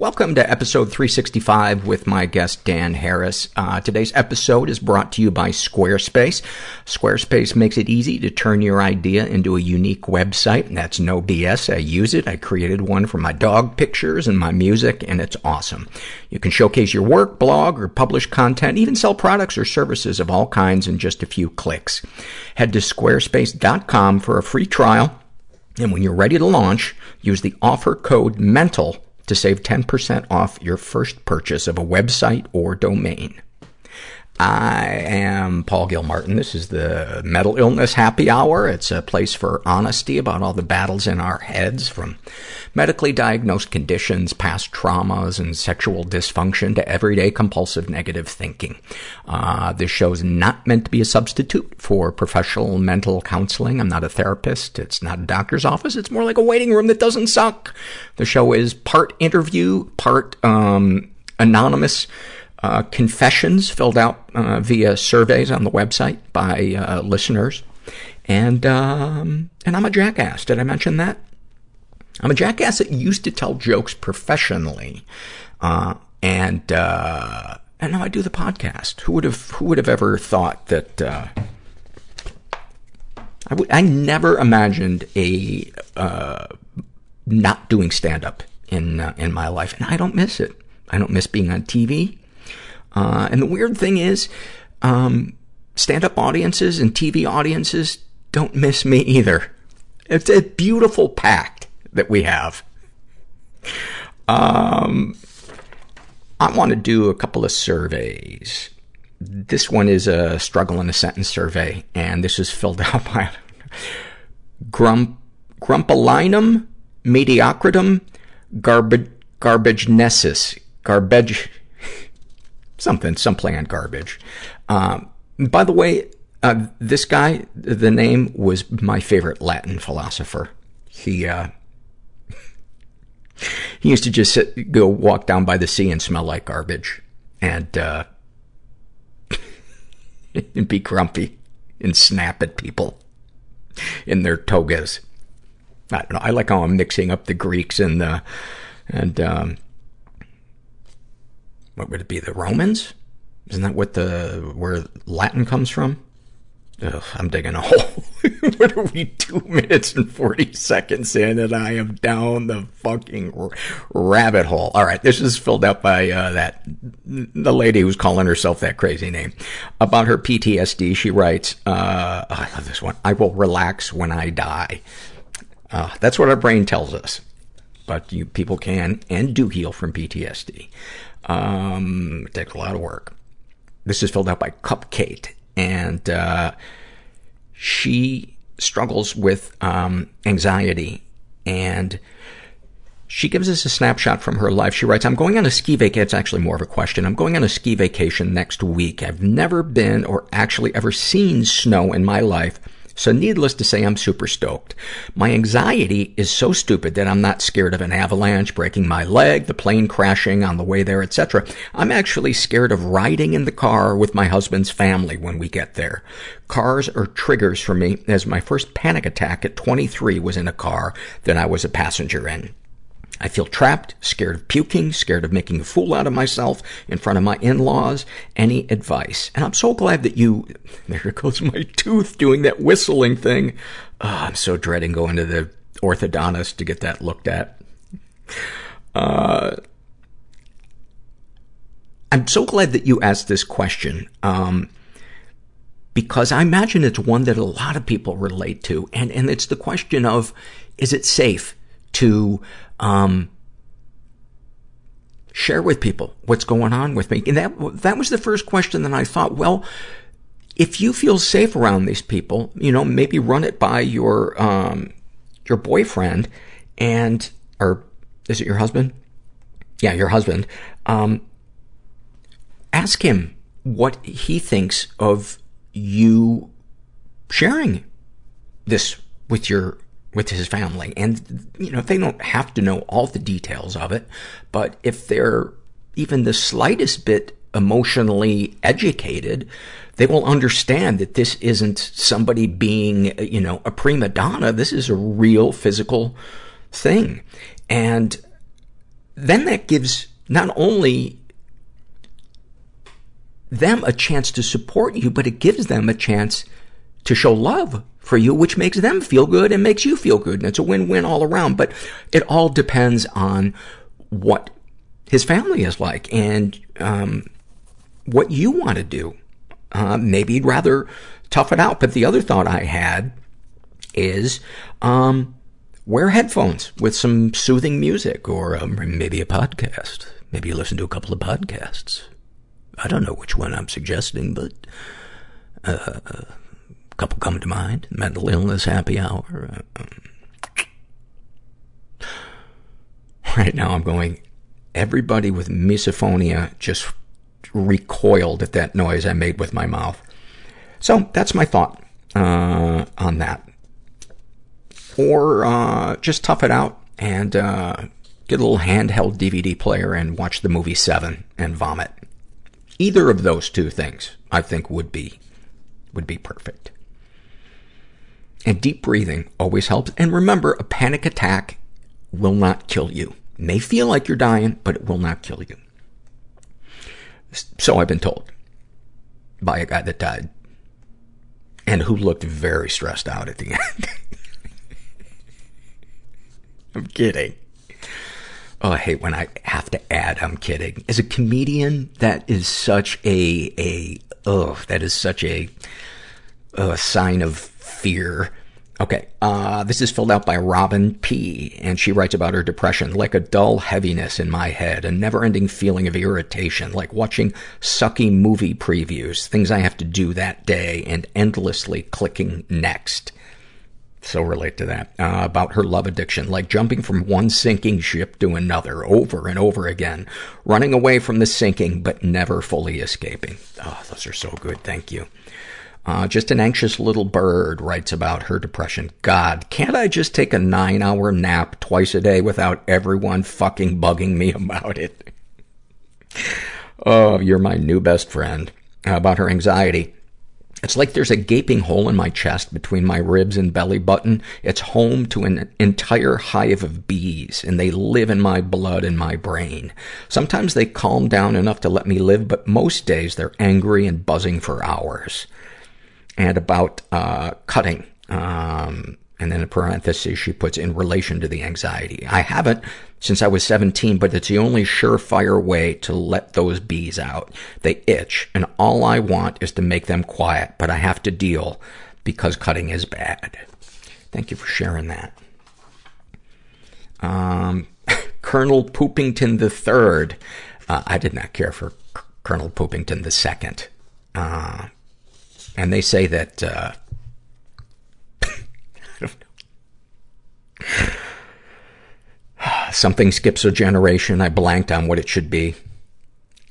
Welcome to episode 365 with my guest Dan Harris. Uh, today's episode is brought to you by Squarespace. Squarespace makes it easy to turn your idea into a unique website. That's no BS. I use it. I created one for my dog pictures and my music, and it's awesome. You can showcase your work, blog, or publish content, even sell products or services of all kinds in just a few clicks. Head to squarespace.com for a free trial. And when you're ready to launch, use the offer code MENTAL to save 10% off your first purchase of a website or domain. I am Paul Gilmartin. This is the Mental Illness Happy Hour. It's a place for honesty about all the battles in our heads, from medically diagnosed conditions, past traumas, and sexual dysfunction to everyday compulsive negative thinking. Uh, this show is not meant to be a substitute for professional mental counseling. I'm not a therapist. It's not a doctor's office. It's more like a waiting room that doesn't suck. The show is part interview, part um, anonymous uh, confessions filled out uh, via surveys on the website by uh, listeners. And, um, and I'm a jackass. Did I mention that? I'm a jackass that used to tell jokes professionally. Uh, and, uh, and now I do the podcast. Who would have, who would have ever thought that, uh, I would, I never imagined a, uh, not doing stand up in, in my life. And I don't miss it. I don't miss being on TV. Uh, and the weird thing is, um, stand-up audiences and TV audiences don't miss me either. It's a beautiful pact that we have. Um, I want to do a couple of surveys. This one is a struggle in a sentence survey, and this is filled out by grump, grumpelinum, mediocritum, garbage, garbagenessus, garbage, something, some plant garbage. Um, by the way, uh, this guy, the name was my favorite Latin philosopher. He, uh, he used to just sit, go walk down by the sea and smell like garbage and, uh, and be grumpy and snap at people in their togas. I don't know. I like how I'm mixing up the Greeks and the, and, um, what would it be, the Romans? Isn't that what the, where Latin comes from? Ugh, I'm digging a hole. what are we, two minutes and 40 seconds in and I am down the fucking rabbit hole. Alright, this is filled out by, uh, that, the lady who's calling herself that crazy name. About her PTSD, she writes, uh, oh, I love this one. I will relax when I die. Uh, that's what our brain tells us. But you, people can and do heal from PTSD. Um, it takes a lot of work. This is filled out by Cupcake, and uh, she struggles with um, anxiety, and she gives us a snapshot from her life. She writes, I'm going on a ski vacation. It's actually more of a question. I'm going on a ski vacation next week. I've never been or actually ever seen snow in my life. So needless to say, I'm super stoked. My anxiety is so stupid that I'm not scared of an avalanche, breaking my leg, the plane crashing on the way there, etc. I'm actually scared of riding in the car with my husband's family when we get there. Cars are triggers for me as my first panic attack at 23 was in a car that I was a passenger in. I feel trapped, scared of puking, scared of making a fool out of myself in front of my in-laws. Any advice? And I'm so glad that you, there goes my tooth doing that whistling thing. Oh, I'm so dreading going to the orthodontist to get that looked at. Uh, I'm so glad that you asked this question. Um, because I imagine it's one that a lot of people relate to. And, and it's the question of, is it safe to um, share with people what's going on with me. And that, that was the first question that I thought, well, if you feel safe around these people, you know, maybe run it by your, um, your boyfriend and, or is it your husband? Yeah, your husband. Um, ask him what he thinks of you sharing this with your with his family. And, you know, they don't have to know all the details of it, but if they're even the slightest bit emotionally educated, they will understand that this isn't somebody being, you know, a prima donna. This is a real physical thing. And then that gives not only them a chance to support you, but it gives them a chance to show love for you, which makes them feel good and makes you feel good. And it's a win-win all around. But it all depends on what his family is like and, um, what you want to do. Uh, maybe you'd rather tough it out. But the other thought I had is, um, wear headphones with some soothing music or um, maybe a podcast. Maybe you listen to a couple of podcasts. I don't know which one I'm suggesting, but, uh, couple come to mind. Mental illness happy hour. Right now I'm going, everybody with misophonia just recoiled at that noise I made with my mouth. So that's my thought, uh, on that. Or, uh, just tough it out and, uh, get a little handheld DVD player and watch the movie Seven and vomit. Either of those two things, I think would be, would be perfect. And deep breathing always helps. And remember, a panic attack will not kill you. It may feel like you're dying, but it will not kill you. So I've been told by a guy that died and who looked very stressed out at the end. I'm kidding. Oh, I hate when I have to add, I'm kidding. As a comedian, that is such a, a, oh, that is such a, a sign of fear. Okay, uh, this is filled out by Robin P. And she writes about her depression, like a dull heaviness in my head, a never-ending feeling of irritation, like watching sucky movie previews, things I have to do that day, and endlessly clicking next. So relate to that. Uh, about her love addiction, like jumping from one sinking ship to another over and over again, running away from the sinking, but never fully escaping. Oh, those are so good. Thank you. Uh, just an anxious little bird writes about her depression. God, can't I just take a nine hour nap twice a day without everyone fucking bugging me about it? oh, you're my new best friend. About her anxiety. It's like there's a gaping hole in my chest between my ribs and belly button. It's home to an entire hive of bees, and they live in my blood and my brain. Sometimes they calm down enough to let me live, but most days they're angry and buzzing for hours and about uh, cutting. Um, and then in parentheses, she puts in relation to the anxiety. I haven't since I was 17, but it's the only surefire way to let those bees out. They itch, and all I want is to make them quiet, but I have to deal because cutting is bad. Thank you for sharing that. Um, Colonel Poopington the Third. Uh, I did not care for C- Colonel Poopington the Second. Uh, and they say that, uh, something skips a generation. I blanked on what it should be.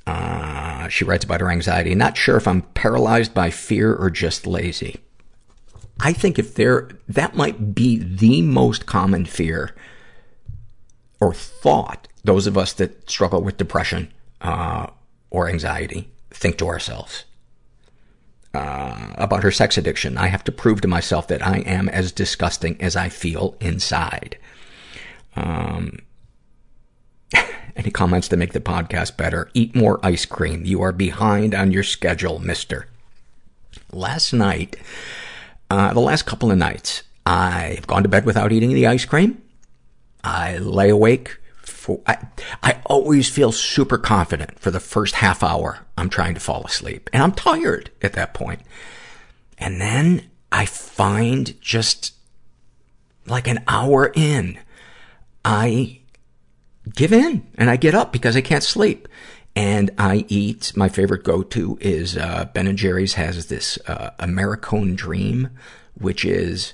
Uh, she writes about her anxiety. Not sure if I'm paralyzed by fear or just lazy. I think if there, that might be the most common fear or thought those of us that struggle with depression, uh, or anxiety think to ourselves. Uh, about her sex addiction. I have to prove to myself that I am as disgusting as I feel inside. Um, any comments to make the podcast better? Eat more ice cream. You are behind on your schedule, mister. Last night, uh, the last couple of nights, I've gone to bed without eating the ice cream. I lay awake for, I, I always feel super confident for the first half hour I'm trying to fall asleep. And I'm tired at that point. And then I find just like an hour in, I give in and I get up because I can't sleep. And I eat, my favorite go-to is, uh, Ben and Jerry's has this, uh, Americone Dream, which is,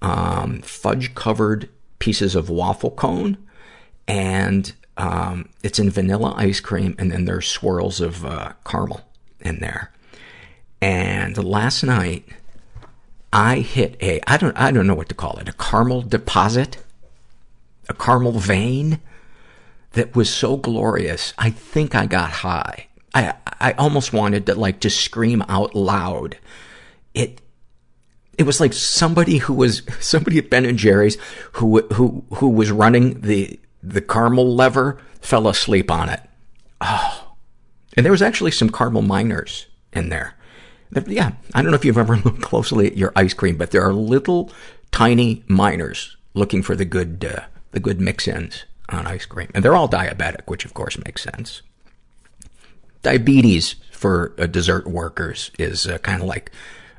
um, fudge covered pieces of waffle cone and, um, it's in vanilla ice cream and then there's swirls of, uh, caramel in there. And last night, I hit a, I don't, I don't know what to call it, a caramel deposit, a caramel vein that was so glorious. I think I got high. I, I almost wanted to like to scream out loud. It, it was like somebody who was, somebody at Ben and Jerry's who, who, who was running the, the caramel lever fell asleep on it. Oh. And there was actually some caramel miners in there. Yeah, I don't know if you've ever looked closely at your ice cream, but there are little tiny miners looking for the good, uh, the good mix-ins on ice cream. And they're all diabetic, which of course makes sense. Diabetes for uh, dessert workers is uh, kind of like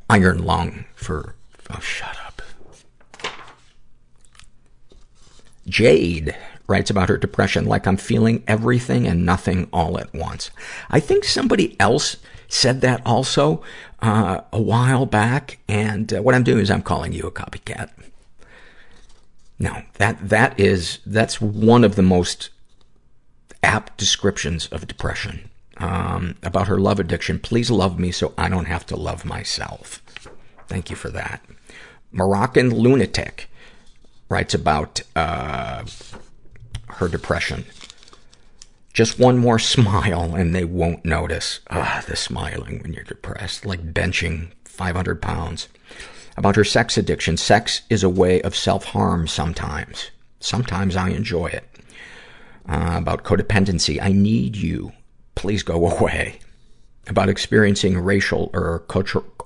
iron lung for, oh, shut up. Jade writes about her depression like I'm feeling everything and nothing all at once. I think somebody else said that also uh, a while back, and uh, what I'm doing is I'm calling you a copycat. No, that that is that's one of the most apt descriptions of depression. Um, about her love addiction. Please love me so I don't have to love myself. Thank you for that. Moroccan lunatic writes about uh, her depression. Just one more smile and they won't notice. Ah, the smiling when you're depressed, like benching 500 pounds. About her sex addiction. Sex is a way of self-harm sometimes. Sometimes I enjoy it. Uh, about codependency. I need you. Please go away. About experiencing racial or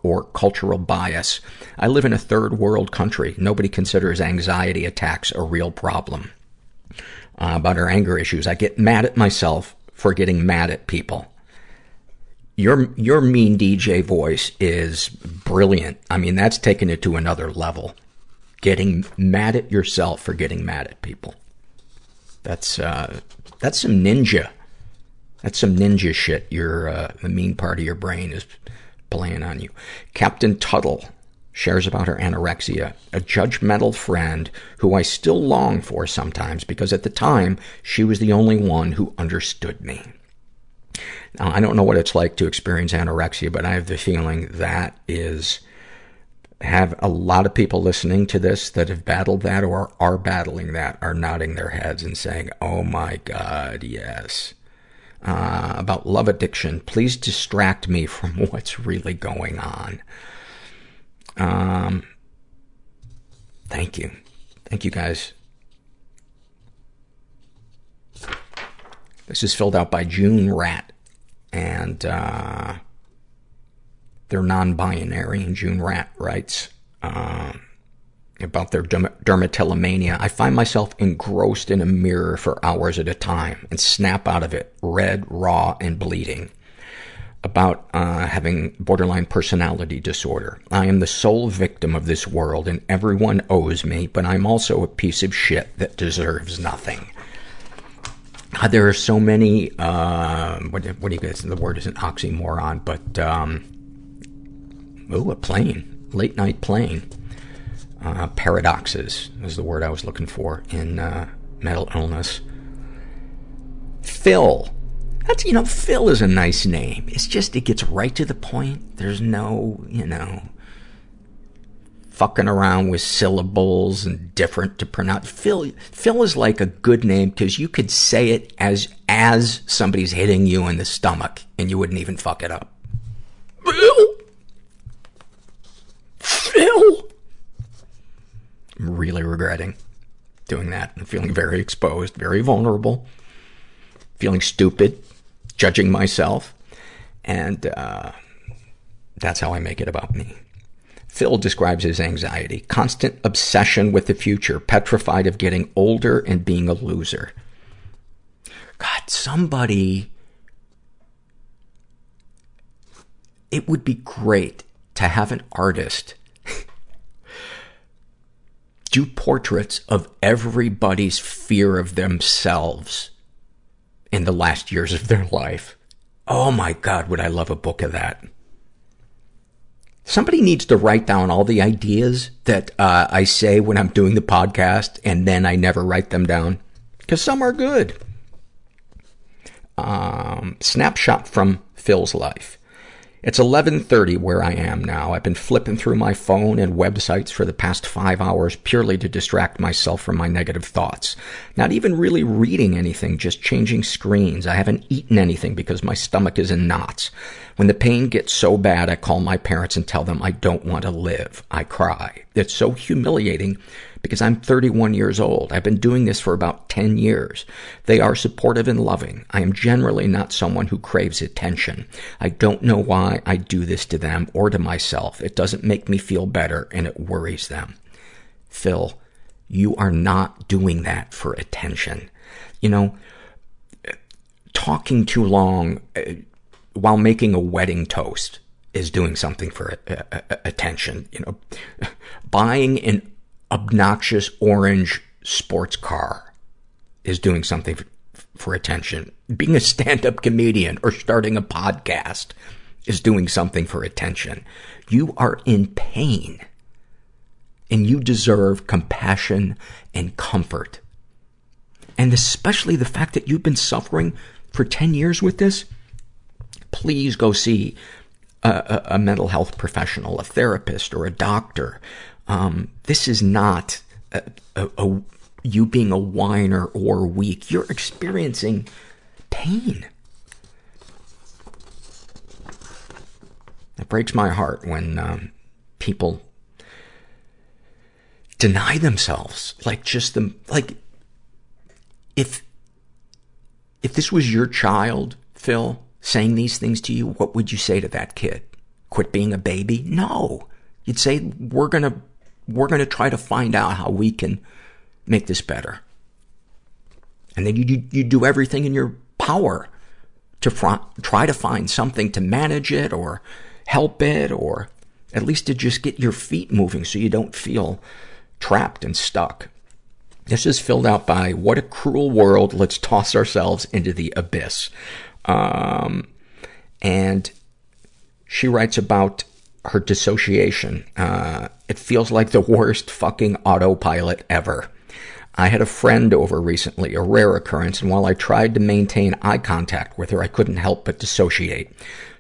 or cultural bias. I live in a third world country. Nobody considers anxiety attacks a real problem. Uh, about her anger issues. I get mad at myself for getting mad at people. Your, your mean DJ voice is brilliant. I mean, that's taken it to another level. Getting mad at yourself for getting mad at people. That's, uh, that's some ninja. That's some ninja shit. Your, uh, the mean part of your brain is playing on you. Captain Tuttle shares about her anorexia, a judgmental friend who I still long for sometimes because at the time she was the only one who understood me. Now, I don't know what it's like to experience anorexia, but I have the feeling that is, have a lot of people listening to this that have battled that or are battling that are nodding their heads and saying, oh my god, yes. Uh, about love addiction, please distract me from what's really going on. Um, thank you. Thank you guys. This is filled out by June Rat. And, uh, they're non-binary. And June Rat writes, uh, about their derm- dermatillomania. I find myself engrossed in a mirror for hours at a time and snap out of it, red, raw, and bleeding about uh, having borderline personality disorder. I am the sole victim of this world, and everyone owes me, but I'm also a piece of shit that deserves nothing. Uh, there are so many, uh, what, what do you guys, the word is an oxymoron, but, um, ooh, a plane, late night plane. Uh, paradoxes is the word I was looking for in, uh, mental illness. Phil. That's, you know, Phil is a nice name. It's just, it gets right to the point. There's no, you know, fucking around with syllables and different to pronounce. Phil, Phil is like a good name because you could say it as, as somebody's hitting you in the stomach and you wouldn't even fuck it up. Phil! Phil! I'm really regretting doing that. I'm feeling very exposed, very vulnerable, feeling stupid, judging myself. And, uh, that's how I make it about me. Phil describes his anxiety. Constant obsession with the future, petrified of getting older and being a loser. God, somebody, it would be great to have an artist do portraits of everybody's fear of themselves in the last years of their life. Oh my God, would I love a book of that. Somebody needs to write down all the ideas that uh, I say when I'm doing the podcast, and then I never write them down because some are good. Um, snapshot from Phil's life. It's 11.30 where I am now. I've been flipping through my phone and websites for the past five hours purely to distract myself from my negative thoughts. Not even really reading anything, just changing screens. I haven't eaten anything because my stomach is in knots. When the pain gets so bad, I call my parents and tell them I don't want to live. I cry. It's so humiliating because I'm 31 years old. I've been doing this for about 10 years. They are supportive and loving. I am generally not someone who craves attention. I don't know why I do this to them or to myself. It doesn't make me feel better and it worries them. Phil, you are not doing that for attention. You know, talking too long uh, while making a wedding toast is doing something for uh, uh, attention. You know, buying an obnoxious orange sports car is doing something for, for attention. Being a stand-up comedian or starting a podcast is doing something for attention. You are in pain. And you deserve compassion and comfort. And especially the fact that you've been suffering for 10 years with this, please go see a, a, a mental health professional, a therapist or a doctor um, this is not a, a, a, you being a whiner or weak. You're experiencing pain. It breaks my heart when um, people deny themselves. Like just the like if if this was your child, Phil, saying these things to you, what would you say to that kid? Quit being a baby? No. You'd say, we're gonna we're going to try to find out how we can make this better. And then you, you, you do everything in your power to try to find something to manage it or help it or at least to just get your feet moving so you don't feel trapped and stuck. This is filled out by what a cruel world. Let's toss ourselves into the abyss. Um, and she writes about her dissociation. Uh, it feels like the worst fucking autopilot ever. I had a friend over recently, a rare occurrence, and while I tried to maintain eye contact with her, I couldn't help but dissociate.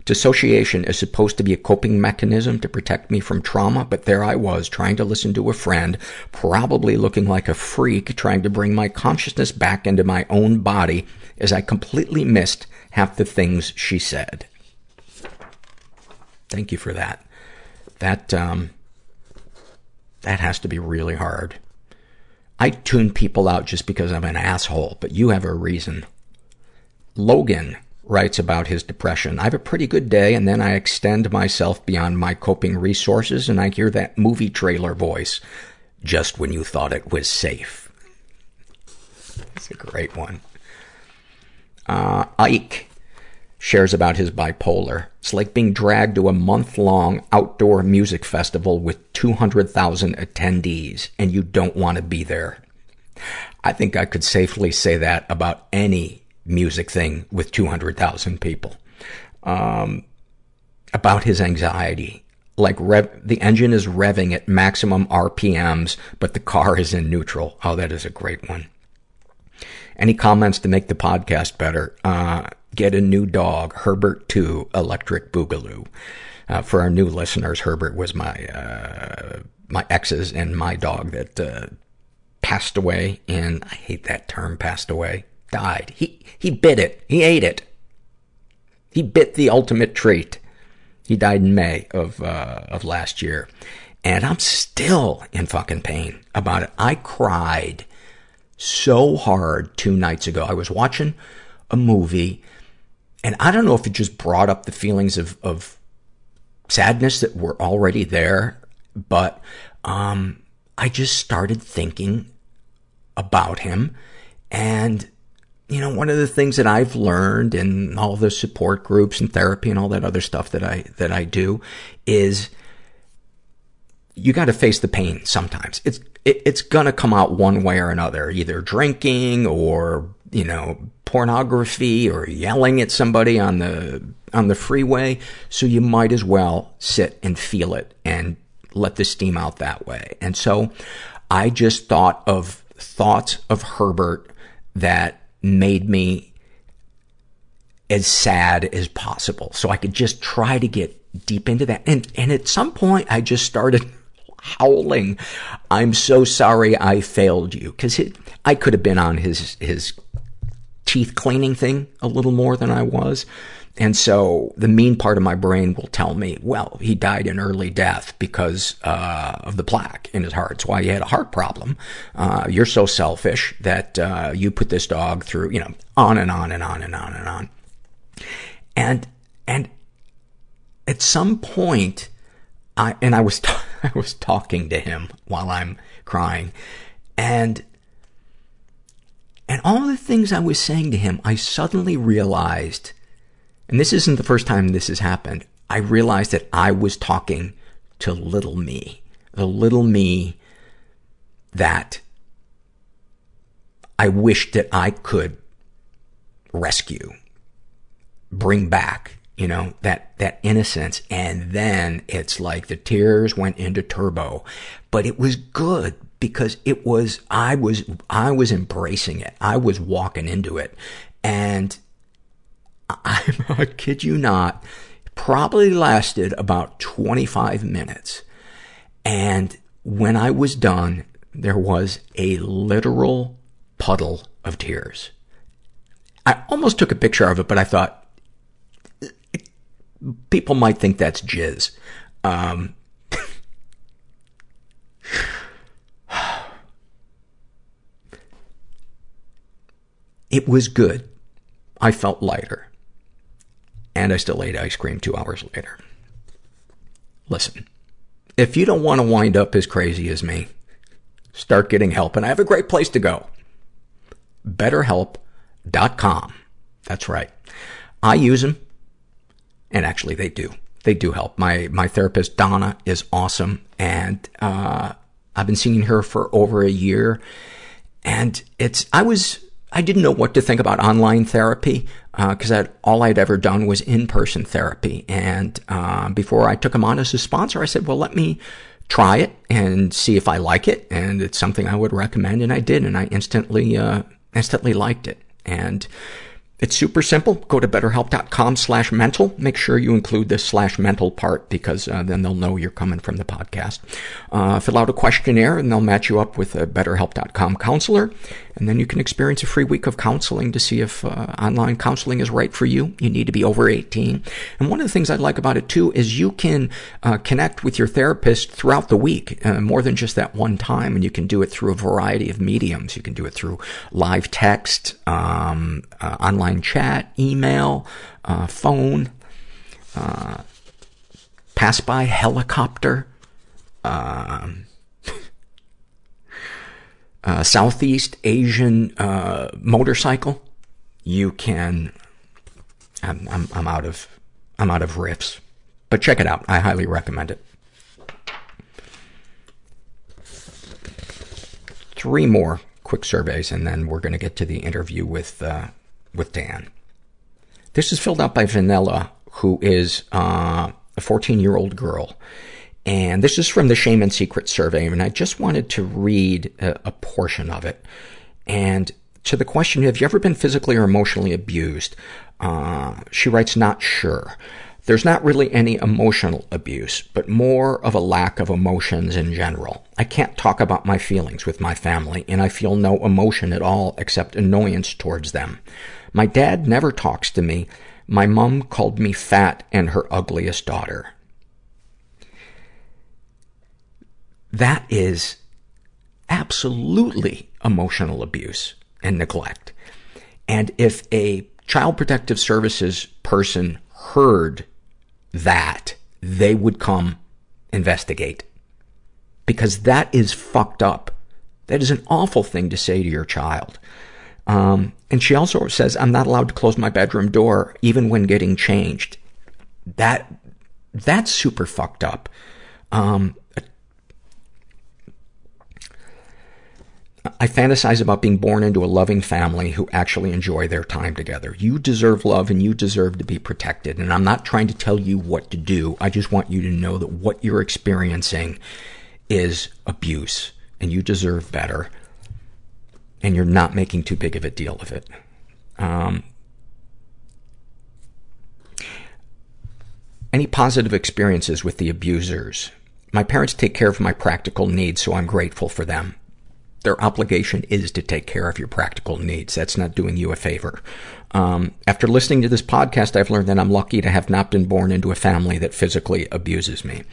Dissociation is supposed to be a coping mechanism to protect me from trauma, but there I was, trying to listen to a friend, probably looking like a freak, trying to bring my consciousness back into my own body as I completely missed half the things she said. Thank you for that. That, um, that has to be really hard. I tune people out just because I'm an asshole, but you have a reason. Logan writes about his depression. I have a pretty good day and then I extend myself beyond my coping resources and I hear that movie trailer voice just when you thought it was safe. It's a great one. Uh, Ike shares about his bipolar. It's like being dragged to a month-long outdoor music festival with 200,000 attendees, and you don't want to be there. I think I could safely say that about any music thing with 200,000 people. Um, about his anxiety. Like rev, the engine is revving at maximum RPMs, but the car is in neutral. Oh, that is a great one. Any comments to make the podcast better? Uh, get a new dog, Herbert 2 Electric Boogaloo. Uh, for our new listeners, Herbert was my, uh, my ex's and my dog that, uh, passed away and I hate that term, passed away, died. He, he bit it. He ate it. He bit the ultimate treat. He died in May of, uh, of last year. And I'm still in fucking pain about it. I cried so hard two nights ago. I was watching a movie and I don't know if it just brought up the feelings of, of sadness that were already there, but, um, I just started thinking about him. And, you know, one of the things that I've learned in all the support groups and therapy and all that other stuff that I, that I do is you gotta face the pain sometimes. It's, it, it's gonna come out one way or another, either drinking or, you know, pornography or yelling at somebody on the, on the freeway. So you might as well sit and feel it and let the steam out that way. And so I just thought of thoughts of Herbert that made me as sad as possible. So I could just try to get deep into that. And, and at some point I just started howling. I'm so sorry I failed you. Cause it, I could have been on his, his teeth cleaning thing a little more than I was. And so the mean part of my brain will tell me, well, he died an early death because uh, of the plaque in his heart. It's why he had a heart problem. Uh, you're so selfish that uh, you put this dog through, you know, on and on and on and on and on. And and at some point, I and I was t- I was talking to him while I'm crying, and and all the things I was saying to him, I suddenly realized and this isn't the first time this has happened. I realized that I was talking to little me. The little me that I wished that I could rescue, bring back, you know, that, that innocence. And then it's like the tears went into turbo. But it was good because it was, I was, I was embracing it. I was walking into it. And I, I kid you not, probably lasted about 25 minutes. And when I was done, there was a literal puddle of tears. I almost took a picture of it, but I thought, people might think that's jizz. Um, it was good. I felt lighter. And I still ate ice cream two hours later. Listen, if you don't want to wind up as crazy as me, start getting help. And I have a great place to go. BetterHelp.com. That's right. I use them. And actually they do. They do help. My, my therapist, Donna, is awesome. And, uh, I've been seeing her for over a year. And it's, I was, I didn't know what to think about online therapy because uh, all I'd ever done was in-person therapy. And uh, before I took him on as a sponsor, I said, "Well, let me try it and see if I like it, and it's something I would recommend." And I did, and I instantly uh, instantly liked it. And it's super simple. Go to betterhelp.com slash mental. Make sure you include the slash mental part because uh, then they'll know you're coming from the podcast. Uh, fill out a questionnaire and they'll match you up with a betterhelp.com counselor. And then you can experience a free week of counseling to see if uh, online counseling is right for you. You need to be over 18. And one of the things I like about it too is you can uh, connect with your therapist throughout the week, uh, more than just that one time. And you can do it through a variety of mediums. You can do it through live text, um, uh, online chat, email, uh, phone, uh, pass by helicopter, um, Southeast Asian uh, motorcycle, you can. I'm, I'm, I'm out of I'm out of riffs, but check it out. I highly recommend it. Three more quick surveys, and then we're going to get to the interview with uh, with Dan. This is filled out by Vanilla, who is uh, a 14 year old girl. And this is from the Shame and Secret survey, and I just wanted to read a, a portion of it. And to the question, have you ever been physically or emotionally abused? Uh, she writes, not sure. There's not really any emotional abuse, but more of a lack of emotions in general. I can't talk about my feelings with my family, and I feel no emotion at all except annoyance towards them. My dad never talks to me. My mom called me fat and her ugliest daughter. That is absolutely emotional abuse and neglect. And if a child protective services person heard that, they would come investigate. Because that is fucked up. That is an awful thing to say to your child. Um, and she also says, I'm not allowed to close my bedroom door even when getting changed. That, that's super fucked up. Um, I fantasize about being born into a loving family who actually enjoy their time together. You deserve love and you deserve to be protected. And I'm not trying to tell you what to do. I just want you to know that what you're experiencing is abuse and you deserve better. And you're not making too big of a deal of it. Um, any positive experiences with the abusers? My parents take care of my practical needs, so I'm grateful for them their obligation is to take care of your practical needs. That's not doing you a favor. Um, after listening to this podcast, I've learned that I'm lucky to have not been born into a family that physically abuses me.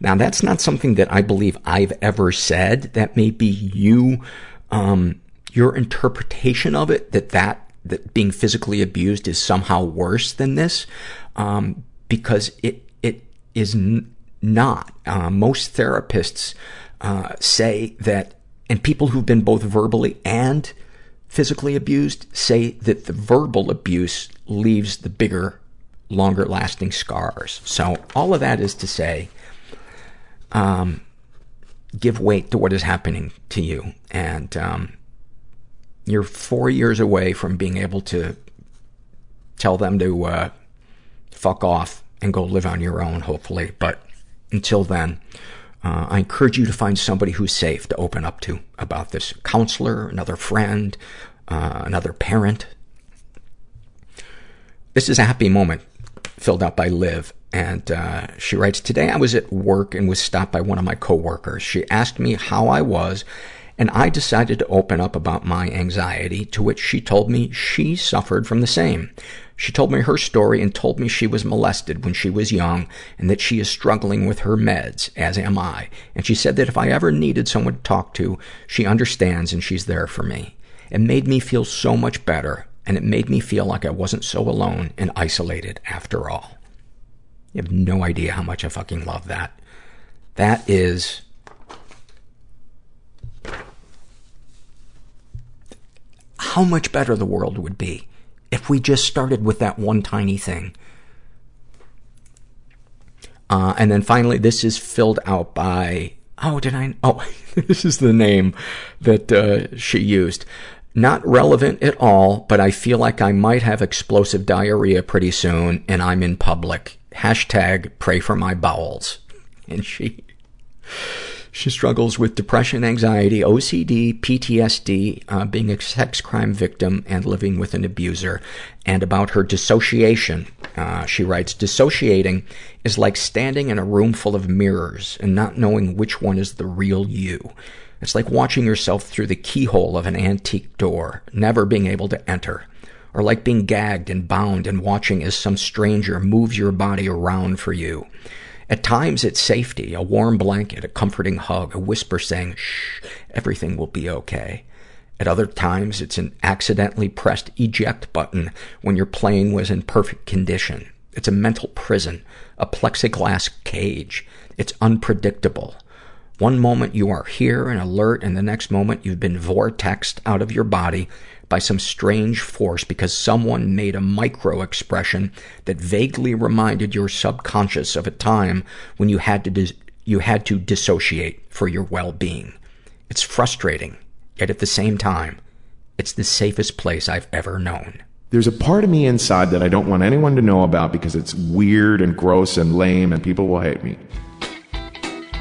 Now, that's not something that I believe I've ever said. That may be you, um, your interpretation of it, that that, that being physically abused is somehow worse than this, um, because it, it is n- not. Uh, most therapists, uh, say that and people who've been both verbally and physically abused say that the verbal abuse leaves the bigger, longer lasting scars. So all of that is to say, um, give weight to what is happening to you. And, um, you're four years away from being able to tell them to, uh, fuck off and go live on your own, hopefully. But until then, I encourage you to find somebody who's safe to open up to about this. Counselor, another friend, uh, another parent. This is a happy moment filled out by Liv. And uh, she writes, Today I was at work and was stopped by one of my coworkers. She asked me how I was, and I decided to open up about my anxiety, to which she told me she suffered from the same. She told me her story and told me she was molested when she was young and that she is struggling with her meds, as am I. And she said that if I ever needed someone to talk to, she understands and she's there for me. It made me feel so much better, and it made me feel like I wasn't so alone and isolated after all. You have no idea how much I fucking love that. That is how much better the world would be if we just started with that one tiny thing. Uh, and then finally, this is filled out by, oh, did I, oh, this is the name that, uh, she used. Not relevant at all, but I feel like I might have explosive diarrhea pretty soon and I'm in public. Hashtag pray for my bowels. And she, she struggles with depression, anxiety, OCD, PTSD, uh, being a sex crime victim, and living with an abuser. And about her dissociation, uh, she writes, Dissociating is like standing in a room full of mirrors and not knowing which one is the real you. It's like watching yourself through the keyhole of an antique door, never being able to enter. Or like being gagged and bound and watching as some stranger moves your body around for you. At times, it's safety, a warm blanket, a comforting hug, a whisper saying, shh, everything will be okay. At other times, it's an accidentally pressed eject button when your plane was in perfect condition. It's a mental prison, a plexiglass cage. It's unpredictable. One moment you are here and alert, and the next moment you've been vortexed out of your body by some strange force because someone made a micro expression that vaguely reminded your subconscious of a time when you had to you had to dissociate for your well-being. It's frustrating, yet at the same time, it's the safest place I've ever known. There's a part of me inside that I don't want anyone to know about because it's weird and gross and lame and people will hate me.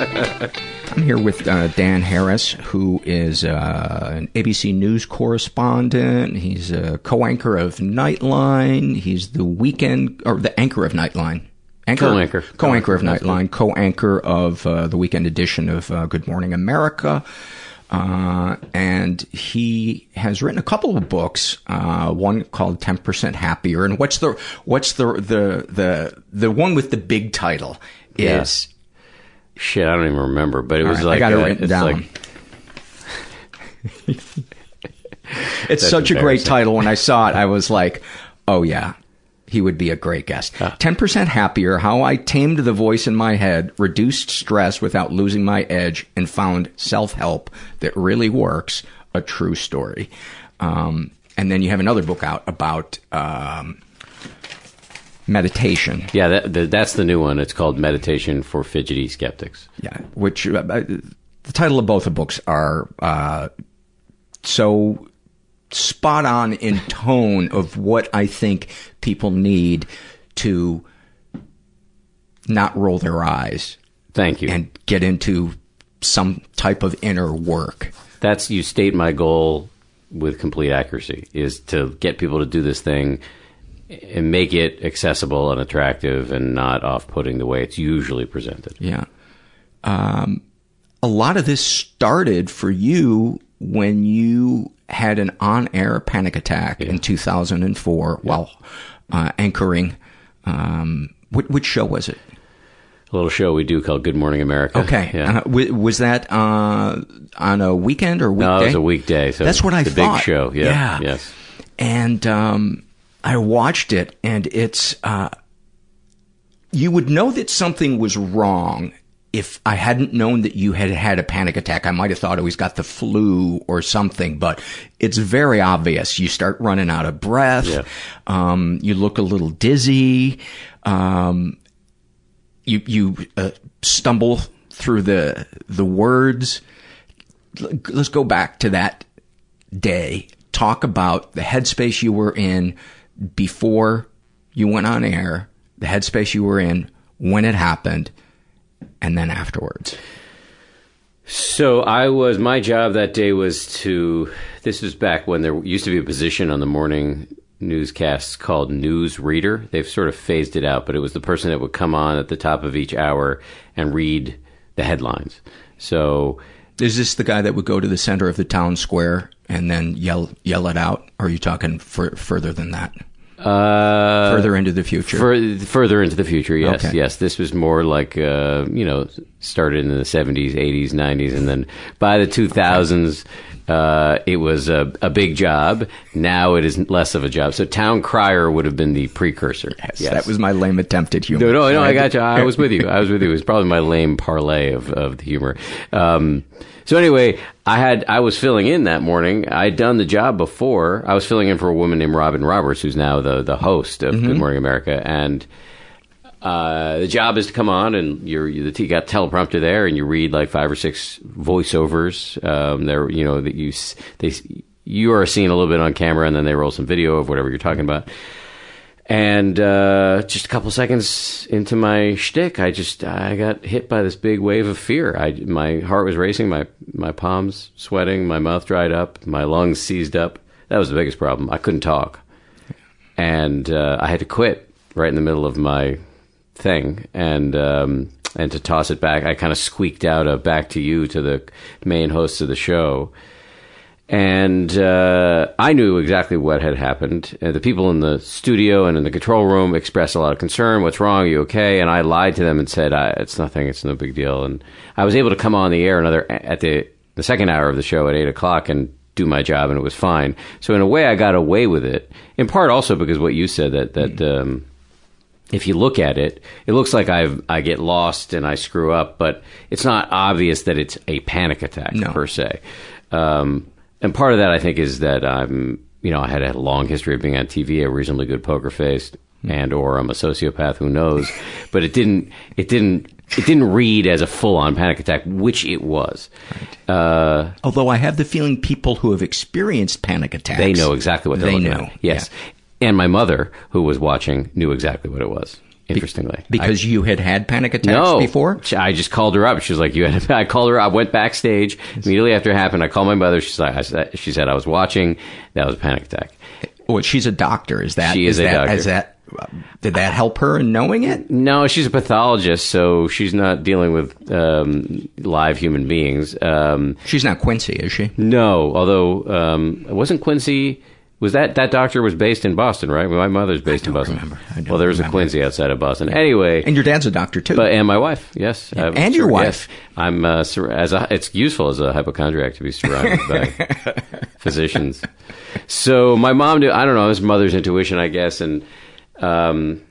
I'm here with uh, Dan Harris, who is uh, an ABC News correspondent. He's a co-anchor of Nightline. He's the weekend or the anchor of Nightline. Anchor, co-anchor, co-anchor of Nightline, co-anchor of uh, the weekend edition of uh, Good Morning America. Uh, and he has written a couple of books, uh, one called 10% Happier. And what's the, what's the, the, the, the one with the big title is. Shit, I don't even remember, but it was right, like I got it uh, written it's down. Like, it's such a great title. When I saw it, I was like, "Oh yeah, he would be a great guest." Ten percent happier: How I tamed the voice in my head, reduced stress without losing my edge, and found self-help that really works. A true story. Um, and then you have another book out about. Um, meditation. Yeah, that, the, that's the new one. It's called Meditation for Fidgety Skeptics. Yeah, which uh, the title of both the books are uh, so spot on in tone of what I think people need to not roll their eyes. Thank you. And get into some type of inner work. That's you state my goal with complete accuracy is to get people to do this thing and make it accessible and attractive and not off-putting the way it's usually presented. Yeah. Um, a lot of this started for you when you had an on-air panic attack yeah. in 2004 yeah. while uh, anchoring. Um, which, which, show was it? A little show we do called Good Morning America. Okay. Yeah. Uh, w- was that uh, on a weekend or weekday? No, it was a weekday. So That's what I the thought. big show. Yeah. yeah. Yes. And um, I watched it, and it's uh, you would know that something was wrong if I hadn't known that you had had a panic attack. I might have thought, oh, he's got the flu or something, but it's very obvious. You start running out of breath. Yeah. Um, you look a little dizzy. Um, you you uh, stumble through the the words. Let's go back to that day. Talk about the headspace you were in before you went on air, the headspace you were in when it happened, and then afterwards. So I was my job that day was to. This was back when there used to be a position on the morning newscasts called news reader. They've sort of phased it out, but it was the person that would come on at the top of each hour and read the headlines. So is this the guy that would go to the center of the town square and then yell yell it out? Or are you talking for, further than that? Uh, further into the future. For, further into the future, yes, Okay. yes. This was more like uh, you know started in the seventies, eighties, nineties, and then by the two thousands, uh, it was a, a big job. Now it is less of a job. So town crier would have been the precursor. Yes, That was my lame attempt at humor. No, no, no, I got you. I was with you. I was with you. It was probably my lame parlay of, of the humor. Um, so anyway, I had I was filling in that morning. I'd done the job before. I was filling in for a woman named Robin Roberts, who's now the the host of Good Morning America, and uh, the job is to come on and you're you, the got teleprompter there, and you read like five or six voiceovers. Um, there, you know that you they you are seen a little bit on camera, and then they roll some video of whatever you're talking about. And uh, just a couple seconds into my shtick, I just I got hit by this big wave of fear. I my heart was racing, my my palms sweating, my mouth dried up, my lungs seized up. That was the biggest problem. I couldn't talk, and uh, I had to quit right in the middle of my thing. And um, and to toss it back, I kind of squeaked out a "back to you" to the main host of the show. And uh, I knew exactly what had happened. Uh, the people in the studio and in the control room expressed a lot of concern. What's wrong? Are you okay? And I lied to them and said, I, "It's nothing. It's no big deal." And I was able to come on the air another at the the second hour of the show at eight o'clock and do my job, and it was fine. So in a way, I got away with it. In part, also because what you said that that. Um, if you look at it, it looks like I I get lost and I screw up, but it's not obvious that it's a panic attack No. per se. Um, and part of that, I think, is that I'm you know I had a long history of being on TV, a reasonably good poker face, and or I'm a sociopath, who knows? but it didn't it didn't it didn't read as a full on panic attack, which it was. Uh, Although I have the feeling people who have experienced panic attacks, they know exactly what they're they looking know. at. Yes, and my mother, who was watching, knew exactly what it was. Interestingly, because you had had panic attacks no, before. I just called her up. She was like, "You had." I called her. I went backstage immediately after it happened. I called my mother. She's like, I said, "She said I was watching. That was a panic attack." Well, she's a doctor. Is that She is a that, doctor. Is that did that help her in knowing it? No, she's a pathologist, so she's not dealing with um, live human beings. Um, she's not Quincy, is she? No, although um, wasn't Quincy. Was that that doctor was based in Boston, right? My mother's based in Boston. remember. Well, there's remember. a Quincy outside of Boston. Anyway, And your dad's a doctor too. But and my wife, yes, Yeah, and your sur- wife. yes. I'm uh, sur- as a, it's useful as a hypochondriac to be surrounded by physicians. So my mom knew. I don't know. It was mother's intuition, I guess, and um,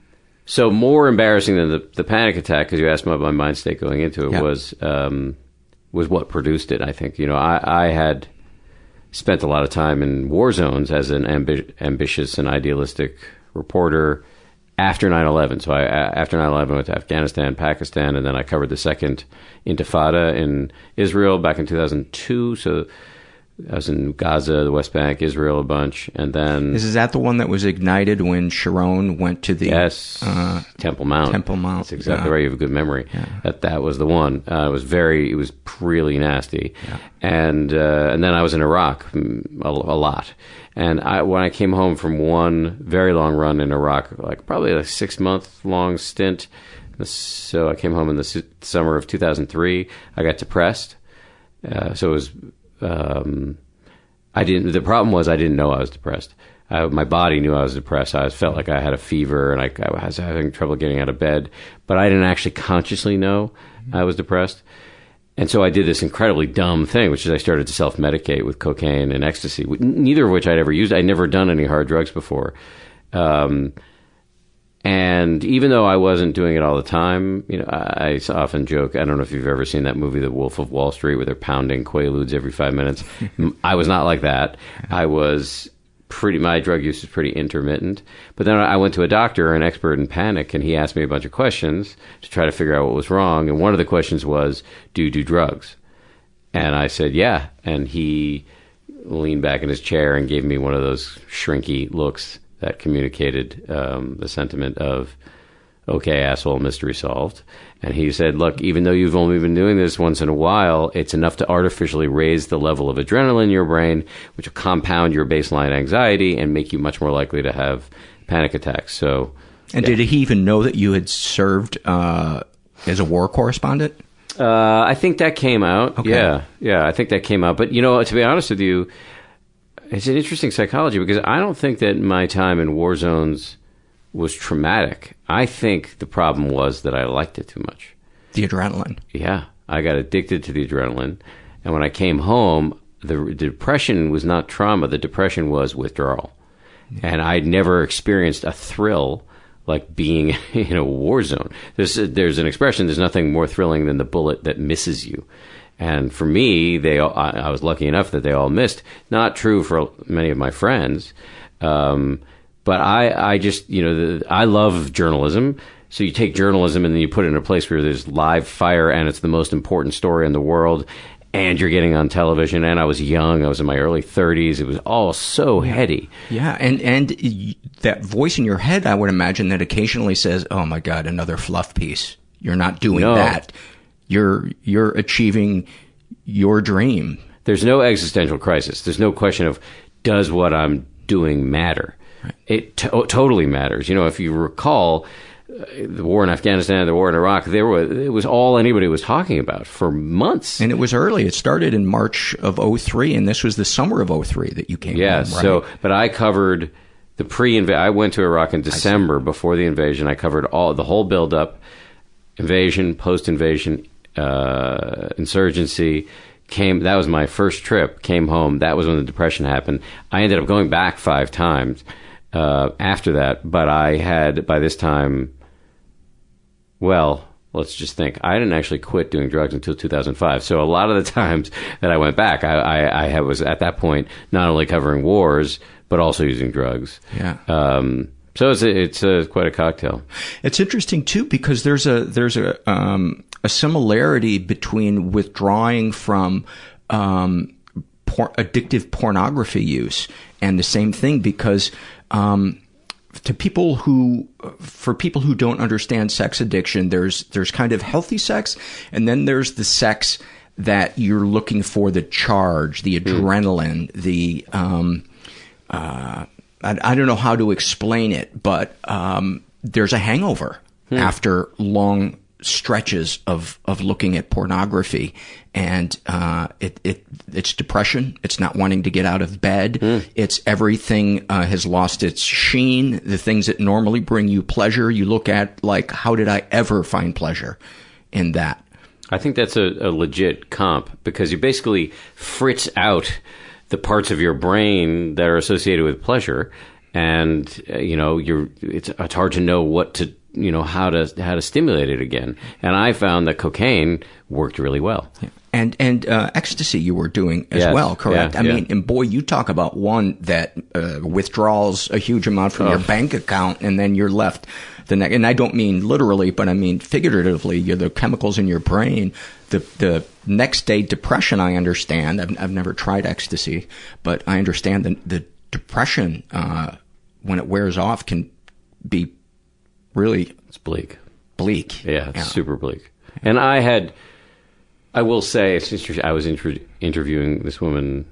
so more embarrassing than the, the panic attack because you asked me about my mind state going into it Yeah. was um, was what produced it. I think you know I, I had spent a lot of time in war zones as an ambi- ambitious and idealistic reporter after 9-11 so I, after 9-11 I went to afghanistan pakistan and then i covered the second intifada in israel back in 2002 so i was in gaza the west bank israel a bunch and then Is that the one that was ignited when Sharon went to the Yes, uh, Temple Mount. Temple Mount. That's exactly Yeah. right. You have a good memory. Yeah. That that was the one. Uh, it was very. It was really nasty. yeah. And uh, and then I was in Iraq mm, a, a lot. And I, when I came home from one very long run in Iraq, like probably a six month long stint. So I came home in the su- summer of 2003. I got depressed. Uh, so it was. Um, I didn't. The problem was I didn't know I was depressed. Uh, my body knew I was depressed. I felt like I had a fever and I, I was having trouble getting out of bed, but I didn't actually consciously know I was depressed. And so I did this incredibly dumb thing, which is I started to self medicate with cocaine and ecstasy, neither of which I'd ever used. I'd never done any hard drugs before. Um, and even though I wasn't doing it all the time, you know, I, I often joke. I don't know if you've ever seen that movie, The Wolf of Wall Street, where they're pounding Quaaludes every five minutes. I was not like that. I was pretty. My drug use was pretty intermittent. But then I went to a doctor, an expert in panic, and he asked me a bunch of questions to try to figure out what was wrong. And one of the questions was, "Do you do drugs?" And I said, "Yeah." And he leaned back in his chair and gave me one of those shrinky looks that communicated um, the sentiment of, okay, asshole, mystery solved. And he said, look, even though you've only been doing this once in a while, it's enough to artificially raise the level of adrenaline in your brain, which will compound your baseline anxiety and make you much more likely to have panic attacks. So, And did he even know that you had served uh, as a war correspondent? Uh, I think that came out. Okay. Yeah, yeah, I think that came out. But you know, to be honest with you, it's an interesting psychology because I don't think that my time in war zones was traumatic. I think the problem was that I liked it too much. The adrenaline. Yeah, I got addicted to the adrenaline, and when I came home, the, the depression was not trauma. The depression was withdrawal, and I'd never experienced a thrill like being in a war zone. There's there's an expression. There's nothing more thrilling than the bullet that misses you. And for me, they all, I, I was lucky enough that they all missed. Not true for many of my friends, um, but I I just you know the, I love journalism. So you take journalism and then you put it in a place where there's live fire and it's the most important story in the world. And you're getting on television. And I was young. I was in my early 30s. It was all so heady. Yeah, and and that voice in your head, I would imagine that occasionally says, "Oh my God, another fluff piece." You're not doing No. that. You're you're achieving your dream. There's no existential crisis. There's no question of does what I'm doing matter. It to- totally matters. You know, if you recall, uh, the war in Afghanistan, the war in Iraq, there was it was all anybody was talking about for months. And it was early. It started in March of 03, and this was the summer of 03 that you came Yeah. home, right? So, but I covered the pre-invasion. I went to Iraq in December before the invasion. I covered all the whole build-up, invasion, post-invasion, uh, insurgency. Came. That was my first trip. Came home. That was when the depression happened. I ended up going back five times uh, after that, but I had by this time. Well, let's just think. I didn't actually quit doing drugs until 2005. So a lot of the times that I went back, I, I, I had, was at that point not only covering wars but also using drugs. Yeah. Um, so it's a, it's a, quite a cocktail. It's interesting too because there's a there's a um, a similarity between withdrawing from um, por- addictive pornography use and the same thing because um, to people who for people who don't understand sex addiction there's there's kind of healthy sex and then there's the sex that you're looking for the charge the adrenaline the um, uh, I, I don't know how to explain it, but um, there's a hangover after long stretches of, of looking at pornography, and uh, it, it it's depression. It's not wanting to get out of bed. It's everything uh, has lost its sheen. The things that normally bring you pleasure, you look at like, how did I ever find pleasure in that? I think that's a, a legit comp because you basically fritz out the parts of your brain that are associated with pleasure, and uh, you know you're it's it's hard to know what to you know how to how to stimulate it again. And I found that cocaine worked really well. And and uh, ecstasy you were doing as Yes. well, correct? Yeah, I yeah. mean, and boy, you talk about one that uh, withdraws a huge amount from your Oh. bank account, and then you're left the next. And I don't mean literally, but I mean figuratively. You're the chemicals in your brain. The the next day depression. I understand. I've I've never tried ecstasy, but I understand the the depression uh, when it wears off can be really it's bleak. Bleak. Yeah, it's super bleak. And I had, I will say, it's interesting. I was inter- interviewing this woman.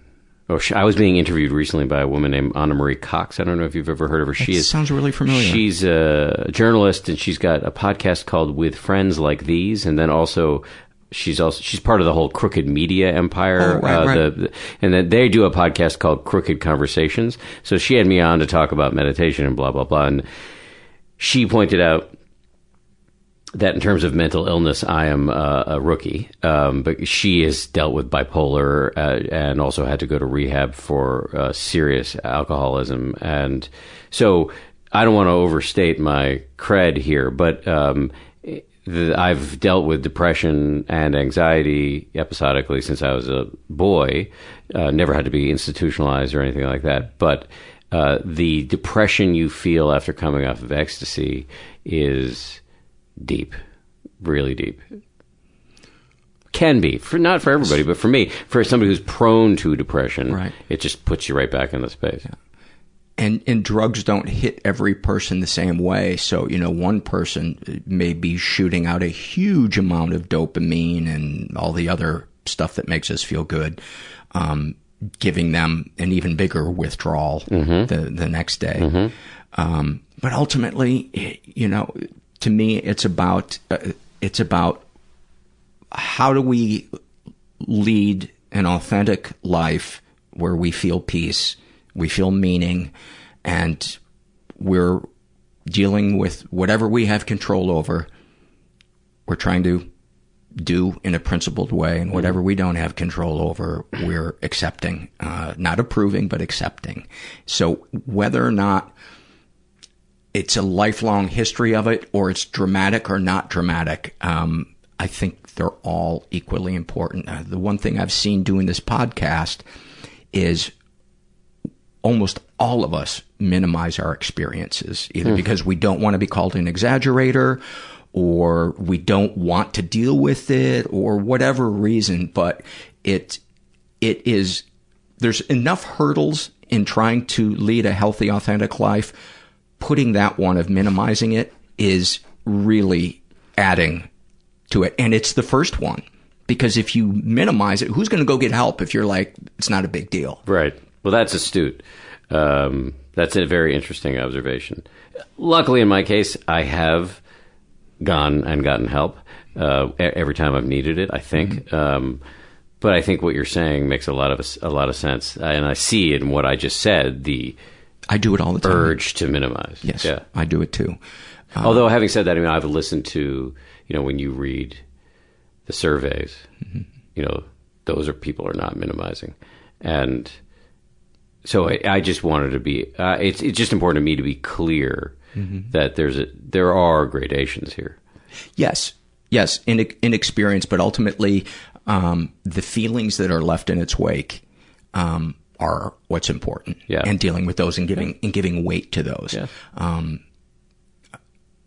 Oh, she, I was being interviewed recently by a woman named Ana Marie Cox. I don't know if you've ever heard of her. She is sounds really familiar. She's a journalist, and she's got a podcast called "With Friends Like These," and then also. She's also she's part of the whole crooked media empire, Oh, right, uh, right. The, the- and then they do a podcast called Crooked Conversations. So she had me on to talk about meditation and blah blah blah. And she pointed out that in terms of mental illness, I am uh, a rookie. Um, but she has dealt with bipolar uh, and also had to go to rehab for uh, serious alcoholism. And so I don't want to overstate my cred here, but um, the, I've dealt with depression and anxiety episodically since I was a boy. Uh, never had to be institutionalized or anything like that. But uh, the depression you feel after coming off of ecstasy is deep, really deep. Can be for not for everybody, but for me, for somebody who's prone to depression, Right. it just puts you right back in the space. and and drugs don't hit every person the same way. So you know, one person may be shooting out a huge amount of dopamine and all the other stuff that makes us feel good, um, giving them an even bigger withdrawal Mhm. the the next day. Mhm. Um, but ultimately, you know, to me, it's about uh, it's about how do we lead an authentic life where we feel peace, we feel meaning, and we're dealing with whatever we have control over. We're trying to do in a principled way, and whatever we don't have control over, we're accepting, uh, not approving, but accepting. So whether or not it's a lifelong history of it, or it's dramatic or not dramatic. Um, I think they're all equally important. Uh, the one thing I've seen doing this podcast is almost all of us minimize our experiences, either Hmm. because we don't want to be called an exaggerator, or we don't want to deal with it, or whatever reason. But it it is there's enough hurdles in trying to lead a healthy, authentic life. Putting that one of minimizing it is really adding to it. And it's the first one. Because if you minimize it, who's going to go get help if you're like, it's not a big deal? Right. Well, that's astute. Um, that's a very interesting observation. Luckily, in my case, I have gone and gotten help uh, every time I've needed it. I think. Um, but I think what you're saying makes a lot of a lot of sense, and I see in what I just said the I do it all the time. urge to minimize. Yes, Yeah. I do it too. Although having said that, I mean I've listened to you know when you read the surveys, you know those are people are not minimizing, and so I, I just wanted to be. Uh, it's it's just important to me to be clear that there's a there are gradations here. Yes, yes, in in experience, but ultimately, um, the feelings that are left in its wake um, are what's important. Yeah. and dealing with those and giving and giving weight to those. Yeah. Um,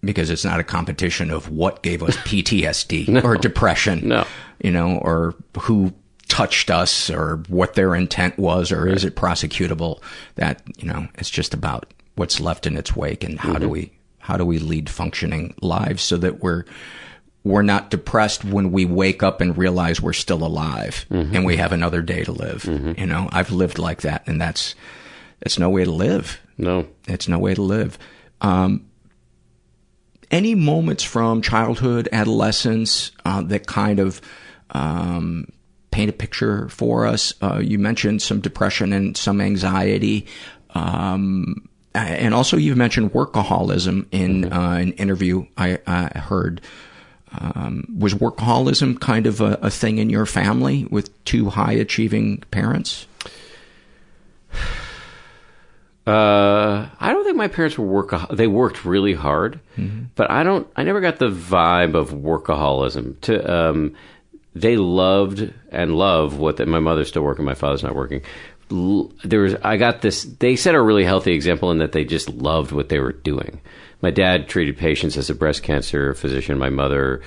because it's not a competition of what gave us PTSD or depression. No. you know, or who touched us or what their intent was or is it prosecutable that you know it's just about what's left in its wake and how do we how do we lead functioning lives so that we're we're not depressed when we wake up and realize we're still alive and we have another day to live. You know i've lived like that and that's that's no way to live. No, it's no way to live. Um any moments from childhood, adolescence uh, that kind of um, paint a picture for us? Uh, you mentioned some depression and some anxiety. Um, and also, you've mentioned workaholism in uh, an interview I, I heard. Um, was workaholism kind of a, a thing in your family with two high achieving parents? Uh, I don't think my parents were work. They worked really hard, but I don't. I never got the vibe of workaholism. To um, they loved and love what the, my mother's still working. My father's not working. There was. I got this. They set a really healthy example in that they just loved what they were doing. My dad treated patients as a breast cancer physician. My mother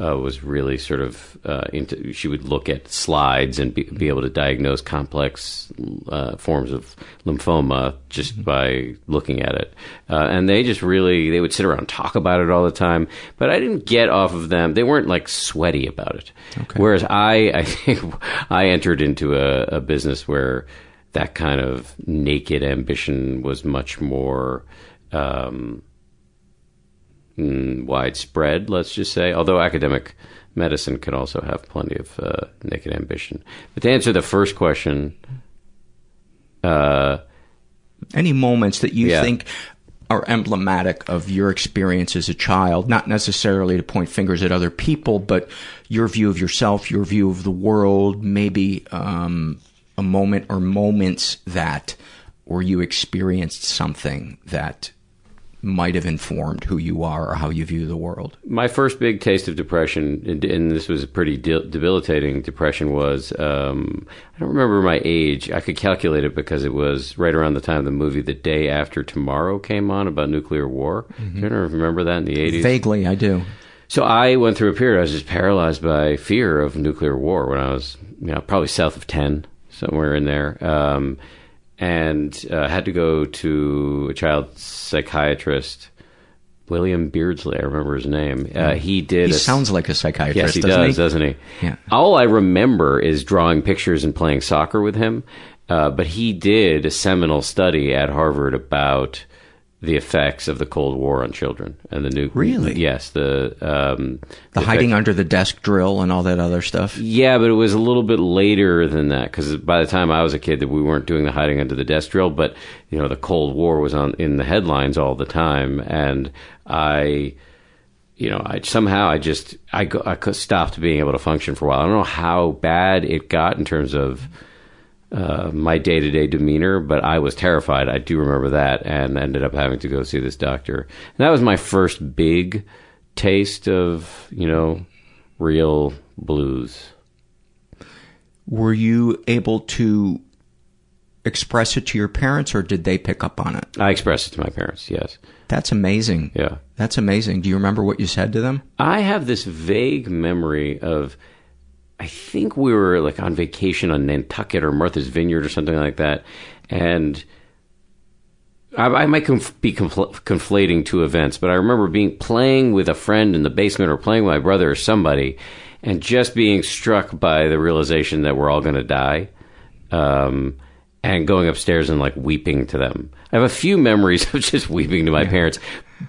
uh, was really sort of uh, into. She would look at slides and be, be able to diagnose complex uh, forms of lymphoma just by looking at it. Uh, and they just really they would sit around and talk about it all the time. But I didn't get off of them. They weren't like sweaty about it. Whereas I, I think I entered into a, a business where that kind of naked ambition was much more. Um, mm, widespread, let's just say. Although academic medicine can also have plenty of uh, naked ambition. But to answer the first question, uh, Any moments that you Yeah. think are emblematic of your experience as a child, not necessarily to point fingers at other people, but your view of yourself, your view of the world, maybe um, a moment or moments that where you experienced something that might have informed who you are or how you view the world. my first big taste of depression, and, and this was a pretty de- debilitating depression, was um, I don't remember my age. I could calculate it because it was right around the time the movie The Day After Tomorrow came on about nuclear war. Do you remember that in the 80s? Vaguely, I do. So I went through a period I was just paralyzed by fear of nuclear war when I was, you know, probably south of ten, somewhere in there, um, and uh, had to go to a child psychiatrist, William Beardslee. I remember his name. Uh, he did. He a- sounds like a psychiatrist, Yes, he doesn't does, he? doesn't he? Yeah. All I remember is drawing pictures and playing soccer with him. Uh, but he did a seminal study at Harvard about the effects of the Cold War on children and the new. Really? Yes. The um, The effects- hiding under the desk drill and all that other stuff. yeah, but it was a little bit later than that because by the time I was a kid, that we weren't doing the hiding under the desk drill. But you know, the Cold War was on in the headlines all the time, and I, you know, I somehow I just I I stopped being able to function for a while. I don't know how bad it got in terms of uh, my day to day demeanor, but I was terrified. I do remember that, and ended up having to go see this doctor. And that was my first big taste of you know real blues. Were you able to express it to your parents or did they pick up on it? I expressed it to my parents. Yes. That's amazing. Yeah. That's amazing. Do you remember what you said to them? I have this vague memory of, I think we were like on vacation on Nantucket or Martha's Vineyard or something like that, and I, I might conf- be confl- conflating two events, but I remember being playing with a friend in the basement or playing with my brother or somebody, and just being struck by the realization that we're all going to die. Um, and going upstairs and like weeping to them. I have a few memories of just weeping to my parents,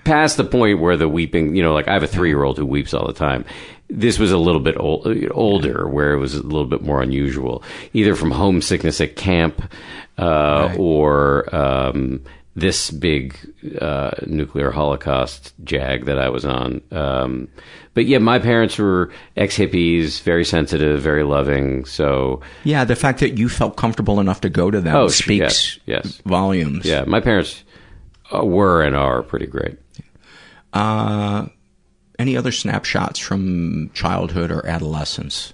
past the point where the weeping, you know, like I have a three year old who weeps all the time. This was a little bit old, older, where it was a little bit more unusual, either from homesickness at camp uh, or um, this big uh, nuclear holocaust jag that I was on. Um, but yeah, my parents were ex hippies, very sensitive, very loving. So Yeah, the fact that you felt comfortable enough to go to them Oh, speaks yes, yes. volumes. yeah, my parents uh, were and are pretty great. Uh, any other snapshots from childhood or adolescence?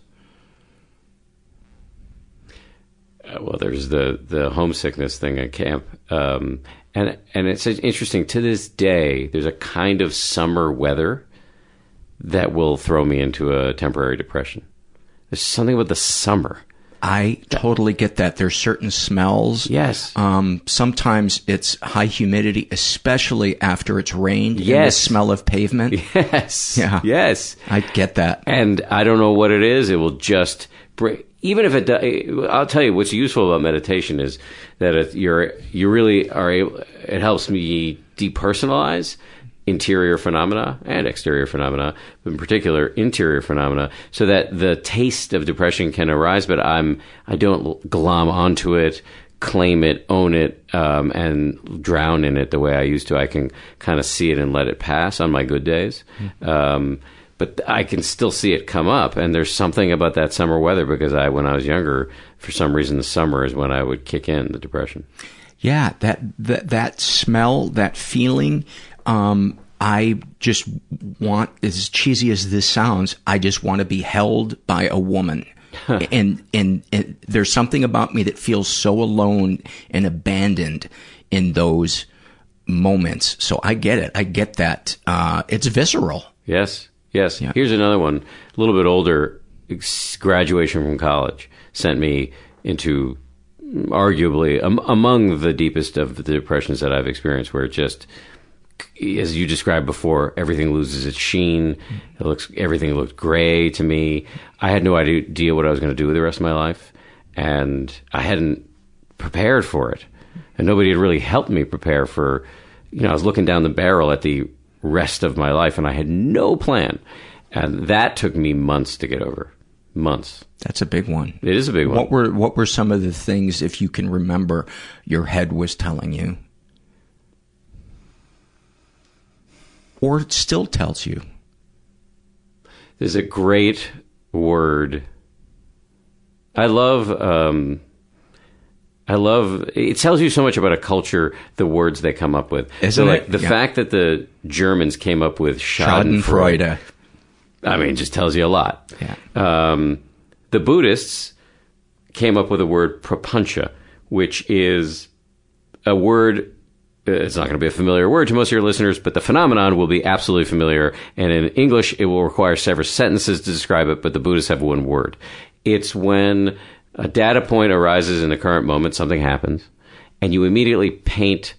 Uh, well, there's the the homesickness thing at camp, um, and and it's interesting to this day. There's a kind of summer weather that will throw me into a temporary depression. There's something about the summer. I totally get that. There's certain smells. Yes. Um, sometimes it's high humidity, especially after it's rained. and the Yes. smell of pavement. Yes. Yeah. Yes. I get that. And I don't know what it is. It will just bring. Even if it, I'll tell you what's useful about meditation is that it, you're you really are able. It helps me depersonalize interior phenomena and exterior phenomena, but in particular interior phenomena, so that the taste of depression can arise, but I'm I don't glom onto it, claim it, own it, um, and drown in it the way I used to. I can kind of see it and let it pass on my good days. Um, but I can still see it come up, and there's something about that summer weather because I, when I was younger, for some reason, the summer is when I would kick in the depression. Yeah, that that that smell, that feeling. Um, I just want, as cheesy as this sounds, I just want to be held by a woman. and, and and there's something about me that feels so alone and abandoned in those moments. So I get it. I get that. Uh, it's visceral. Yes, yes. Here's another one, a little bit older. Graduation from college sent me into arguably um, among the deepest of the depressions that I've experienced, where it just, as you described before, everything loses its sheen. It looks everything looked gray to me. I had no idea what I was going to do with the rest of my life, and I hadn't prepared for it, and nobody had really helped me prepare for. You know, I was looking down the barrel at the rest of my life, and I had no plan, and that took me months to get over. Months. That's a big one. It is a big one. What were what were some of the things, if you can remember, your head was telling you, or it still tells you? There's a great word. I love. Um, I love. It tells you so much about a culture. The words they come up with. Isn't so, like it? the Yeah. fact that the Germans came up with Schadenfreude. Schadenfreude. I mean, just tells you a lot. Yeah. Um, the Buddhists came up with a word prapancha, which is a word. uh, It's not going to be a familiar word to most of your listeners, but the phenomenon will be absolutely familiar. And in English, it will require several sentences to describe it, but the Buddhists have one word. It's when a data point arises in the current moment, something happens, and you immediately paint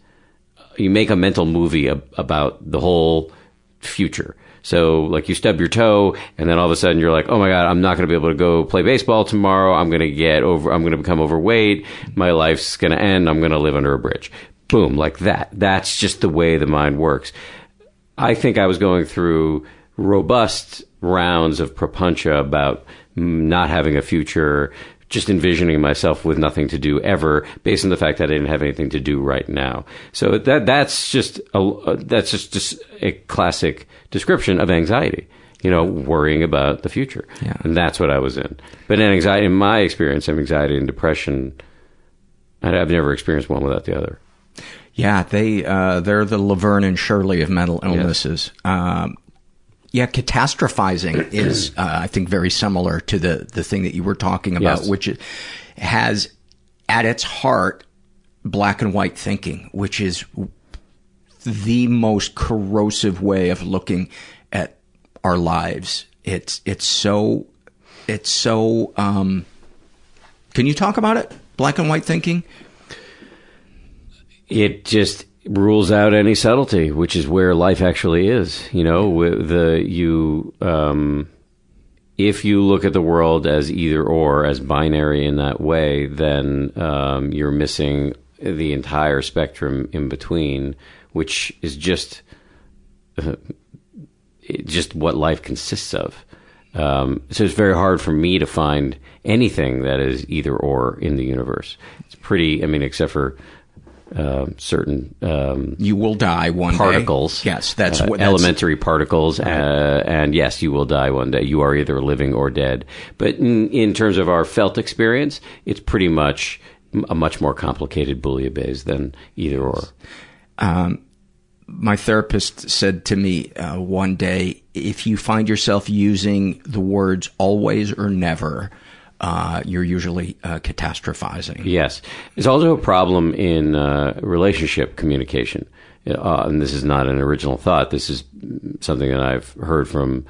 uh, you make a mental movie ab- about the whole future. So, like, you stub your toe, and then all of a sudden you're like, "Oh my god, I'm not going to be able to go play baseball tomorrow. I'm going to get over. I'm going to become overweight. My life's going to end. I'm going to live under a bridge." Boom, like that. That's just the way the mind works. I think I was going through robust rounds of prapancha about not having a future, just envisioning myself with nothing to do ever, based on the fact that I didn't have anything to do right now. So that that's just a, uh, that's just, just a classic description of anxiety. You know, worrying about the future, Yeah. and that's what I was in. But in anxiety, in my experience, of anxiety and depression, I've never experienced one without the other. Yeah, they uh, they're the Laverne and Shirley of mental illnesses. Um, yeah, catastrophizing is, uh, I think, very similar to the the thing that you were talking about, Yes. which has at its heart black and white thinking, which is the most corrosive way of looking at our lives. It's it's so it's so. Um, can you talk about it? Black and white thinking. it just rules out any subtlety, which is where life actually is. You know, the you um, if you look at the world as either or, as binary in that way, then um, you're missing the entire spectrum in between, which is just uh, just what life consists of. Um, so it's very hard for me to find anything that is either or in the universe. It's pretty. I mean, except for uh, certain um, you will die one day. particles. Yes, that's uh, what- that's- elementary particles, uh, and yes, you will die one day. You are either living or dead. But in, in terms of our felt experience, it's pretty much a much more complicated bouillabaisse than either or. Um, my therapist said to me uh, one day, if you find yourself using the words always or never, uh, you're usually uh, catastrophizing. Yes. There's also a problem in uh, relationship communication. Uh, and this is not an original thought. This is something that I've heard from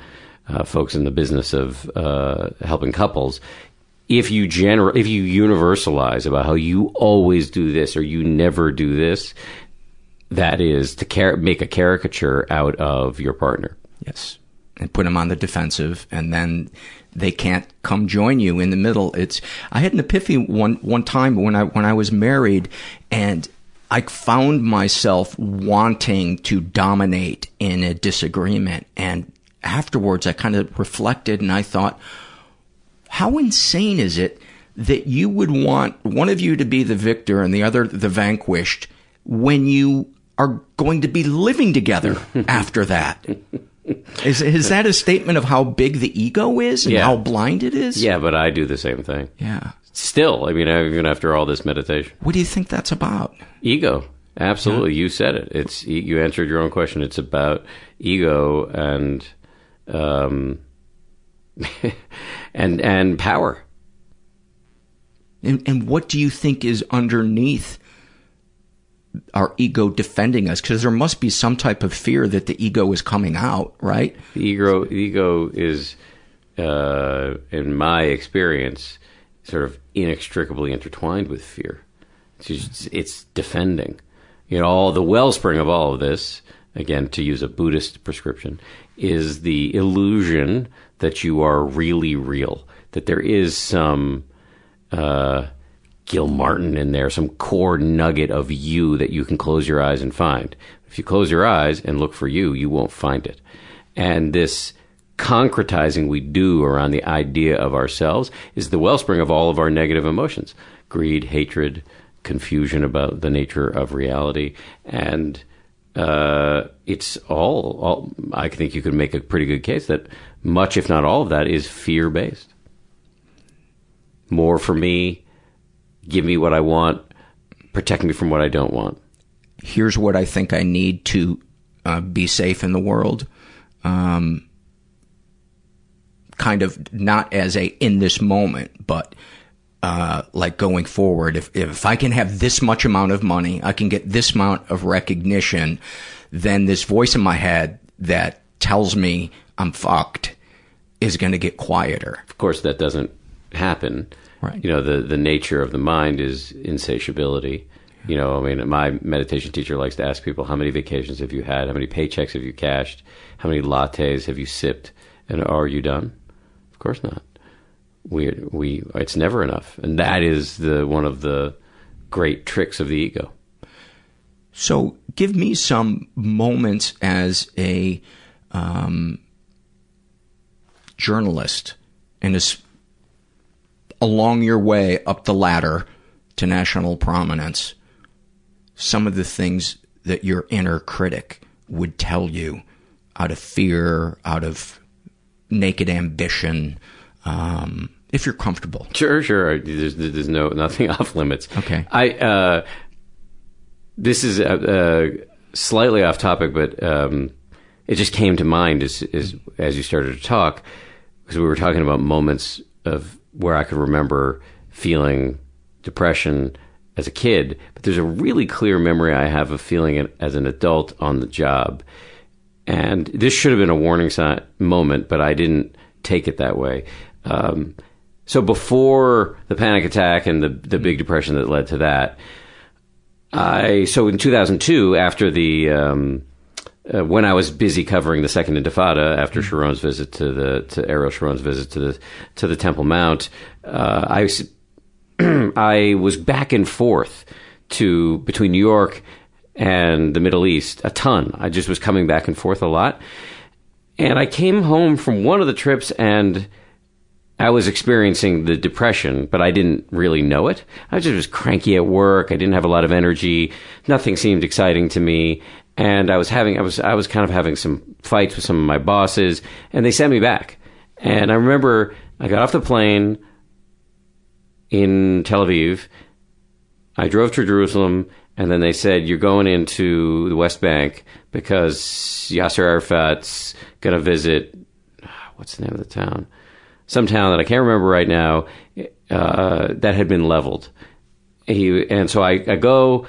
uh, folks in the business of uh, helping couples. If you general, if you universalize about how you always do this or you never do this, that is to car- make a caricature out of your partner. Yes. And put them on the defensive, and then they can't come join you in the middle. It's. I had an epiphany one one time when I when I was married, and I found myself wanting to dominate in a disagreement, and afterwards I kind of reflected, and I thought, how insane is it that you would want one of you to be the victor and the other the vanquished when you are going to be living together after that? Is, is that a statement of how big the ego is and Yeah. how blind it is? Yeah, but I do the same thing. Yeah. Still, I mean, even after all this meditation. What do you think that's about? Ego. Absolutely. You said it. It's you answered your own question. It's about ego and um and and power. And, and what do you think is underneath our ego defending us? Because there must be some type of fear that the ego is coming out, right? The ego ego is uh in my experience sort of inextricably intertwined with fear. It's just, it's defending. You know, all the wellspring of all of this, again, to use a Buddhist prescription, is the illusion that you are really real, that there is some uh, Gilmartin in there, some core nugget of you that you can close your eyes and find. If you close your eyes and look for you, you won't find it. And this concretizing we do around the idea of ourselves is the wellspring of all of our negative emotions greed, hatred, confusion about the nature of reality. And uh, it's all, all, I think you could make a pretty good case that much, if not all of that, is fear based. More for me, give me what I want, protect me from what I don't want. Here's what I think I need to uh, be safe in the world. Um, kind of not as a in this moment, but uh, like going forward. If if I can have this much amount of money, I can get this amount of recognition, then this voice in my head that tells me I'm fucked is going to get quieter. Of course, that doesn't happen. Right. You know, the the nature of the mind is insatiability. You know, I mean, my meditation teacher likes to ask people, how many vacations have you had? How many paychecks have you cashed? How many lattes have you sipped? And are you done? Of course not. We we it's never enough, and that is the one of the great tricks of the ego. So, give me some moments as a um, journalist and as along your way up the ladder to national prominence, some of the things that your inner critic would tell you out of fear, out of naked ambition, um, if you're comfortable. Sure, sure. There's, there's no nothing off limits. Okay. I uh, this is uh, uh, slightly off topic, but um, it just came to mind as as as you started to talk because we were talking about moments of where I could remember feeling depression as a kid, but there's a really clear memory I have of feeling it as an adult on the job. And this should have been a warning sign moment, but I didn't take it that way. Um, so before the panic attack and the the big depression that led to that, I so in 2002 after the um, uh, when I was busy covering the Second Intifada after Sharon's visit to the to Ariel Sharon's visit to the to the Temple Mount, uh, I was- I was back and forth to between New York and the Middle East a ton. I just was coming back and forth a lot, and I came home from one of the trips and. I was experiencing the depression, but I didn't really know it. I just was cranky at work. I didn't have a lot of energy. Nothing seemed exciting to me. And I was having, I was, I was kind of having some fights with some of my bosses and they sent me back. And I remember I got off the plane in Tel Aviv. I drove to Jerusalem and then they said, you're going into the West Bank because Yasser Arafat's going to visit, what's the name of the town? some town that I can't remember right now uh, that had been leveled. He and so I, I go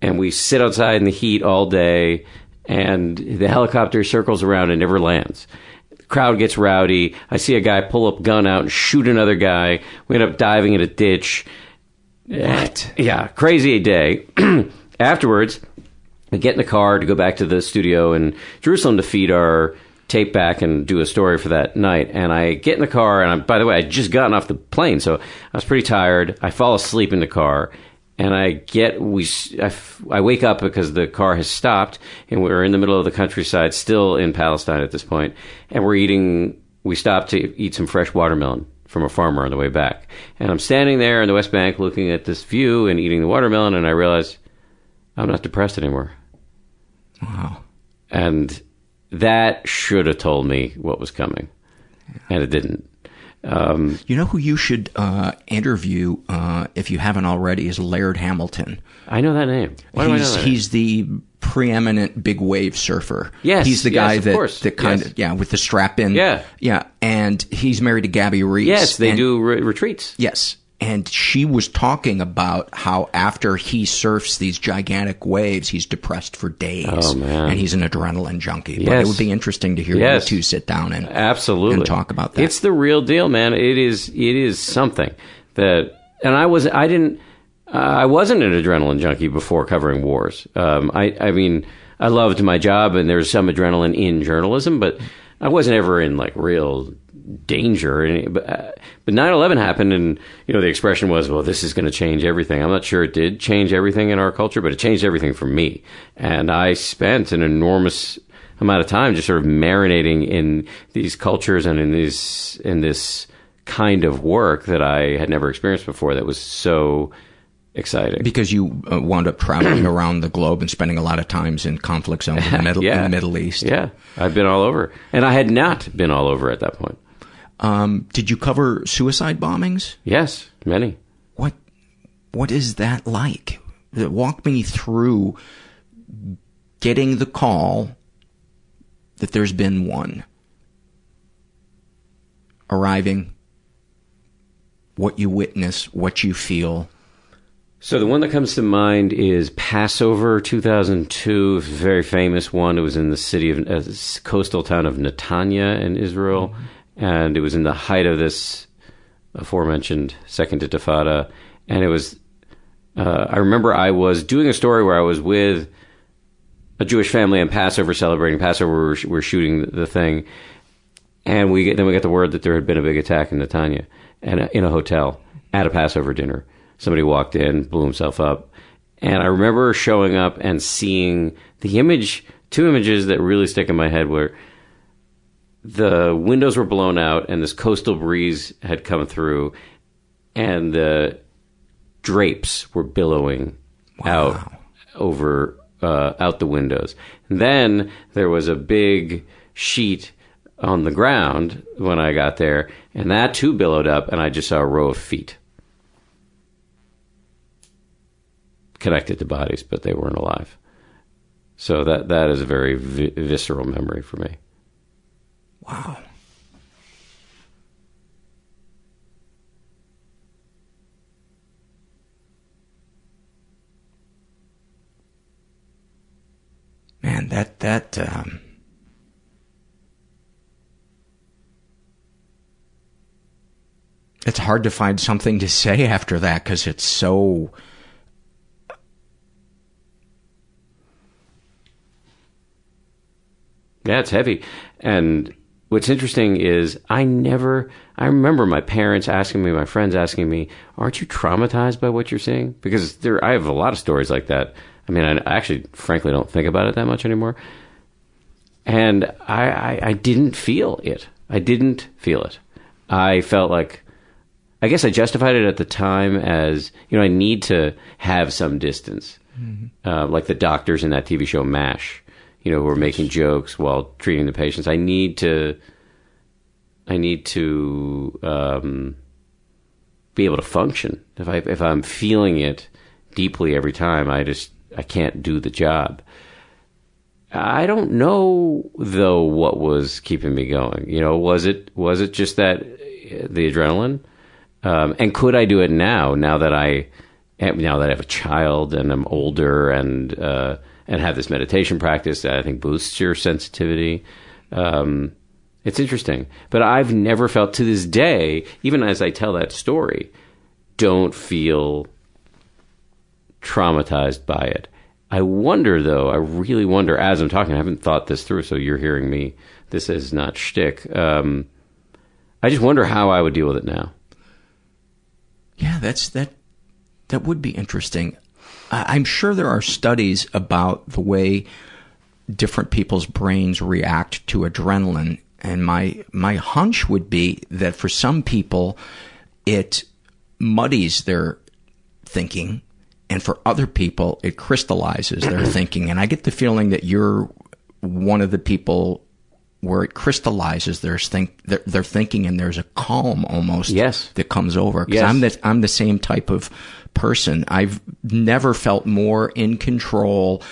and we sit outside in the heat all day, and the helicopter circles around and never lands. The crowd gets rowdy. I see a guy pull up gun out and shoot another guy. We end up diving in a ditch. What? Yeah, crazy day. Afterwards, we get in the car to go back to the studio in Jerusalem to feed our tape back and do a story for that night. And I get in the car, and I, by the way, I just gotten off the plane, so I was pretty tired. I fall asleep in the car, and I get we I wake up because the car has stopped, and we're in the middle of the countryside, still in Palestine at this point, and we're eating. We stopped to eat some fresh watermelon from a farmer on the way back, and I'm standing there in the West Bank looking at this view and eating the watermelon, and I realize I'm not depressed anymore. Wow. And that should have told me what was coming, and it didn't. Um, You know who you should uh, interview uh, if you haven't already is Laird Hamilton. I know that name. Why do I know he's that name? he's the preeminent big wave surfer. Yes, he's the guy of that course. that kind Yes. of yeah with the strap in. Yeah. yeah, and he's married to Gabby Reece. yes, they and- do re- retreats. Yes. And she was talking about how after he surfs these gigantic waves, he's depressed for days. Oh, man. And he's an adrenaline junkie. But Yes. it would be interesting to hear Yes. you two sit down and Absolutely and talk about that. It's the real deal, man. It is. It is something that, and I was. I didn't. Uh, I wasn't an adrenaline junkie before covering wars. Um, I. I mean, I loved my job, and there's some adrenaline in journalism, but I wasn't ever in like real danger. And- But uh, but 9/11 happened, and you know the expression was, "Well, this is going to change everything." I'm not sure it did change everything in our culture, but it changed everything for me. And I spent an enormous amount of time just sort of marinating in these cultures and in these in this kind of work that I had never experienced before. That was so exciting. because you uh, wound up traveling around the globe and spending a lot of times in conflict zones in the Middle, in the Middle East. Yeah, I've been all over, and I had not been all over at that point. Um, did you cover suicide bombings? Yes, many. What What is that like? Walk me through getting the call that there's been one, arriving, what you witness, what you feel. So the one that comes to mind is Passover 2002, a very famous one. It was in the city of uh, coastal town of Netanya in Israel, and it was in the height of this aforementioned Second Intifada, and it was. Uh, I remember I was doing a story where I was with a Jewish family on Passover celebrating Passover. We were, we were shooting the thing, and we get, then we got the word that there had been a big attack in Netanya and in a hotel at a Passover dinner. Somebody walked in, blew himself up, and I remember showing up and seeing the image, two images that really stick in my head were the windows were blown out and this coastal breeze had come through and the drapes were billowing out over uh, out the windows. And then there was a big sheet on the ground when I got there, and that too billowed up, and I just saw a row of feet connected to bodies, but they weren't alive. So that that is a very vi- visceral memory for me. Wow. Man, that that um, it's hard to find something to say after that because it's so. Yeah, it's heavy. And what's interesting is I never, I remember my parents asking me, my friends asking me, aren't you traumatized by what you're seeing? Because there, I have a lot of stories like that. I mean, I, actually, frankly, don't think about it that much anymore. And I, I, I didn't feel it. I didn't feel it. I felt like, I guess I justified it at the time as, you know, I need to have some distance. Uh, like the doctors in that TV show MASH, you know, who are making jokes while treating the patients. I need to, I need to um, be able to function. If I if I'm feeling it deeply every time, I just I can't do the job. I don't know though what was keeping me going. You know, was it was it just that the adrenaline? Um, and could I do it now? Now that I now that I have a child and I'm older and uh, and have this meditation practice that I think boosts your sensitivity. Um, it's interesting, but I've never felt to this day, even as I tell that story, don't feel traumatized by it. I wonder, though, I really wonder, as I'm talking, I haven't thought this through, so you're hearing me. This is not shtick. Um, I just wonder how I would deal with it now. Yeah, that's that. That would be interesting. I'm sure there are studies about the way different people's brains react to adrenaline, and my my hunch would be that for some people, it muddies their thinking, and for other people, it crystallizes their thinking. And I get the feeling that you're one of the people where it crystallizes there's think their, their thinking, and there's a calm almost yes. that comes over. Because Yes. I'm the I'm the same type of person. I've never felt more in control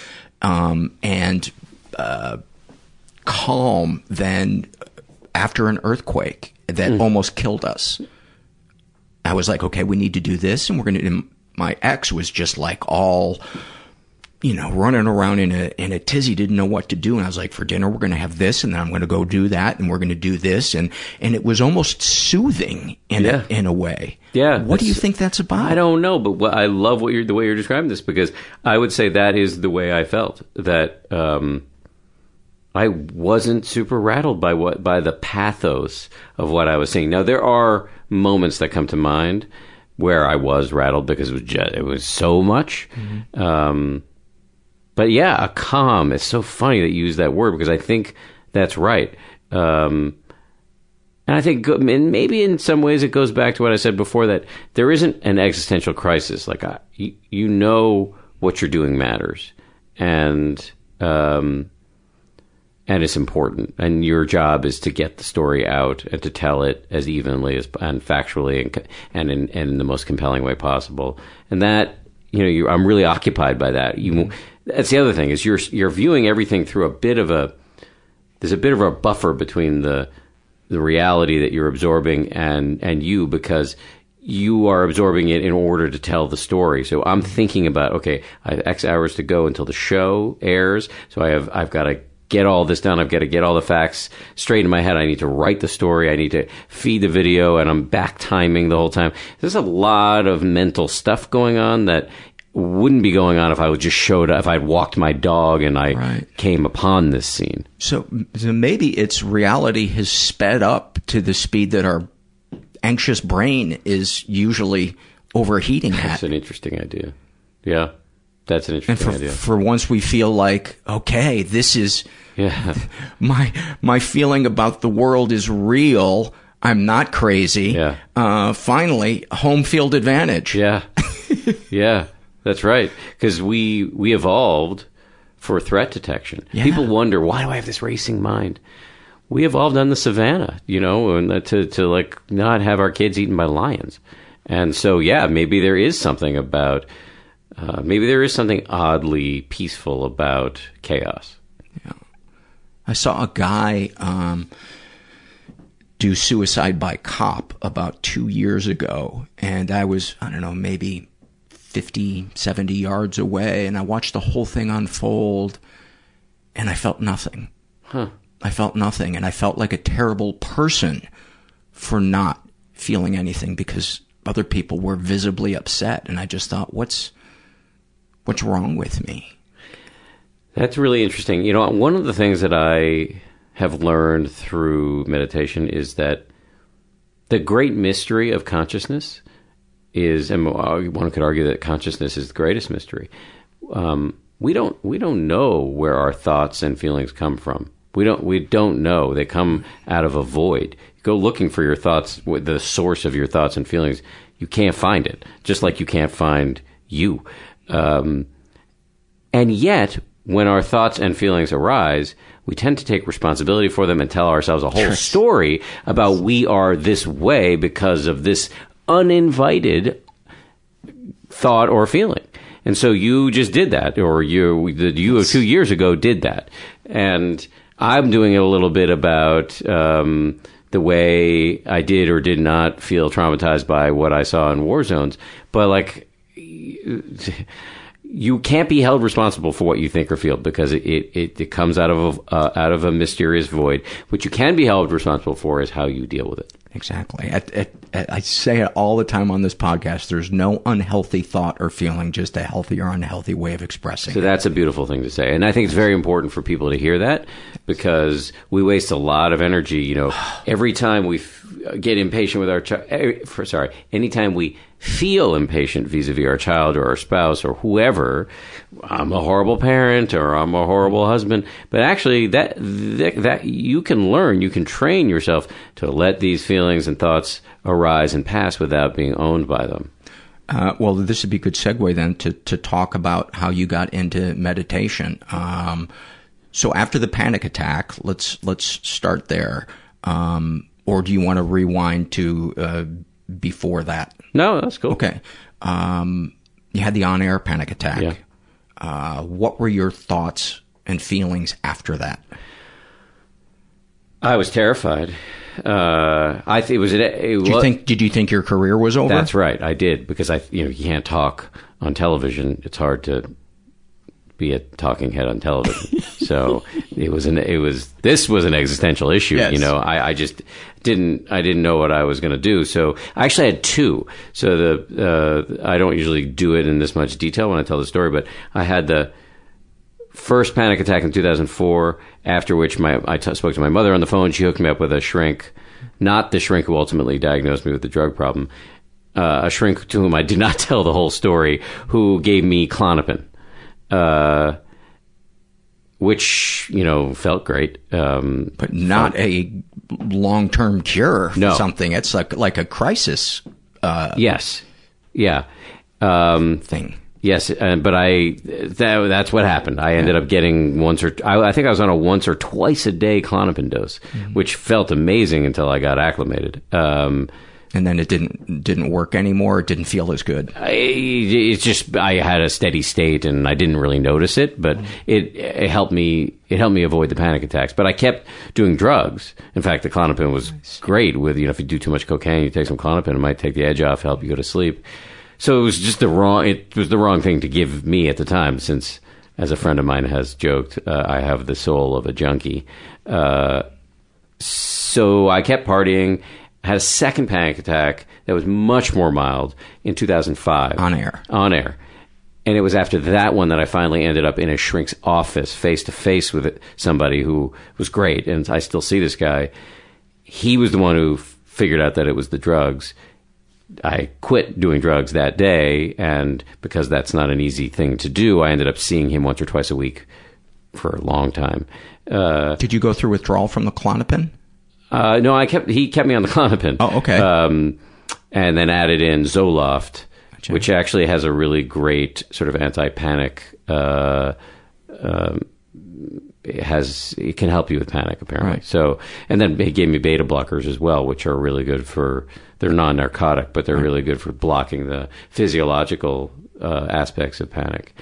um, and uh, calm than after an earthquake that almost killed us. I was like, okay, we need to do this, and we're going to. My ex was just like all, you know, running around in a in a tizzy, didn't know what to do, and I was like, for dinner we're going to have this, and then I'm going to go do that, and we're going to do this, and and it was almost soothing in Yeah. a, in a way. Yeah. What do you think that's about? I don't know, but what, I love what you're the way you're describing this because I would say that is the way I felt that um, I wasn't super rattled by what by the pathos of what I was seeing. Now there are moments that come to mind where I was rattled because it was just, it was so much. Um, but yeah, a calm. It's so funny that you use that word because I think that's right. Um, and I think, and maybe in some ways it goes back to what I said before that there isn't an existential crisis. Like, I, you, know what you're doing matters. And, um, and it's important. And your job is to get the story out and to tell it as evenly as and factually and and in, and in the most compelling way possible. And that you know, you, I'm really occupied by that. You, that's the other thing is you're you're viewing everything through a bit of a there's a bit of a buffer between the the reality that you're absorbing and and you because you are absorbing it in order to tell the story. So I'm thinking about okay, I have X hours to go until the show airs. So I have I've got to get all this done. I've got to get all the facts straight in my head. I need to write the story. I need to feed the video, and I'm back timing the whole time. There's a lot of mental stuff going on that wouldn't be going on if I would just showed up, if I'd walked my dog and I came upon this scene. So, so maybe it's reality has sped up to the speed that our anxious brain is usually overheating at. That's an interesting idea. Yeah. That's an And interesting for, idea. for once we feel like, okay, this is, yeah. my, my feeling about the world is real. I'm not crazy. Yeah. Uh, finally, home field advantage. Yeah. yeah. That's right. Because we we evolved for threat detection. Yeah. People wonder why do I have this racing mind? We evolved on the savannah, you know, and to to like not have our kids eaten by lions. And so, yeah, maybe there is something about, uh, maybe there is something oddly peaceful about chaos. Yeah, I saw a guy um, do suicide by cop about two years ago, and I was, I don't know, maybe 50, 70 yards away, and I watched the whole thing unfold, and I felt nothing. Huh. I felt nothing, and I felt like a terrible person for not feeling anything because other people were visibly upset, and I just thought, what's what's wrong with me? That's really interesting. You know, one of the things that I have learned through meditation is that the great mystery of consciousness is, and one could argue that consciousness is the greatest mystery. Um, we don't we don't know where our thoughts and feelings come from. We don't we don't know. They come out of a void. Go looking for your thoughts, the source of your thoughts and feelings. You can't find it. Just like you can't find you. Um, and yet, when our thoughts and feelings arise, we tend to take responsibility for them and tell ourselves a whole story about we are this way because of this uninvited thought or feeling. And so you just did that, or you, the you of two years ago did that. And I'm doing it a little bit about um, the way I did or did not feel traumatized by what I saw in war zones. But like, you can't be held responsible for what you think or feel because it, it, it comes out of a, uh, out of a mysterious void. What you can be held responsible for is how you deal with it. Exactly. At, at, at, I say it all the time on this podcast. There's no unhealthy thought or feeling, just a healthy or unhealthy way of expressing. So it. that's a beautiful thing to say, and I think it's very important for people to hear that because we waste a lot of energy. You know, every time we f- get impatient with our child. Eh, sorry, anytime we feel impatient vis-a-vis our child or our spouse or whoever, I'm a horrible parent or I'm a horrible husband. But actually, that, that that you can learn, you can train yourself to let these feelings and thoughts arise and pass without being owned by them. Uh, well, this would be a good segue then to to talk about how you got into meditation. Um, so after the panic attack, let's let's start there. Um, or do you want to rewind to uh, before that? No, that's cool. Okay. Um, you had the on-air panic attack. Yeah. Uh, what were your thoughts and feelings after that? I was terrified. Uh, I th- it was. It, it did you think? Did you think your career was over? That's right. I did because I, you know, you can't talk on television. It's hard to be a talking head on television. so it was an. It was. This was an existential issue. Yes. You know, I, I just didn't. I didn't know what I was going to do. So I actually had two. So the. Uh, I don't usually do it in this much detail when I tell the story, but I had the first panic attack in 2004, after which my, I t- spoke to my mother on the phone. She hooked me up with a shrink, not the shrink who ultimately diagnosed me with the drug problem, uh, a shrink to whom I did not tell the whole story, who gave me Klonopin, uh, which, you know, felt great. Um, but not felt, a long term cure for no. something. It's like, like a crisis. Uh, yes. Yeah. Um, thing. Yes, uh, but I that, that's what happened. I ended up getting once or I, I, think I was on a once or twice a day Klonopin dose, mm-hmm. which felt amazing until I got acclimated. Um, and then it didn't didn't work anymore. It didn't feel as good. I, it's just I had a steady state and I didn't really notice it, but it it helped me it helped me avoid the panic attacks. But I kept doing drugs. In fact, the Klonopin was great. With you know if you do too much cocaine, you take some Klonopin, it might take the edge off, help you go to sleep. So it was just the wrong. It was the wrong thing to give me at the time, since, as a friend of mine has joked, uh, I have the soul of a junkie. Uh, so I kept partying. Had a second panic attack that was much more mild in 2005 on air. On air, and it was after that one that I finally ended up in a shrink's office, face to face with somebody who was great, and I still see this guy. He was the one who f- figured out that it was the drugs I quit doing drugs that day, and because that's not an easy thing to do, I ended up seeing him once or twice a week for a long time. Uh, Did you go through withdrawal from the Klonopin? Uh, no, I kept he kept me on the Klonopin. Oh, okay. Um, and then added in Zoloft, gotcha. which actually has a really great sort of anti-panic. Uh, um, it has it can help you with panic apparently. Right. So and then he gave me beta blockers as well, which are really good for they're non-narcotic, but they're right. really good for blocking the physiological uh, aspects of panic.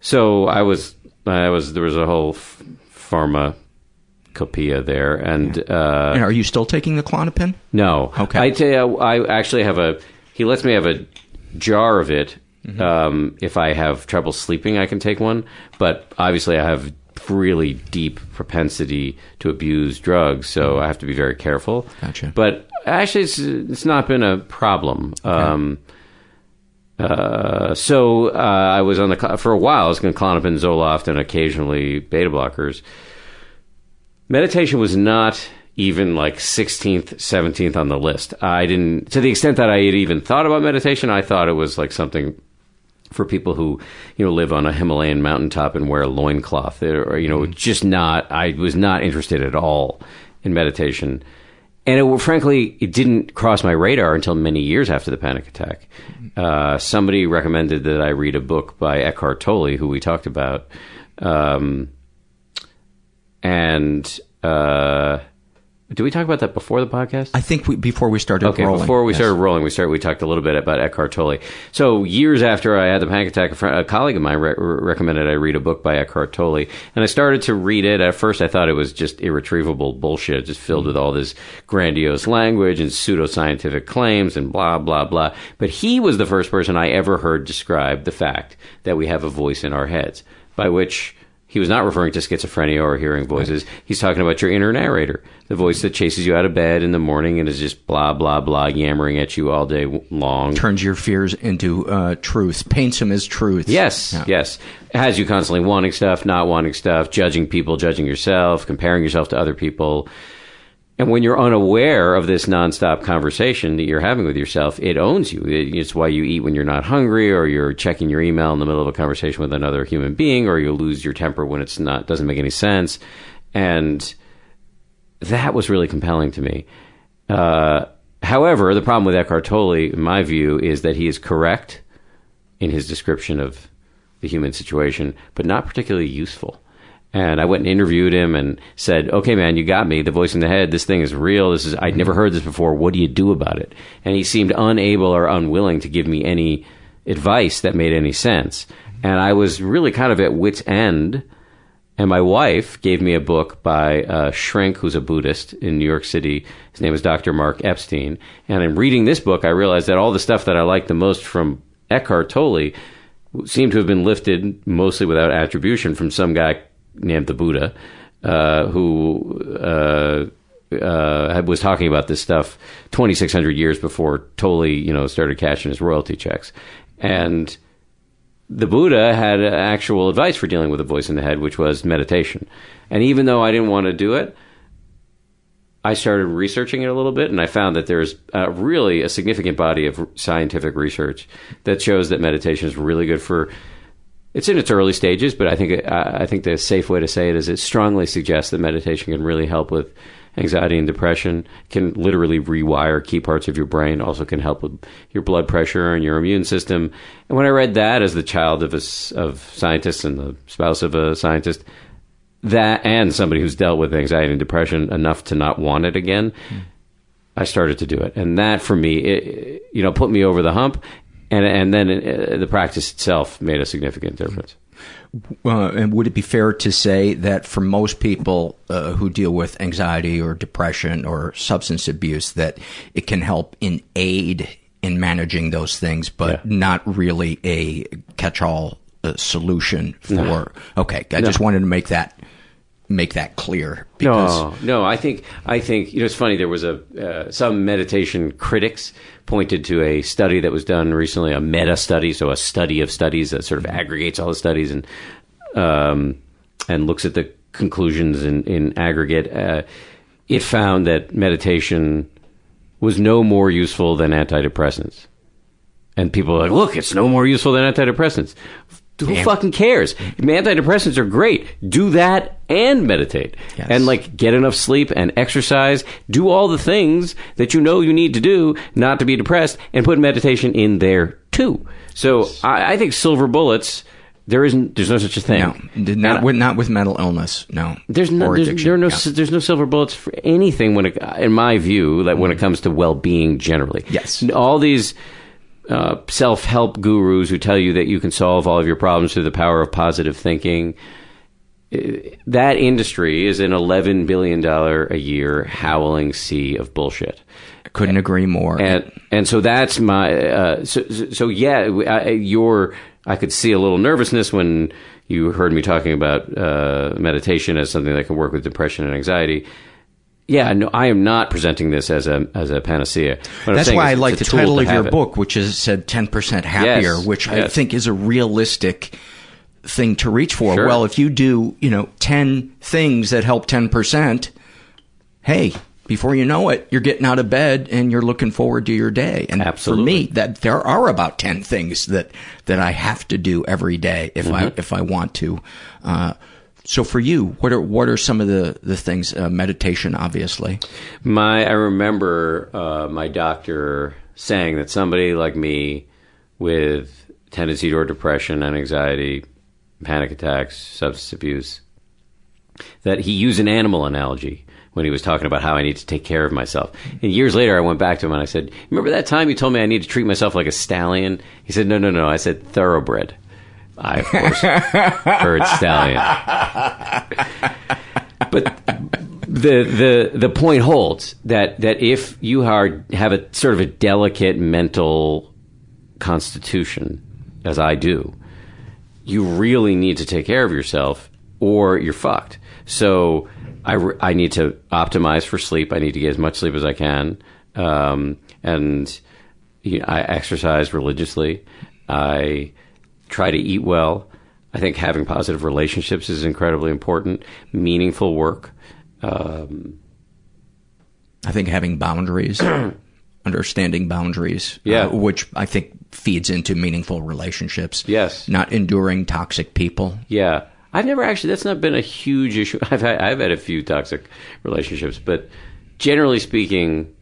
So I was I was there was a whole f- pharmacopoeia there, and, yeah. uh, and are you still taking the Klonopin? No. Okay. I tell you, I actually have a. He lets me have a jar of it. Mm-hmm. Um, if I have trouble sleeping, I can take one. But obviously, I have really deep propensity to abuse drugs, so I have to be very careful. Gotcha. But actually, it's it's not been a problem. Okay. Um, uh, so uh, I was on the for a while. I was going to Klonopin, Zoloft, and occasionally beta blockers. Meditation was not even like 16th, 17th on the list. I didn't, to the extent that I had even thought about meditation, I thought it was like something for people who, you know, live on a Himalayan mountaintop and wear a loincloth or, you know, just not, I was not interested at all in meditation. And it, frankly, it didn't cross my radar until many years after the panic attack. Uh, somebody recommended that I read a book by Eckhart Tolle, who we talked about. Um, and, uh, did we talk about that before the podcast? I think we, before we started okay, rolling. before we yes. started rolling, we started. We talked a little bit about Eckhart Tolle. So years after I had the panic attack, a, friend, a colleague of mine re- recommended I read a book by Eckhart Tolle, and I started to read it. At first, I thought it was just irretrievable bullshit, just filled with all this grandiose language and pseudoscientific claims and blah blah blah. But he was the first person I ever heard describe the fact that we have a voice in our heads, by which he was not referring to schizophrenia or hearing voices. He's talking about your inner narrator, the voice that chases you out of bed in the morning and is just blah, blah, blah, yammering at you all day long. Turns your fears into uh, truth, paints them as truth. Yes, Yeah. yes. Has you constantly wanting stuff, not wanting stuff, judging people, judging yourself, comparing yourself to other people. And when you're unaware of this nonstop conversation that you're having with yourself, it owns you. It's why you eat when you're not hungry, or you're checking your email in the middle of a conversation with another human being, or you lose your temper when it's not doesn't make any sense. And that was really compelling to me. Uh, however, the problem with Eckhart Tolle, in my view, is that he is correct in his description of the human situation, but not particularly useful. And I went and interviewed him and said, "Okay, man, you got me. The voice in the head. This thing is real. This is I'd never heard this before. What do you do about it?" And he seemed unable or unwilling to give me any advice that made any sense. And I was really kind of at wit's end. And my wife gave me a book by uh, a shrink who's a Buddhist in New York City. His name is Dr. Mark Epstein. And in reading this book, I realized that all the stuff that I liked the most from Eckhart Tolle seemed to have been lifted mostly without attribution from some guy named the Buddha, uh, who uh, uh, was talking about this stuff 2,600 years before Tolle, you know, started cashing his royalty checks. And the Buddha had actual advice for dealing with a voice in the head, which was meditation. And even though I didn't want to do it, I started researching it a little bit, and I found that there's really a significant body of scientific research that shows that meditation is really good for. It's in its early stages, but I think uh, I think the safe way to say it is it strongly suggests that meditation can really help with anxiety and depression. Can literally rewire key parts of your brain. Also can help with your blood pressure and your immune system. And when I read that as the child of a of scientists and the spouse of a scientist, that and somebody who's dealt with anxiety and depression enough to not want it again, I started to do it, and that for me, it, you know, put me over the hump, and and then uh, the practice itself made a significant difference. Uh, and would it be fair to say that for most people uh, who deal with anxiety or depression or substance abuse, that it can help in aid in managing those things, but not really a catch-all uh, solution for? No. Okay, I No. just wanted to make that make that clear. no, no. I think I think you know it's funny. There was a uh, some meditation critics pointed to a study that was done recently, a meta study, so a study of studies that sort of aggregates all the studies and um, and looks at the conclusions in in aggregate. Uh, it found that meditation was no more useful than antidepressants. And people are like, look, it's no more useful than antidepressants. Who fucking cares? Antidepressants are great. Do that and meditate. And like get enough sleep and exercise. Do all the things that you know you need to do not to be depressed and put meditation in there too. So I, I think silver bullets, there isn't, there's no such a thing. No, not with not with mental illness. No, There's no, there's, there are no, yeah. there's no silver bullets for anything when it, in my view, that when it mm-hmm. comes to well-being generally. Yes. All these uh, self-help gurus who tell you that you can solve all of your problems through the power of positive thinking. uh, That industry is an eleven billion dollar a year howling sea of bullshit. Couldn't agree more. And and so that's my uh, so, so so yeah. I, your I could see a little nervousness when you heard me talking about uh, meditation as something that can work with depression and anxiety. Yeah, no, I am not presenting this as a as a panacea. What That's why I like the title to of your it. book, which is said 10% happier, Yes, which I think is a realistic thing to reach for. Sure. Well, if you do, you know, 10 things that help 10%, hey, before you know it, you're getting out of bed and you're looking forward to your day. And Absolutely. for me, that there are about 10 things that, that I have to do every day if I, Mhm. if I want to. Uh, so for you, what are, what are some of the, the things, uh, meditation, obviously? My, I remember uh, my doctor saying that somebody like me with tendency toward depression and anxiety, panic attacks, substance abuse, that he used an animal analogy when he was talking about how I need to take care of myself. And years later, I went back to him and I said, "Remember that time you told me I need to treat myself like a stallion?" He said, "No, no, no." I said, "Thoroughbred." I of course heard stallion, but the the the point holds that that if you are have a sort of a delicate mental constitution, as I do, you really need to take care of yourself, or you're fucked. So I I need to optimize for sleep. I need to get as much sleep as I can, um, and you know, I exercise religiously. I try to eat well. I think having positive relationships is incredibly important. Meaningful work. Um, I think having boundaries, understanding boundaries, Yeah. uh, which I think feeds into meaningful relationships. Yes. Not enduring toxic people. Yeah, I've never actually. That's not been a huge issue. I've had I've had a few toxic relationships, but generally speaking,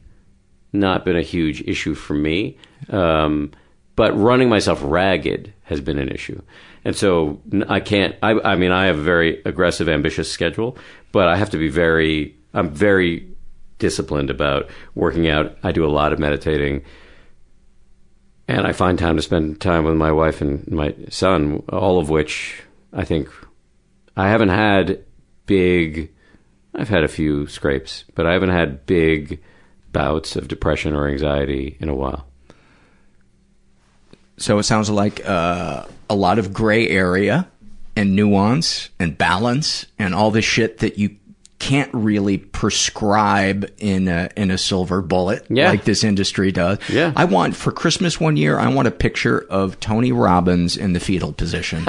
not been a huge issue for me. Um, but running myself ragged has been an issue, and so I can't. I, I mean, I have a very aggressive, ambitious schedule, but I have to be very. I'm very disciplined about working out. I do a lot of meditating. And I find time to spend time with my wife and my son, all of which I think I haven't had big. I've had a few scrapes, but I haven't had big bouts of depression or anxiety in a while. So it sounds like uh, a lot of gray area and nuance and balance and all the shit that you can't really prescribe in a, in a silver bullet Yeah. like this industry does. Yeah. I want for Christmas one year, I want a picture of Tony Robbins in the fetal position.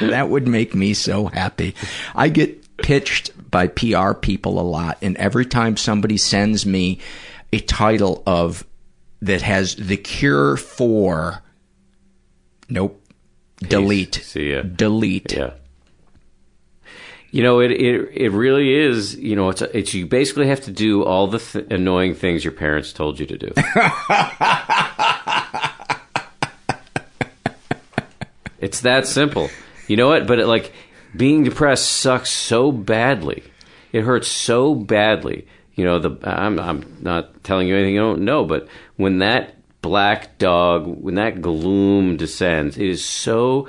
that would make me so happy. I get pitched by PR people a lot, and every time somebody sends me a title of that has the cure for nope delete See ya. delete Yeah. You know, it, it it really is. You know, it's it's you basically have to do all the th- annoying things your parents told you to do. it's that simple. You know what? But it, like being depressed sucks so badly. It hurts so badly. You know, the I'm I'm not telling you anything you don't know, but when that black dog, when that gloom descends, it is so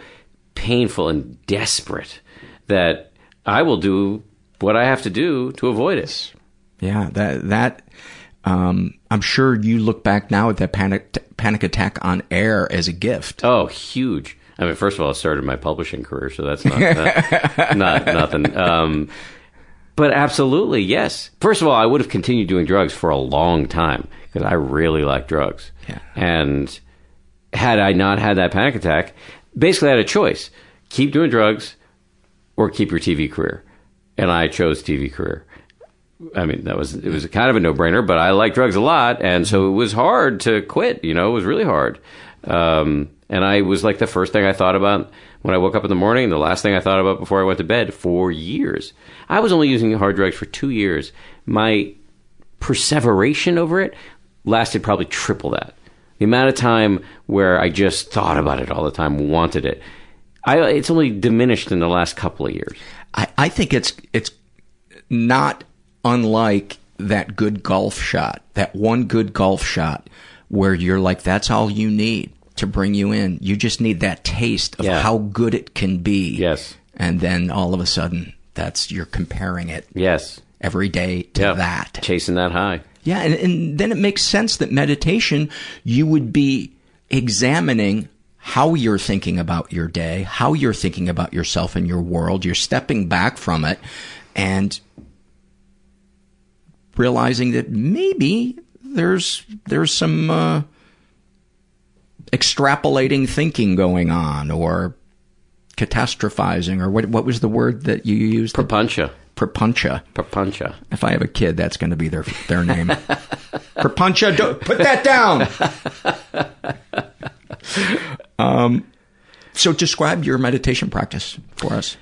painful and desperate that I will do what I have to do to avoid it. yeah that that um, I'm sure you look back now at that panic panic attack on air as a gift. Oh, huge. I mean, first of all, I started my publishing career, so that's not not, not nothing. Um, but absolutely, yes. First of all, I would have continued doing drugs for a long time because I really like drugs. Yeah. And had I not had that panic attack, basically I had a choice: keep doing drugs or keep your TV career. And I chose TV career. I mean, that was it was kind of a no brainer, but I like drugs a lot, and so it was hard to quit. You know, it was really hard. Um, and I was like the first thing I thought about when I woke up in the morning, the last thing I thought about before I went to bed for years. I was only using hard drugs for two years. My perseveration over it lasted probably triple that. The amount of time where I just thought about it all the time, wanted it. I, it's only diminished in the last couple of years. I, I think it's it's not unlike that good golf shot, that one good golf shot where you're like, that's all you need to bring you in. You just need that taste of Yeah. how good it can be. Yes. And then all of a sudden, that's you're comparing it Yes. every day to Yeah. that. Chasing that high. Yeah, and, and then it makes sense that meditation, you would be examining how you're thinking about your day, how you're thinking about yourself and your world. You're stepping back from it and realizing that maybe there's there's some uh, extrapolating thinking going on or catastrophizing or what what was the word that you used? Prapancha. Prapancha. Prapancha. If I have a kid, that's going to be their their name. Prapancha. Don't, put that down. um, so describe your meditation practice for us.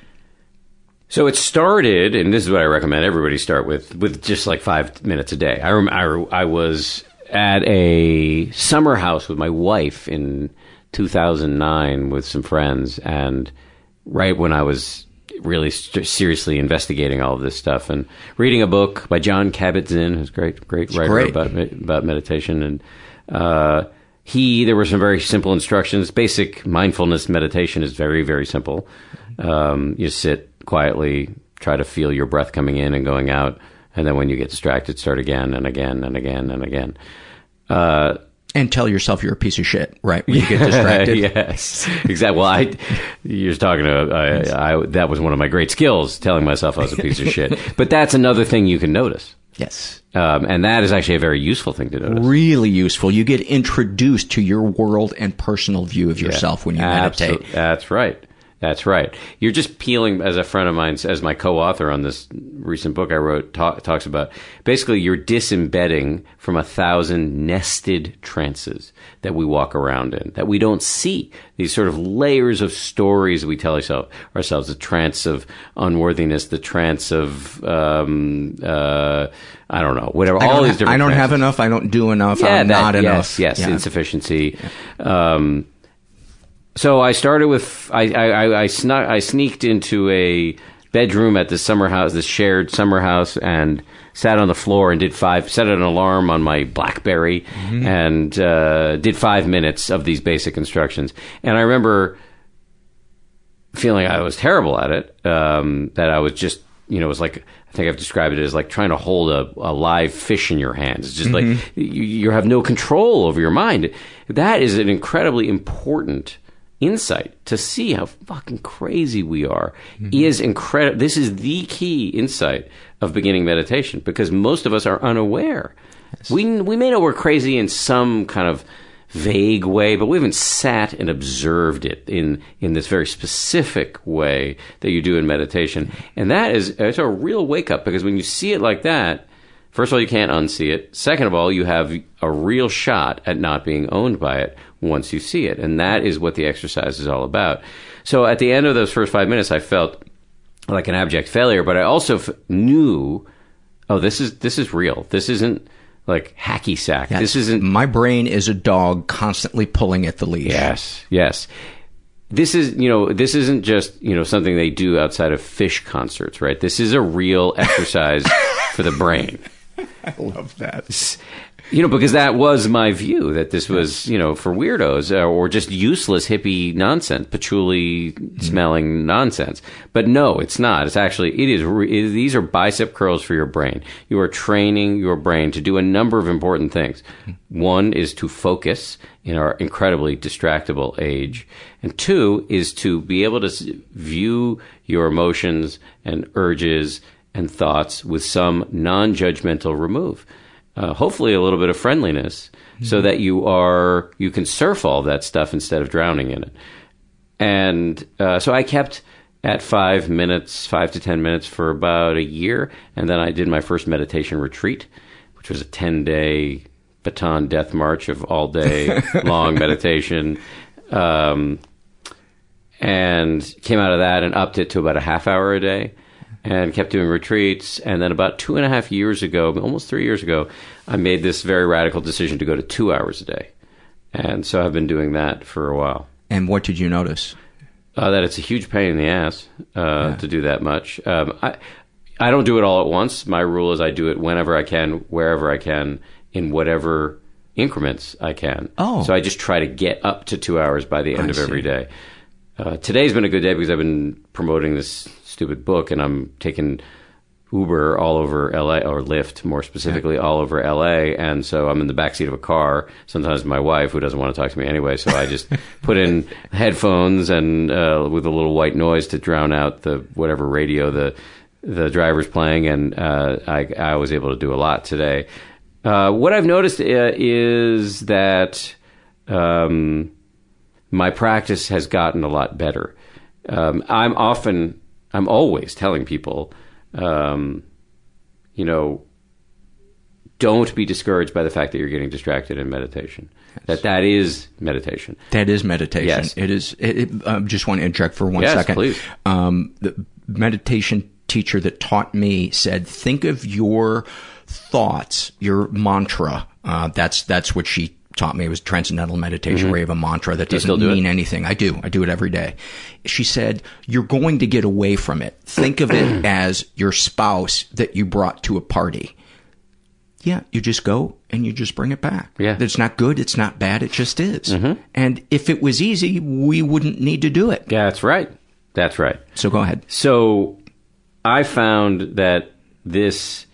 So it started, and this is what I recommend everybody start with, with just like five minutes a day. I rem- I, I was at a summer house with my wife in 2009 with some friends, and right when I was really st- seriously investigating all of this stuff and reading a book by Jon Kabat-Zinn, who's a great, great It's writer great. about about meditation, and uh, he there were some very simple instructions. Basic mindfulness meditation is very very simple. Um, you sit quietly, try to feel your breath coming in and going out, and then when you get distracted, start again and again and again and again. Uh, and tell yourself you're a piece of shit, right? When you get distracted. yes, exactly. Well, I, you're talking to, I, I, that was one of my great skills, telling myself I was a piece of shit. But that's another thing you can notice. Yes. Um, and that is actually a very useful thing to notice. Really useful. You get introduced to your world and personal view of yourself Yeah, when you absolute- meditate. That's right. That's right. You're just peeling, as a friend of mine, as my co-author on this recent book I wrote, ta- talks about. Basically, you're disembedding from a thousand nested trances that we walk around in, that we don't see. These sort of layers of stories we tell ourselves, ourselves the trance of unworthiness, the trance of, um, uh, I don't know, whatever. All don't these ha- different. I don't trances. have enough. I don't do enough. Yeah, I'm that- not yes, enough. Yes, Yeah. insufficiency. Um, so I started with I I, I, I snuck I sneaked into a bedroom at the summer house, this shared summer house, and sat on the floor and did five. Set an alarm on my BlackBerry Mm-hmm. and uh, did five minutes of these basic instructions. And I remember feeling I was terrible at it. Um, that I was just, you know, it was like I think I've described it as like trying to hold a, a live fish in your hands. It's just like you, you have no control over your mind. That is an incredibly important insight to see how fucking crazy we are. Mm-hmm. Is incredible. This is the key insight of beginning meditation because most of us are unaware. We we may know we're crazy in some kind of vague way, but we haven't sat and observed it in in this very specific way that you do in meditation. And that is it's a real wake up because when you see it like that, first of all you can't unsee it. Second of all, you have a real shot at not being owned by it once you see it. And that is what the exercise is all about. So at the end of those first 5 minutes I felt like an abject failure, but I also f- knew oh this is this is real. This isn't like hacky sack. Yes. This isn't My brain is a dog constantly pulling at the leash. Yes, yes. This is, you know, this isn't just, you know, something they do outside of Phish concerts, right? This is a real exercise for the brain. I love that. You know, because that was my view that this was, you know, for weirdos uh, or just useless hippie nonsense, patchouli smelling nonsense. But no, it's not. It's actually, it is, it, these are bicep curls for your brain. You are training your brain to do a number of important things. One is to focus in our incredibly distractible age. And two is to be able to view your emotions and urges and thoughts with some non judgmental remove uh, hopefully a little bit of friendliness so that you are you can surf all that stuff instead of drowning in it. And uh, so i kept at five minutes five to ten minutes for about a year. And then i did my first meditation retreat which was a 10 day Bataan death march of all day long meditation. Um, and came out of that and upped it to about a half hour a day and kept doing retreats. And then about two and a half years ago, almost three years ago, I made this very radical decision to go to two hours a day. And so I've been doing that for a while. And what did you notice? Uh, that it's a huge pain in the ass uh, to do that much. Um, I I don't do it all at once. My rule is I do it whenever I can, wherever I can, in whatever increments I can. Oh. so I just try to get up to two hours by the end I of every see. day. Uh, today's been a good day because I've been promoting this stupid book, and I'm taking Uber all over LA or Lyft, more specifically, all over LA. And so I'm in the backseat of a car. Sometimes my wife, who doesn't want to talk to me anyway, so I just put in headphones and uh, with a little white noise to drown out the whatever radio the the driver's playing, and uh, I, I was able to do a lot today. Uh, what I've noticed uh, is that um, my practice has gotten a lot better. Um, I'm often, I'm always telling people, um, you know, don't be discouraged by the fact that you're getting distracted in meditation. That that is meditation. That is meditation. Yes. It is. It, it, I just want to interject for one second. Yes, please. Um, the meditation teacher that taught me said, think of your thoughts, your mantra. Uh, that's that's what she taught me. It was transcendental meditation, Mhm. where you have a mantra that doesn't do it? mean anything. I do. I do it every day. She said, you're going to get away from it. Think of it as your spouse that you brought to a party. Yeah, you just go and you just bring it back. Yeah. It's not good, it's not bad, it just is. And if it was easy, we wouldn't need to do it. That's right. That's right. So go ahead. So I found that this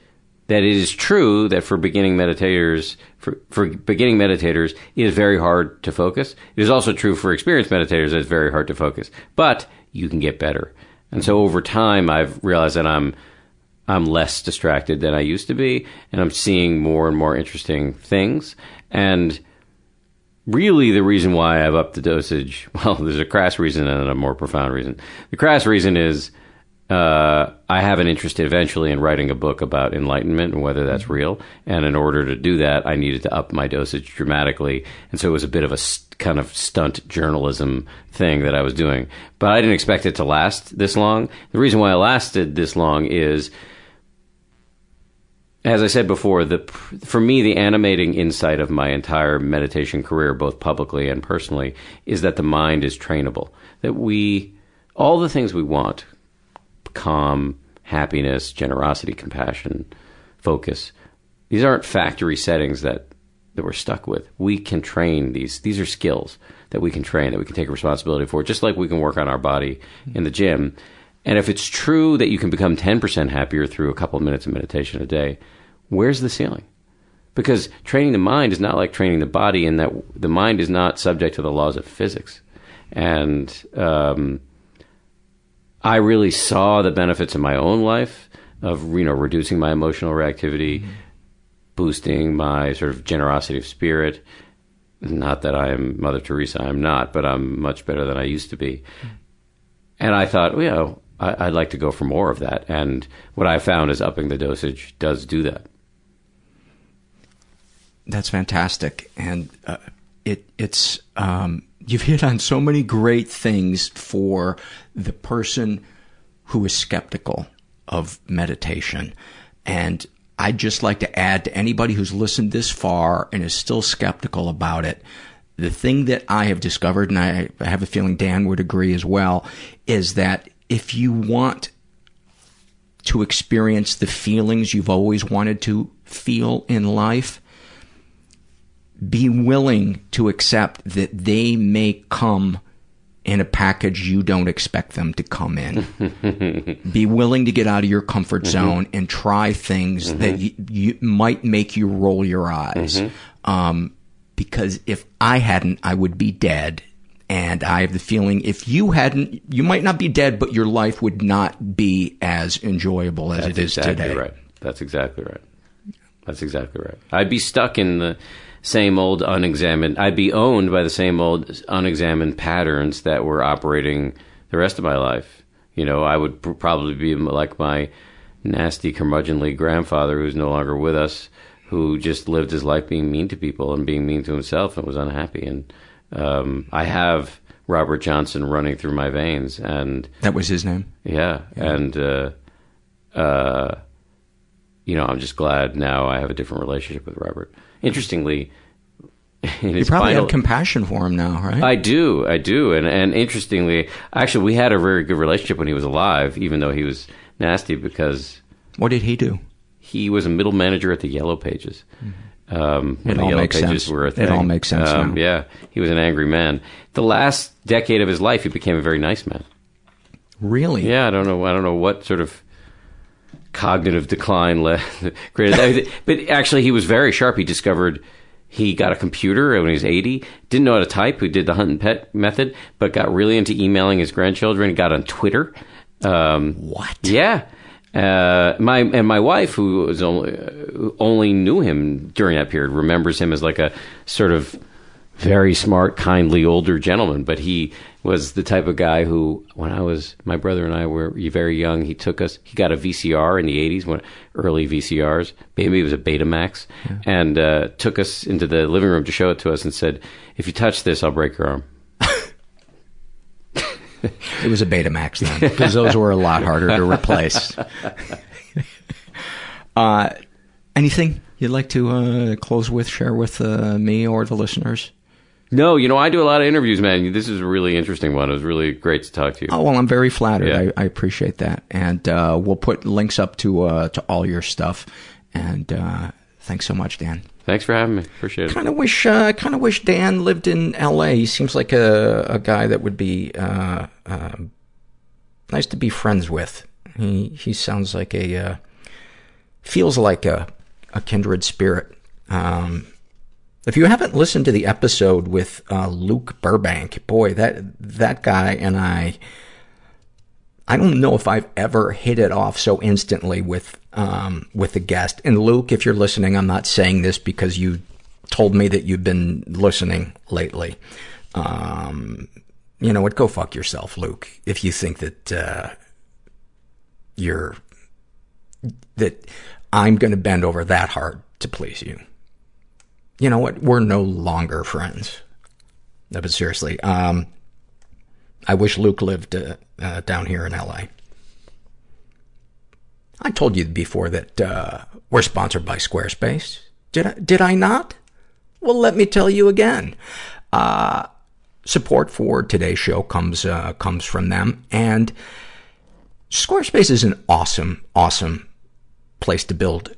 that it is true that for beginning meditators for, for beginning meditators it is very hard to focus. It is also true for experienced meditators that it's very hard to focus. But you can get better. And so over time I've realized that I'm I'm less distracted than I used to be and I'm seeing more and more interesting things and really the reason why I've upped the dosage, well, there's a crass reason and a more profound reason. The crass reason is uh, I have an interest eventually in writing a book about enlightenment and whether that's real. And in order to do that, I needed to up my dosage dramatically. And so it was a bit of a st- kind of stunt journalism thing that I was doing. But I didn't expect it to last this long. The reason why it lasted this long is as I said before, the for me the animating insight of my entire meditation career, both publicly and personally, is that the mind is trainable. That we all the things we want, calm, happiness, generosity, compassion, focus, these aren't factory settings that that we're stuck with. We can train these. These are skills that we can train, that we can take responsibility for, just like we can work on our body in the gym. And if it's true that you can become 10% happier through a couple of minutes of meditation a day, where's the ceiling? Because training the mind is not like training the body, in that the mind is not subject to the laws of physics. And um, I really saw the benefits in my own life of you know reducing my emotional reactivity, boosting my sort of generosity of spirit. Not that I am Mother Teresa, I'm not, but I'm much better than I used to be. And I thought, well, you know, I, I'd like to go for more of that. And what I found is upping the dosage does do that. That's fantastic, and uh, it it's um, you've hit on so many great things for the person who is skeptical of meditation, and I'd just like to add to anybody who's listened this far and is still skeptical about it. The thing that I have discovered, and I, have a feeling Dan would agree as well, is that if you want to experience the feelings you've always wanted to feel in life, be willing to accept that they may come in a package you don't expect them to come in. be willing to get out of your comfort mm-hmm. zone and try things mm-hmm. that you, you might make you roll your eyes. Mm-hmm. Um, because if I hadn't, I would be dead. And I have the feeling if you hadn't, you might not be dead, but your life would not be as enjoyable as That's it is exactly today. right. That's exactly right. That's exactly right. I'd be stuck in the same old unexamined. I'd be owned by the same old unexamined patterns that were operating the rest of my life. You know, I would pr- probably be like my nasty, curmudgeonly grandfather who's no longer with us, who just lived his life being mean to people and being mean to himself and was unhappy. And um, I have Robert Johnson running through my veins, and That was his name. yeah, and uh, uh, you know, I'm just glad now I have a different relationship with Robert. Interestingly, in You probably final, have compassion for him now, right? I do, I do, and and interestingly, actually, we had a very good relationship when he was alive, even though he was nasty because what did he do? He was a middle manager at the Yellow Pages. Um, It the all Yellow makes Pages sense. It all makes sense Um. Yeah, he was an angry man. The last decade of his life, he became a very nice man. Really? Yeah, I don't know. I don't know what sort of cognitive decline that. But actually, he was very sharp. He discovered he got a computer when he was 80. Didn't know how to type. Who did the hunt and pet method, but got really into emailing his grandchildren. Got on Twitter. Um, what? Yeah. Uh, my and my wife, who was only who only knew him during that period, remembers him as like a sort of very smart, kindly older gentleman, but he was the type of guy who, when I was, my brother and I were very young, he took us, he got a VCR in the 80s, when, early VCRs, maybe it was a Betamax, and uh, took us into the living room to show it to us and said, if you touch this, I'll break your arm. It was a Betamax then, because those were a lot harder to replace. uh, anything you'd like to uh, close with, share with uh, me or the listeners? No, you know, I do a lot of interviews, man. This is a really interesting one. It was really great to talk to you. Oh well, I'm very flattered. Yeah. I, I appreciate that, and uh, we'll put links up to uh, to all your stuff. And uh, thanks so much, Dan. Thanks for having me. Appreciate it. Kind of wish, uh, kind of wish Dan lived in L.A. He seems like a a guy that would be uh, uh, nice to be friends with. He he sounds like a uh, feels like a a kindred spirit. Um, if you haven't listened to the episode with uh, Luke Burbank, boy, that that guy and I, I don't know if I've ever hit it off so instantly with um, with the guest. And Luke, if you're listening, I'm not saying this because you told me that you've been listening lately. Um, you know what? Go fuck yourself, Luke. If you think that uh, you're that I'm going to bend over that hard to please you. You know what? We're no longer friends. No, but seriously, um, I wish Luke lived uh, uh, down here in LA. I told you before that uh, we're sponsored by Squarespace. Did I, did I not? Well, let me tell you again. Uh, support for today's show comes uh, comes from them, and Squarespace is an awesome, awesome place to build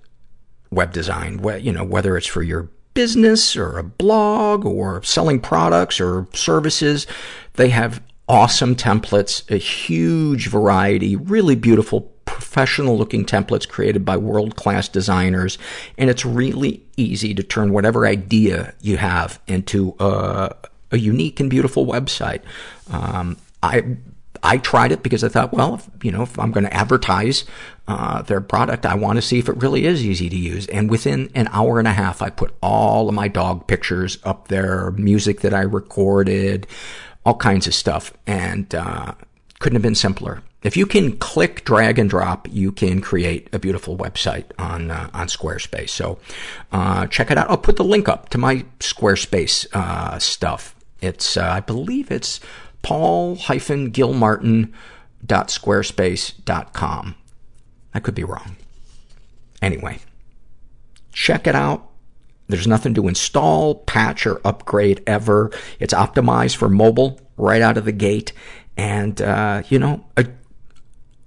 web design. You know, whether it's for your business or a blog or selling products or services, they have awesome templates, a huge variety, really beautiful, professional looking templates created by world class designers. And it's really easy to turn whatever idea you have into a, a unique and beautiful website. Um, I, I tried it because I thought, well, if, you know, if I'm going to advertise uh, their product, I want to see if it really is easy to use. And within an hour and a half, I put all of my dog pictures up there, music that I recorded, all kinds of stuff, and uh, couldn't have been simpler. If you can click, drag, and drop, you can create a beautiful website on uh, on Squarespace. So uh, check it out. I'll put the link up to my Squarespace uh, stuff. It's uh, I believe it's paul-gilmartin.squarespace.com. I could be wrong. Anyway, check it out. There's nothing to install, patch, or upgrade ever. It's optimized for mobile right out of the gate. And, uh, you know, I'm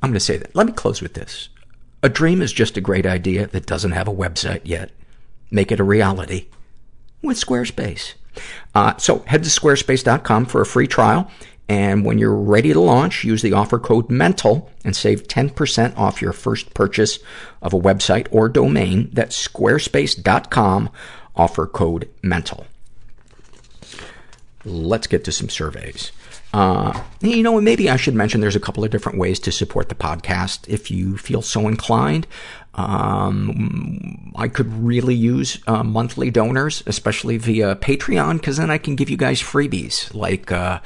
going to say that. Let me close with this. A dream is just a great idea that doesn't have a website yet. Make it a reality with Squarespace. Uh, so head to squarespace.com for a free trial. And when you're ready to launch, use the offer code MENTAL and save 10% off your first purchase of a website or domain. That's squarespace.com, offer code MENTAL. Let's get to some surveys. Uh, you know, maybe I should mention there's a couple of different ways to support the podcast if you feel so inclined. Um, I could really use uh, monthly donors, especially via Patreon, because then I can give you guys freebies like uh,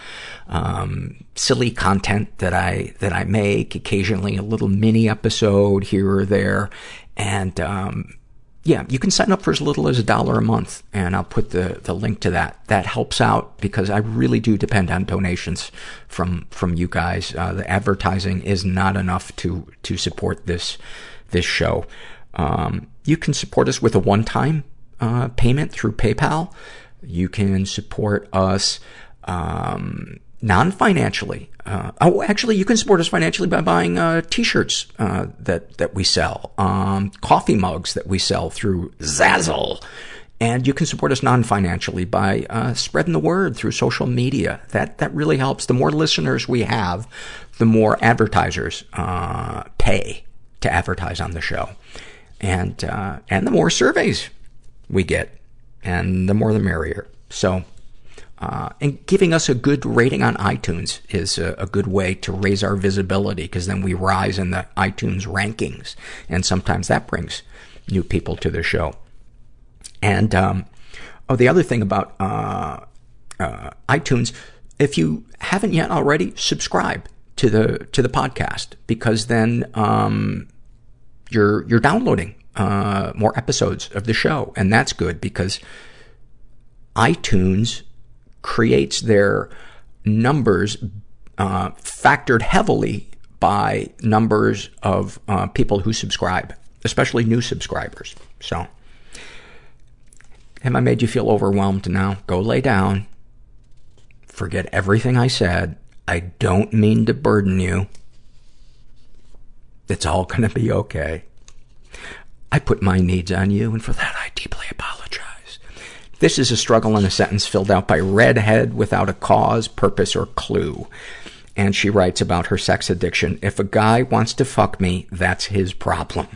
um, silly content that I that I make, occasionally a little mini episode here or there, and um, yeah, you can sign up for as little as a dollar a month, and I'll put the, the link to that. That helps out because I really do depend on donations from from you guys. Uh, the advertising is not enough to to support this this show. Um, you can support us with a one time uh, payment through PayPal. You can support us um, non financially. Uh, oh, actually, you can support us financially by buying uh, t-shirts uh, that that we sell, um, coffee mugs that we sell through Zazzle, and you can support us non-financially by uh, spreading the word through social media. That that really helps. The more listeners we have, the more advertisers uh, pay to advertise on the show, and uh, and the more surveys we get, and the more the merrier. So uh, and giving us a good rating on iTunes is a, a good way to raise our visibility because then we rise in the iTunes rankings. And sometimes that brings new people to the show. And, um, oh, the other thing about, uh, uh, iTunes. If you haven't yet already, subscribe to the to the podcast because then um, you're you're downloading uh, more episodes of the show, and that's good because iTunes creates their numbers uh, factored heavily by numbers of uh, people who subscribe, especially new subscribers. So, have I made you feel overwhelmed now? Go lay down. Forget everything I said. I don't mean to burden you. It's all going to be okay. I put my needs on you, and for that I deeply apologize. This is a struggle in a sentence filled out by Redhead without a cause, purpose, or clue. And she writes about her sex addiction. If a guy wants to fuck me, that's his problem.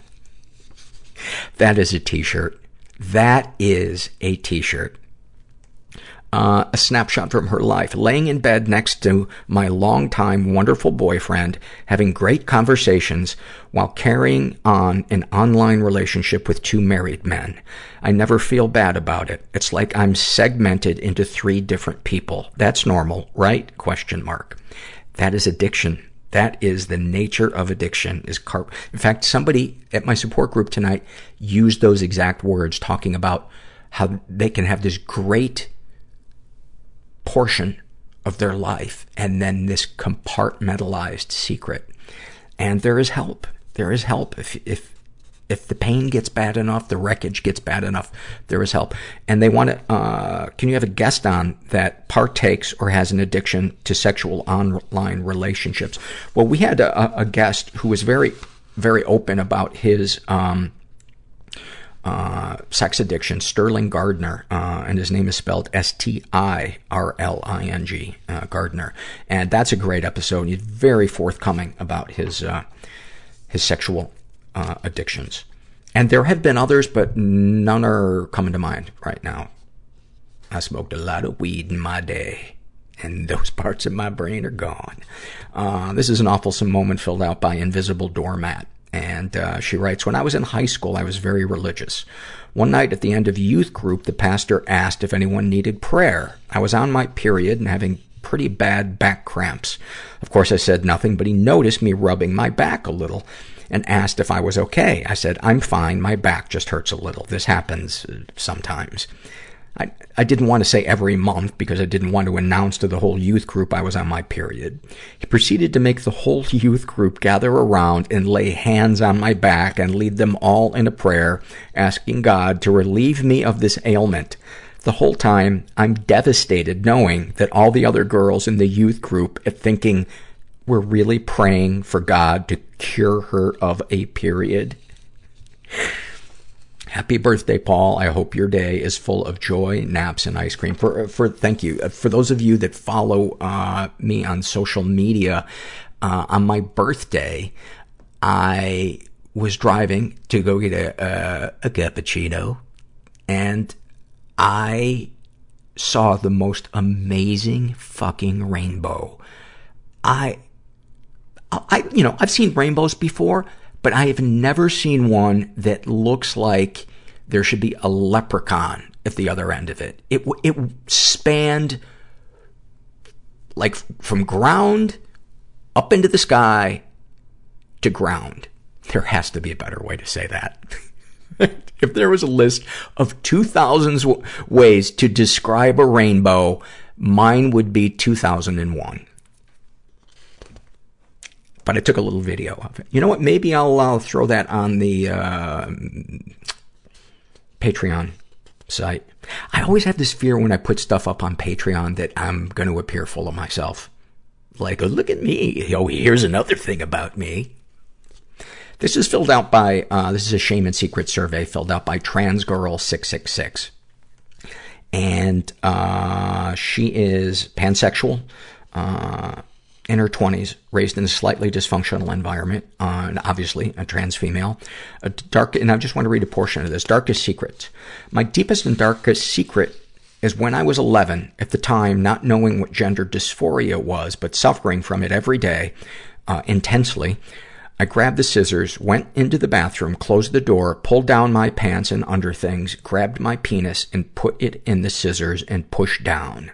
That is a t-shirt. That is a t-shirt. Uh, a snapshot from her life. Laying in bed next to my longtime wonderful boyfriend, having great conversations while carrying on an online relationship with two married men. I never feel bad about it. It's like I'm segmented into three different people. That's normal, right? Question mark. That is addiction. That is the nature of addiction is car- in fact somebody at my support group tonight used those exact words talking about how they can have this great portion of their life and then this compartmentalized secret. And there is help. There is help. If, if, if the pain gets bad enough, the wreckage gets bad enough, there is help. And they want to, uh, can you have a guest on that partakes or has an addiction to sexual online relationships? Well, we had a, a guest who was very, very open about his, um, uh, sex addiction, Stirling Gardner, uh, and his name is spelled S-T-I-R-L-I-N-G, uh, Gardner. And that's a great episode. He's very forthcoming about his, uh, his sexual, uh, addictions. And there have been others, but none are coming to mind right now. I smoked a lot of weed in my day, and those parts of my brain are gone. Uh, this is an awful moment filled out by Invisible Doormat. And uh, she writes, When I was in high school, I was very religious. One night at the end of youth group, the pastor asked if anyone needed prayer. I was on my period and having pretty bad back cramps. Of course, I said nothing, but he noticed me rubbing my back a little and asked if I was okay. I said, I'm fine. My back just hurts a little. This happens uh, sometimes. I, I didn't want to say every month because I didn't want to announce to the whole youth group I was on my period. He proceeded to make the whole youth group gather around and lay hands on my back and lead them all in a prayer, asking God to relieve me of this ailment. The whole time, I'm devastated knowing that all the other girls in the youth group are thinking we're really praying for God to cure her of a period. Happy birthday, Paul. I hope your day is full of joy, naps, and ice cream. For, for, thank you. For those of you that follow, uh, me on social media, uh, on my birthday, I was driving to go get a, a, a cappuccino and I saw the most amazing fucking rainbow. I, I, you know, I've seen rainbows before, but I have never seen one that looks like there should be a leprechaun at the other end of it. It, it spanned like from ground up into the sky to ground. There has to be a better way to say that. if there was a list of 2,000 ways to describe a rainbow, mine would be 2001 but I took a little video of it. You know what? Maybe I'll, I'll throw that on the uh, Patreon site. I always have this fear when I put stuff up on Patreon that I'm going to appear full of myself. Like, oh, look at me. Oh, here's another thing about me. This is filled out by, uh, this is a shame and secret survey filled out by transgirl666. And, uh, she is pansexual, uh, in her 20s, raised in a slightly dysfunctional environment, uh, and obviously a trans female. A dark, and I just want to read a portion of this. Darkest secret. My deepest and darkest secret is when I was 11, at the time not knowing what gender dysphoria was, but suffering from it every day, uh, intensely, I grabbed the scissors, went into the bathroom, closed the door, pulled down my pants and underthings, grabbed my penis and put it in the scissors and pushed down.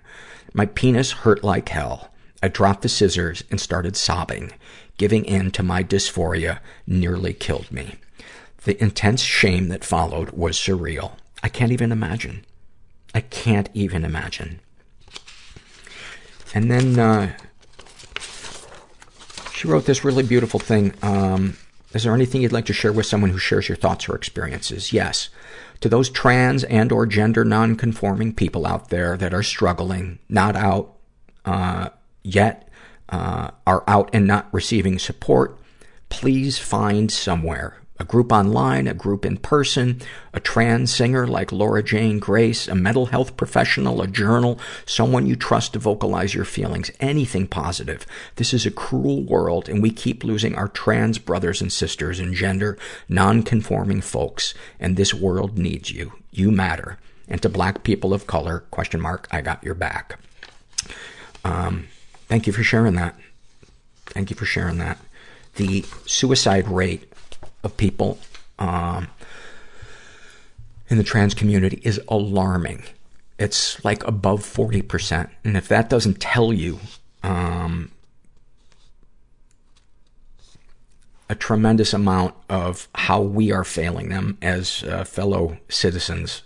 My penis hurt like hell. I dropped the scissors and started sobbing. Giving in to my dysphoria nearly killed me. The intense shame that followed was surreal. I can't even imagine. I can't even imagine. And then, uh, she wrote this really beautiful thing. Um, is there anything you'd like to share with someone who shares your thoughts or experiences? Yes. To those trans and or gender non-conforming people out there that are struggling, not out, uh, yet, uh, are out and not receiving support, please find somewhere a group online, a group in person, a trans singer like Laura Jane Grace, a mental health professional, a journal, someone you trust to vocalize your feelings, anything positive. This is a cruel world and we keep losing our trans brothers and sisters and gender non-conforming folks and this world needs you. You matter. And to black people of color, question mark, I got your back. Um, thank you for sharing that. Thank you for sharing that. The suicide rate of people um, in the trans community is alarming. It's like above 40%. And if that doesn't tell you um, a tremendous amount of how we are failing them as uh, fellow citizens,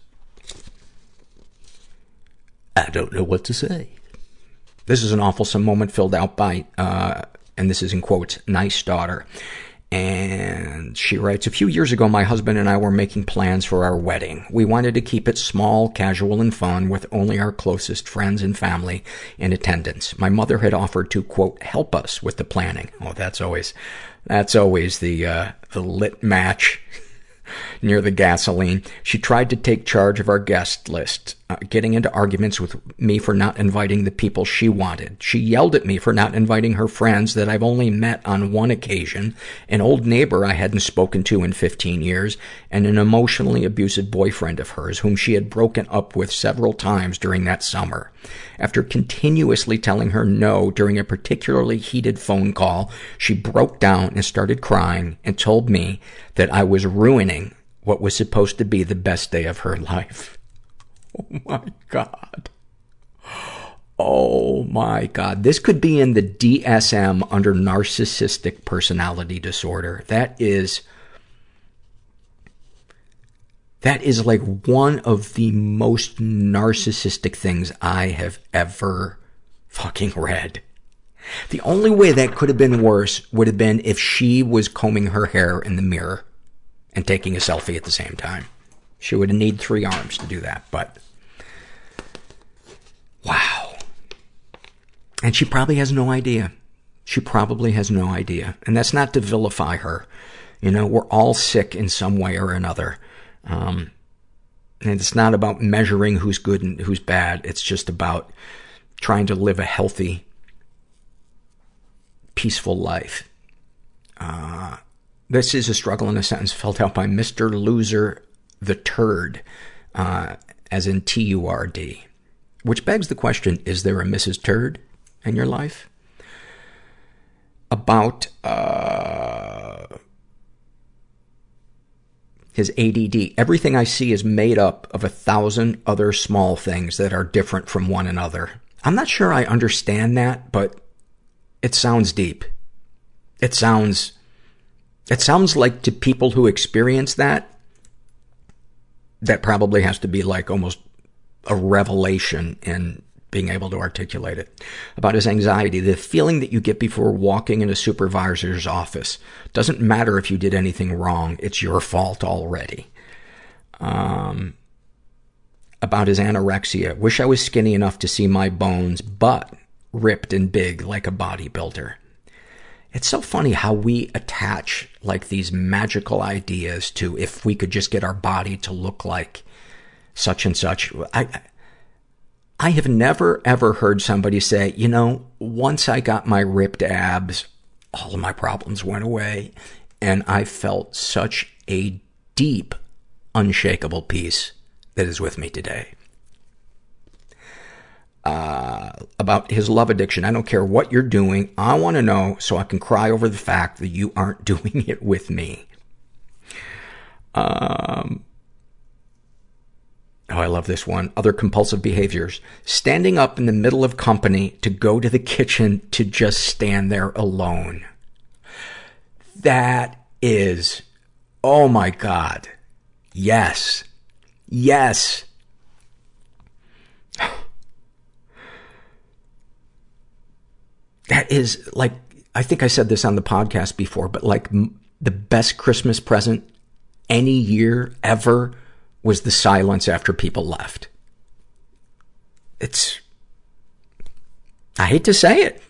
I don't know what to say. This is an awful moment filled out by, uh, and this is in quotes, nice daughter. And she writes, a few years ago, my husband and I were making plans for our wedding. We wanted to keep it small, casual, and fun with only our closest friends and family in attendance. My mother had offered to, quote, help us with the planning. Oh, that's always, that's always the, uh, the lit match near the gasoline. She tried to take charge of our guest list, uh, getting into arguments with me for not inviting the people she wanted. She yelled at me for not inviting her friends that I've only met on one occasion, an old neighbor I hadn't spoken to in 15 years, and an emotionally abusive boyfriend of hers whom she had broken up with several times during that summer. After continuously telling her no during a particularly heated phone call, she broke down and started crying and told me that I was ruining what was supposed to be the best day of her life. Oh my God. Oh my God. This could be in the DSM under narcissistic personality disorder. That is, that is like one of the most narcissistic things I have ever fucking read. The only way that could have been worse would have been if she was combing her hair in the mirror and taking a selfie at the same time. She would need three arms to do that, but wow. And she probably has no idea. She probably has no idea. And that's not to vilify her. You know, we're all sick in some way or another. Um, and it's not about measuring who's good and who's bad. It's just about trying to live a healthy, peaceful life. Uh, this is a struggle in a sentence filled out by Mr. Loser the Turd, uh, as in T-U-R-D. Which begs the question, is there a Mrs. Turd in your life? About, uh, his ADD. Everything I see is made up of a thousand other small things that are different from one another. I'm not sure I understand that, but it sounds deep. It sounds, it sounds like to people who experience that, that probably has to be like almost a revelation in being able to articulate it. About his anxiety, the feeling that you get before walking in a supervisor's office. Doesn't matter if you did anything wrong, it's your fault already. Um, about his anorexia. Wish I was skinny enough to see my bones, but ripped and big like a bodybuilder. It's so funny how we attach like these magical ideas to if we could just get our body to look like such and such. I, I have never ever heard somebody say, you know, once I got my ripped abs, all of my problems went away and I felt such a deep, unshakable peace that is with me today. Uh, about his love addiction. I don't care what you're doing. I want to know so I can cry over the fact that you aren't doing it with me. Um, Oh, I love this one. Other compulsive behaviors. Standing up in the middle of company to go to the kitchen to just stand there alone. That is, oh my God. Yes. Yes. That is like, I think I said this on the podcast before, but like the best Christmas present any year ever was the silence after people left. It's, I hate to say it.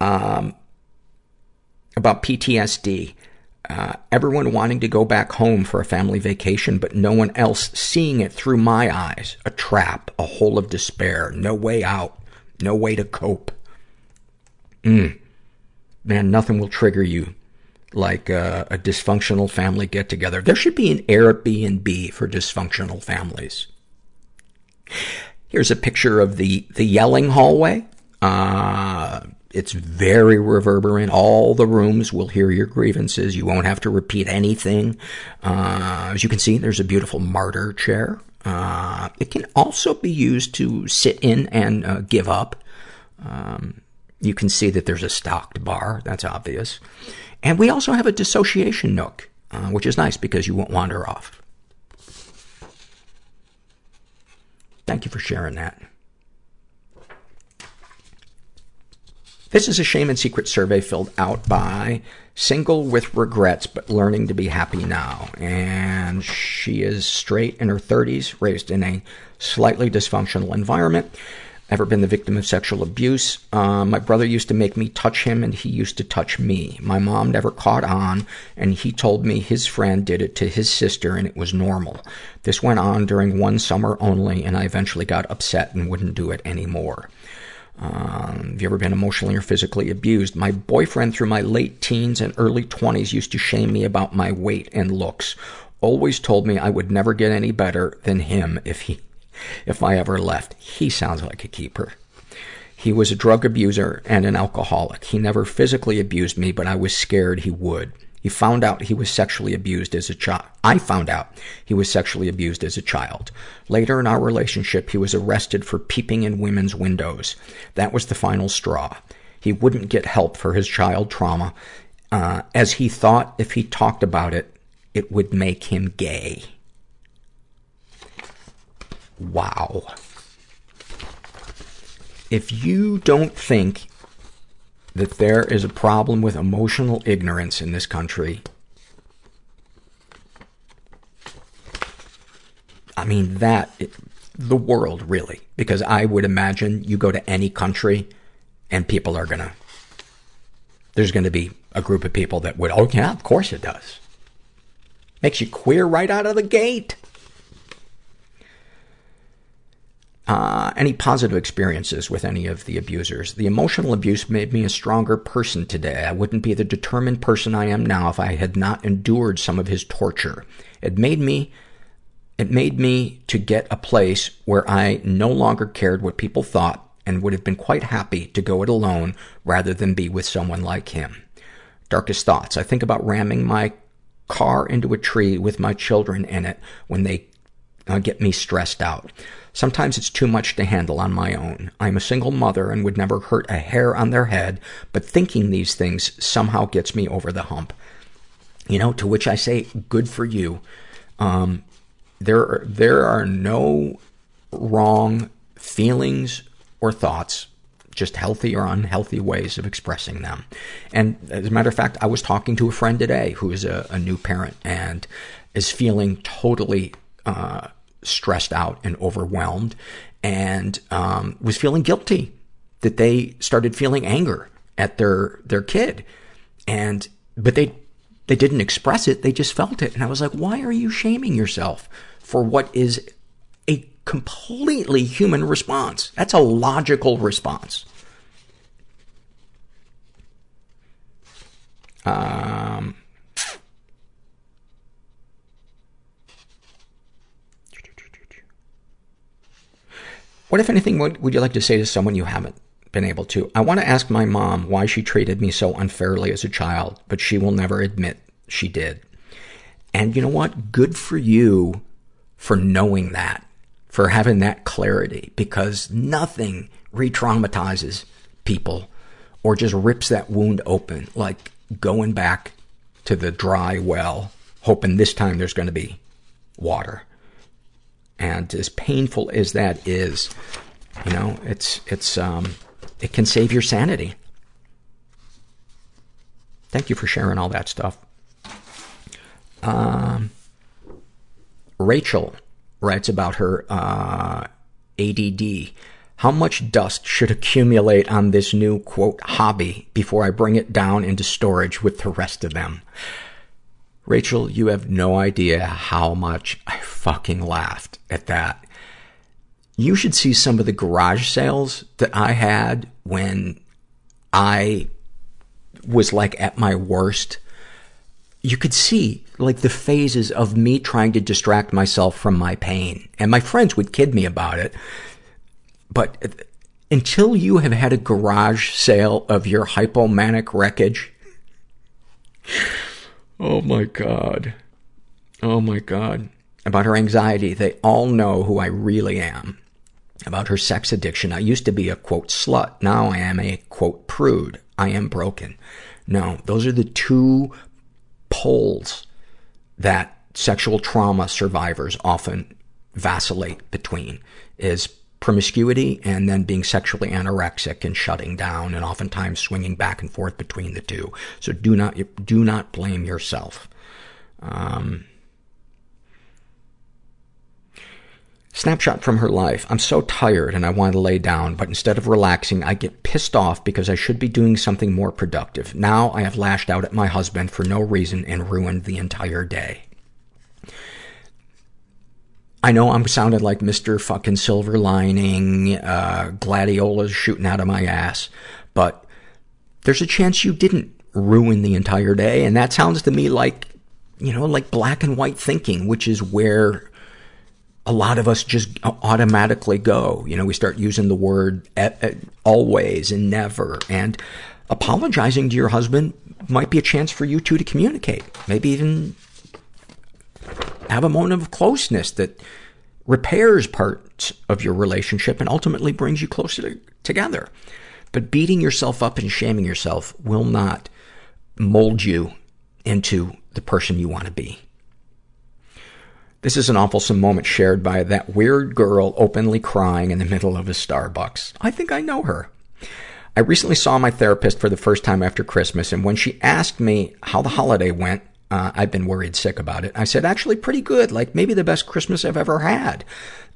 Um, about PTSD. Uh, everyone wanting to go back home for a family vacation, but no one else seeing it through my eyes. A trap, a hole of despair, no way out, no way to cope. Mm. Man, nothing will trigger you like uh, a dysfunctional family get together. There should be an Airbnb for dysfunctional families. Here's a picture of the, the yelling hallway. Uh, it's very reverberant. All the rooms will hear your grievances. You won't have to repeat anything. Uh, as you can see, there's a beautiful martyr chair. Uh, it can also be used to sit in and uh, give up. Um, you can see that there's a stocked bar. That's obvious. And we also have a dissociation nook, uh, which is nice because you won't wander off. Thank you for sharing that. This is a shame and secret survey filled out by single with regrets, but learning to be happy now. And she is straight in her 30s, raised in a slightly dysfunctional environment. Ever been the victim of sexual abuse? Uh, my brother used to make me touch him and he used to touch me. My mom never caught on and he told me his friend did it to his sister and it was normal. This went on during one summer only and I eventually got upset and wouldn't do it anymore. Um, have you ever been emotionally or physically abused? My boyfriend through my late teens and early 20s used to shame me about my weight and looks. Always told me I would never get any better than him if he, if I ever left. He sounds like a keeper. He was a drug abuser and an alcoholic. He never physically abused me, but I was scared he would. He found out he was sexually abused as a child. I found out he was sexually abused as a child. Later in our relationship, he was arrested for peeping in women's windows. That was the final straw. He wouldn't get help for his child trauma, uh, as he thought if he talked about it, it would make him gay. Wow. If you don't think that there is a problem with emotional ignorance in this country, I mean, that, it, the world really, because I would imagine you go to any country and people are gonna, there's gonna be a group of people that would, oh yeah, of course it does. Makes you queer right out of the gate. Uh, any positive experiences with any of the abusers? The emotional abuse made me a stronger person today. I wouldn't be the determined person I am now if I had not endured some of his torture. It made me, it made me to get a place where I no longer cared what people thought and would have been quite happy to go it alone rather than be with someone like him. Darkest thoughts. I think about ramming my car into a tree with my children in it when they uh, get me stressed out. Sometimes it's too much to handle on my own. I'm a single mother and would never hurt a hair on their head, but thinking these things somehow gets me over the hump. You know, to which I say, good for you. Um, there, there are no wrong feelings or thoughts, just healthy or unhealthy ways of expressing them. And as a matter of fact, I was talking to a friend today who is a, a new parent and is feeling totally, uh, stressed out and overwhelmed and um, was feeling guilty that they started feeling anger at their their kid. And but they they didn't express it. They just felt it. And i was like why are you shaming yourself for what is a completely human response? That's a logical response. Um What, if anything, would, would you like to say to someone you haven't been able to? I want to ask my mom why she treated me so unfairly as a child, but she will never admit she did. And you know what? Good for you for knowing that, for having that clarity, because nothing re-traumatizes people or just rips that wound open like going back to the dry well, hoping this time there's going to be water. And as painful as that is, you know, it's, it's, um, it can save your sanity. Thank you for sharing all that stuff. Um, Rachel writes about her, uh, ADD. How much dust should accumulate on this new, quote, hobby before I bring it down into storage with the rest of them? Rachel, you have no idea how much I fucking laughed at that. You should see some of the garage sales that I had when I was like at my worst. You could see like the phases of me trying to distract myself from my pain. And my friends would kid me about it. But uh, until you have had a garage sale of your hypomanic wreckage, oh my god. Oh my god. About her anxiety, they all know who I really am. About her sex addiction, I used to be a quote slut. Now I am a quote prude. I am broken. No, those are the two poles that sexual trauma survivors often vacillate between is promiscuity and then being sexually anorexic and shutting down and oftentimes swinging back and forth between the two. So do not, do not blame yourself. Um, Snapshot from her life. I'm so tired and I want to lay down, but instead of relaxing, I get pissed off because I should be doing something more productive. Now I have lashed out at my husband for no reason and ruined the entire day. I know I'm sounding like Mr. fucking Silver Lining, uh, gladiolas shooting out of my ass, but there's a chance you didn't ruin the entire day, and that sounds to me like, you know, like black and white thinking, which is where a lot of us just automatically go. You know, we start using the word always and never, and apologizing to your husband might be a chance for you two to communicate. Maybe even have a moment of closeness that repairs parts of your relationship and ultimately brings you closer to, together. But beating yourself up and shaming yourself will not mold you into the person you want to be. This is an awful moment shared by that weird girl openly crying in the middle of a Starbucks. I think I know her. I recently saw my therapist for the first time after Christmas, and when she asked me how the holiday went, I've been worried sick about it. I said, actually pretty good, like maybe the best Christmas I've ever had.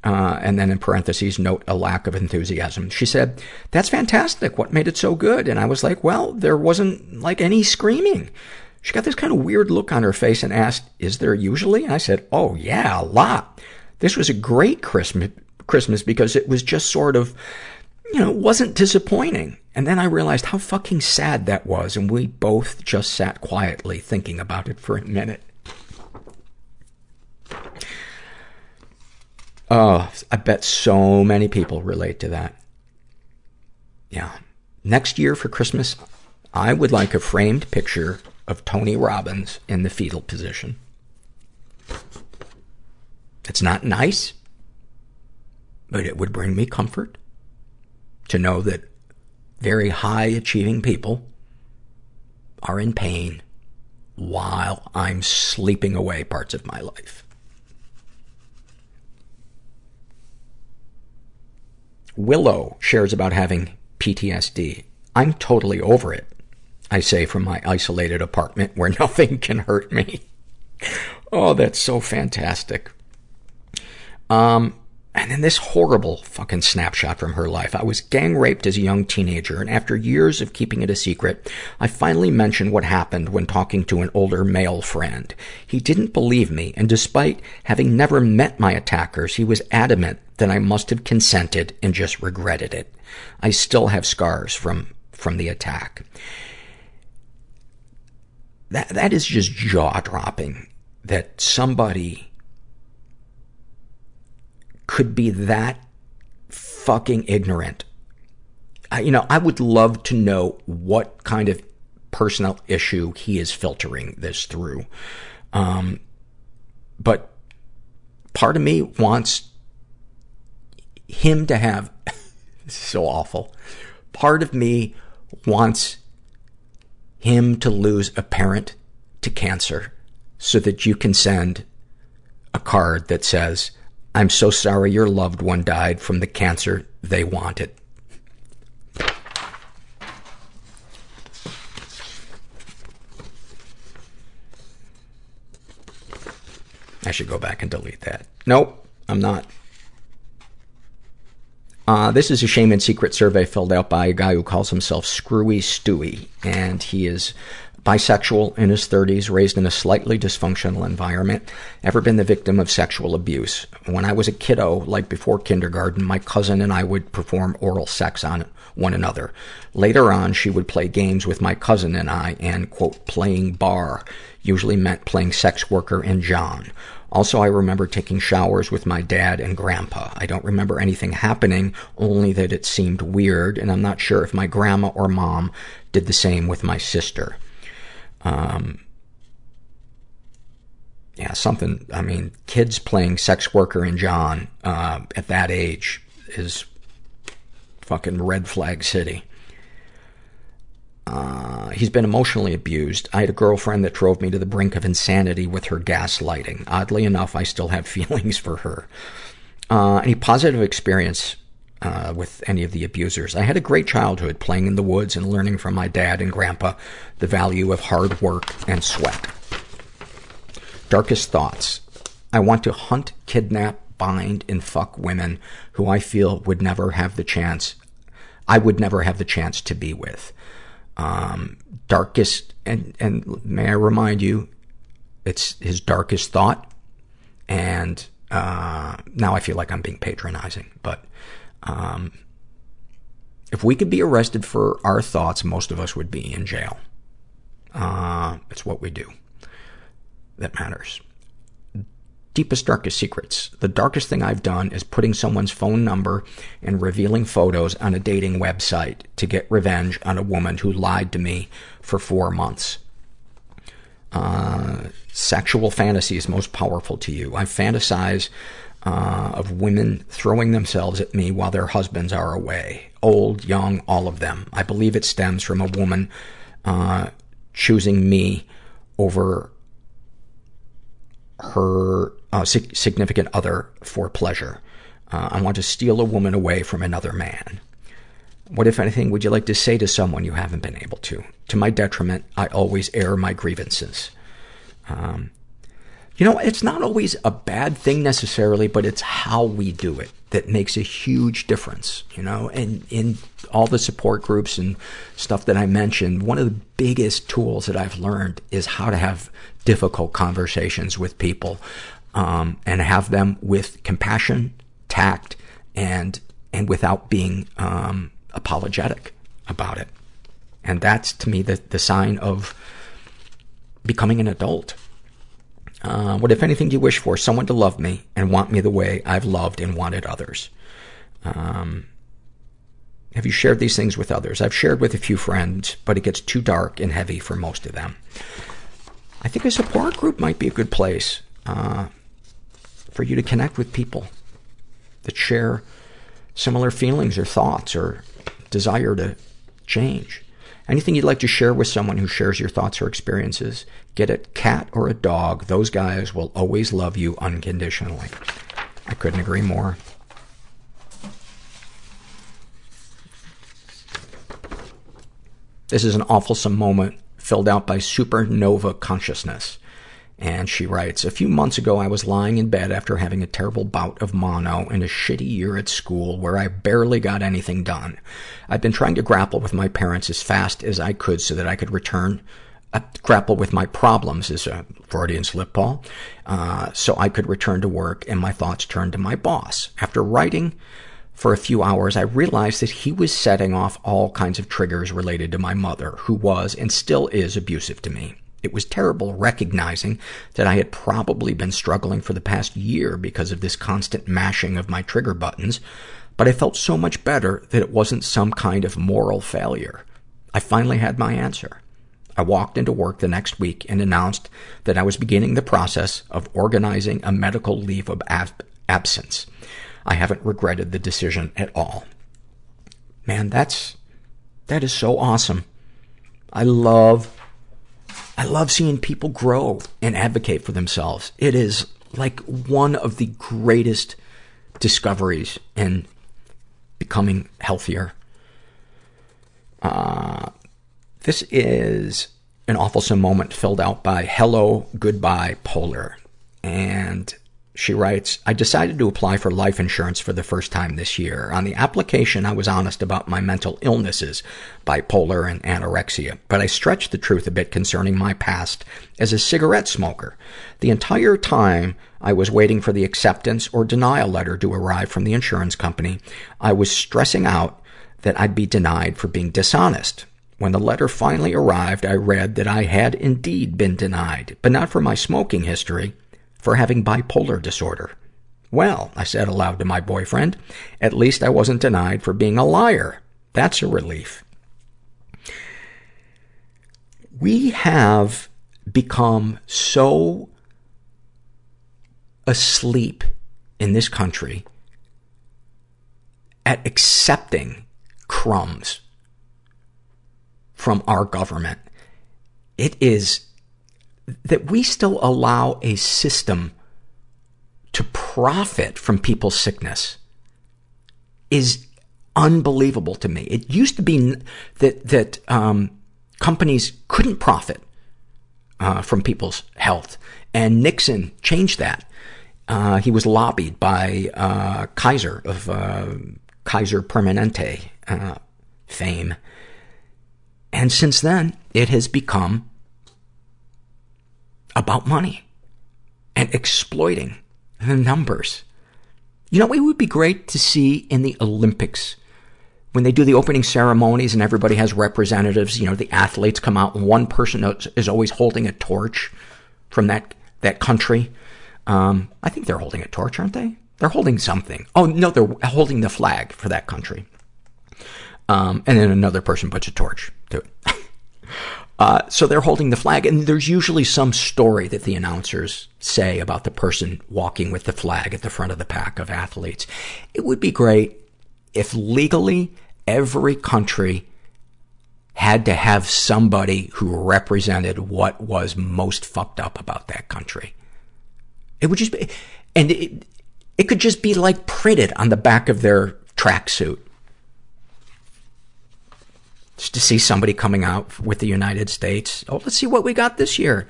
Uh, and then in parentheses, note a lack of enthusiasm. She said, that's fantastic. What made it so good? And I was like, well, there wasn't like any screaming. She got this kind of weird look on her face and asked, is there usually? And I said, oh yeah, a lot. This was a great Christmas, Christmas because it was just sort of, you know, wasn't disappointing. And then I realized how fucking sad that was, and we both just sat quietly thinking about it for a minute. Oh, I bet so many people relate to that. Yeah. Next year for Christmas, I would like a framed picture of Tony Robbins in the fetal position. It's not nice, but it would bring me comfort to know that very high achieving people are in pain while I'm sleeping away parts of my life. Willow shares about having PTSD. I'm totally over it. I say from my isolated apartment where nothing can hurt me. oh, that's so fantastic. Um, and then this horrible fucking snapshot from her life. I was gang raped as a young teenager, and after years of keeping it a secret, I finally mentioned what happened when talking to an older male friend. He didn't believe me, and despite having never met my attackers, he was adamant that I must have consented and just regretted it. I still have scars from, from the attack. That, that is just jaw dropping that somebody could be that fucking ignorant. I, you know, I would love to know what kind of personal issue he is filtering this through. Um, but part of me wants him to have, so awful. Part of me wants him to lose a parent to cancer so that you can send a card that says, I'm so sorry your loved one died from the cancer they wanted. I should go back and delete that. Nope, I'm not. Uh, this is a shame and secret survey filled out by a guy who calls himself Screwy Stewie, and he is bisexual in his 30s, raised in a slightly dysfunctional environment, ever been the victim of sexual abuse. When I was a kiddo, like before kindergarten, my cousin and I would perform oral sex on one another. Later on, she would play games with my cousin and I, and, quote, playing bar usually meant playing sex worker and John. Also, I remember taking showers with my dad and grandpa. I don't remember anything happening, only that it seemed weird, and I'm not sure if my grandma or mom did the same with my sister. Um, yeah, something, I mean, kids playing sex worker and John, uh, at that age is fucking red flag city. Uh, he's been emotionally abused. I had a girlfriend that drove me to the brink of insanity with her gaslighting. Oddly enough, I still have feelings for her. Uh, any positive experience with any of the abusers? I had a great childhood playing in the woods and learning from my dad and grandpa the value of hard work and sweat. Darkest thoughts. I want to hunt, kidnap, bind, and fuck women who I feel would never have the chance, I would never have the chance to be with um, darkest, and, and may I remind you, it's his darkest thought. And, uh, now I feel like I'm being patronizing, but, um, if we could be arrested for our thoughts, most of us would be in jail. Uh, it's what we do that matters deepest, darkest secrets. The darkest thing I've done is putting someone's phone number and revealing photos on a dating website to get revenge on a woman who lied to me for four months. Uh, sexual fantasies most powerful to you. I fantasize of women throwing themselves at me while their husbands are away. Old, young, all of them. I believe it stems from a woman uh, choosing me over her uh, significant other for pleasure. Uh, I want to steal a woman away from another man. What, if anything, would you like to say to someone you haven't been able to? To my detriment, I always air my grievances. Um, you know, it's not always a bad thing necessarily, but it's how we do it that makes a huge difference, you know? And in all the support groups and stuff that I mentioned, one of the biggest tools that I've learned is how to have difficult conversations with people, um, and have them with compassion, tact, and, and without being, um, apologetic about it. And that's, to me, the, the sign of becoming an adult. Uh, what, if anything, do you wish for? Someone to love me and want me the way I've loved and wanted others. Um, have you shared these things with others? I've shared with a few friends, but it gets too dark and heavy for most of them. I think a support group might be a good place uh, for you to connect with people that share similar feelings or thoughts or desire to change. Anything you'd like to share with someone who shares your thoughts or experiences, get a cat or a dog. Those guys will always love you unconditionally. I couldn't agree more. This is an awfulsome moment filled out by Supernova Consciousness. And she writes, A few months ago, I was lying in bed after having a terrible bout of mono and a shitty year at school where I barely got anything done. I'd been trying to grapple with my parents as fast as I could so that I could return, uh, grapple with my problems is a Freudian slip, Paul, uh, so I could return to work and my thoughts turned to my boss. After writing for a few hours, I realized that he was setting off all kinds of triggers related to my mother, who was and still is abusive to me. It was terrible recognizing that I had probably been struggling for the past year because of this constant mashing of my trigger buttons, but I felt so much better that it wasn't some kind of moral failure. I finally had my answer. I walked into work the next week and announced that I was beginning the process of organizing a medical leave of ab- absence. I haven't regretted the decision at all. Man, that's, that is so awesome. I love, I love seeing people grow and advocate for themselves. It is like one of the greatest discoveries in becoming healthier. Uh, this is an awfulsome moment filled out by Hello Goodbye Polar. And she writes, I decided to apply for life insurance for the first time this year. On the application, I was honest about my mental illnesses, bipolar and anorexia, but I stretched the truth a bit concerning my past as a cigarette smoker. The entire time I was waiting for the acceptance or denial letter to arrive from the insurance company, I was stressing out that I'd be denied for being dishonest. When the letter finally arrived, I read that I had indeed been denied, but not for my smoking history, for having bipolar disorder. Well, I said aloud to my boyfriend, at least I wasn't denied for being a liar. That's a relief. We have become so asleep in this country at accepting crumbs from our government. It is that we still allow a system to profit from people's sickness is unbelievable to me. It used to be that, that, um, companies couldn't profit, uh, from people's health. And Nixon changed that. Uh, he was lobbied by, uh, Kaiser of, uh, Kaiser Permanente, uh, fame. And since then, it has become about money and exploiting the numbers. You know, it would be great to see in the Olympics when they do the opening ceremonies and everybody has representatives, you know, the athletes come out and one person is always holding a torch from that, that country. Um, I think they're holding a torch, aren't they? They're holding something. Oh, no, they're holding the flag for that country. Um, and then another person puts a torch to it. Uh, so they're holding the flag, and there's usually some story that the announcers say about the person walking with the flag at the front of the pack of athletes. It would be great if legally every country had to have somebody who represented what was most fucked up about that country. It would just be, and it, it could just be like printed on the back of their tracksuit. Just to see somebody coming out with the United States. Oh, let's see what we got this year.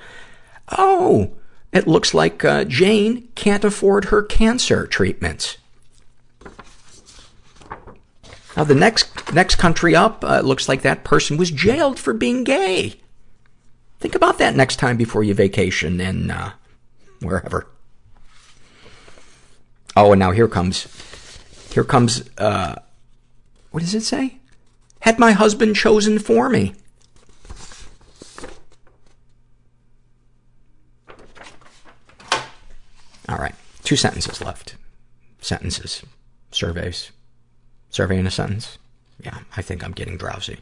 Oh, it looks like uh, Jane can't afford her cancer treatments. Now, the next next country up uh, looks like that person was jailed for being gay. Think about that next time before you vacation and uh, wherever. Oh, and now here comes, here comes. Uh, what does it say? Had my husband chosen for me. All right. Two sentences left. Sentences. Surveys. Survey in a sentence. Yeah, I think I'm getting drowsy.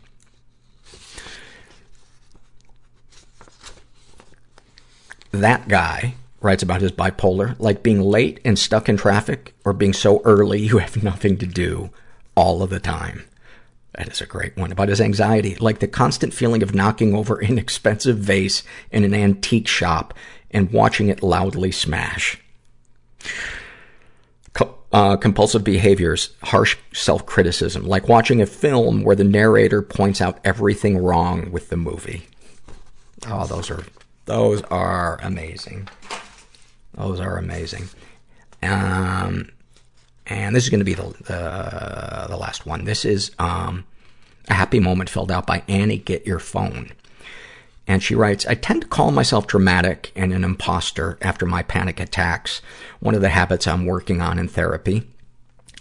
That guy writes about his bipolar, like being late and stuck in traffic, or being so early you have nothing to do all of the time. That is a great one. About his anxiety, like the constant feeling of knocking over an expensive vase in an antique shop and watching it loudly smash. Uh, compulsive behaviors, harsh self-criticism, like watching a film where the narrator points out everything wrong with the movie. Oh, those are, those are amazing. Those are amazing. Um, and this is going to be the, the, the last one. This is, um, a happy moment filled out by Annie Get Your Phone. And she writes, I tend to call myself dramatic and an imposter after my panic attacks, one of the habits I'm working on in therapy.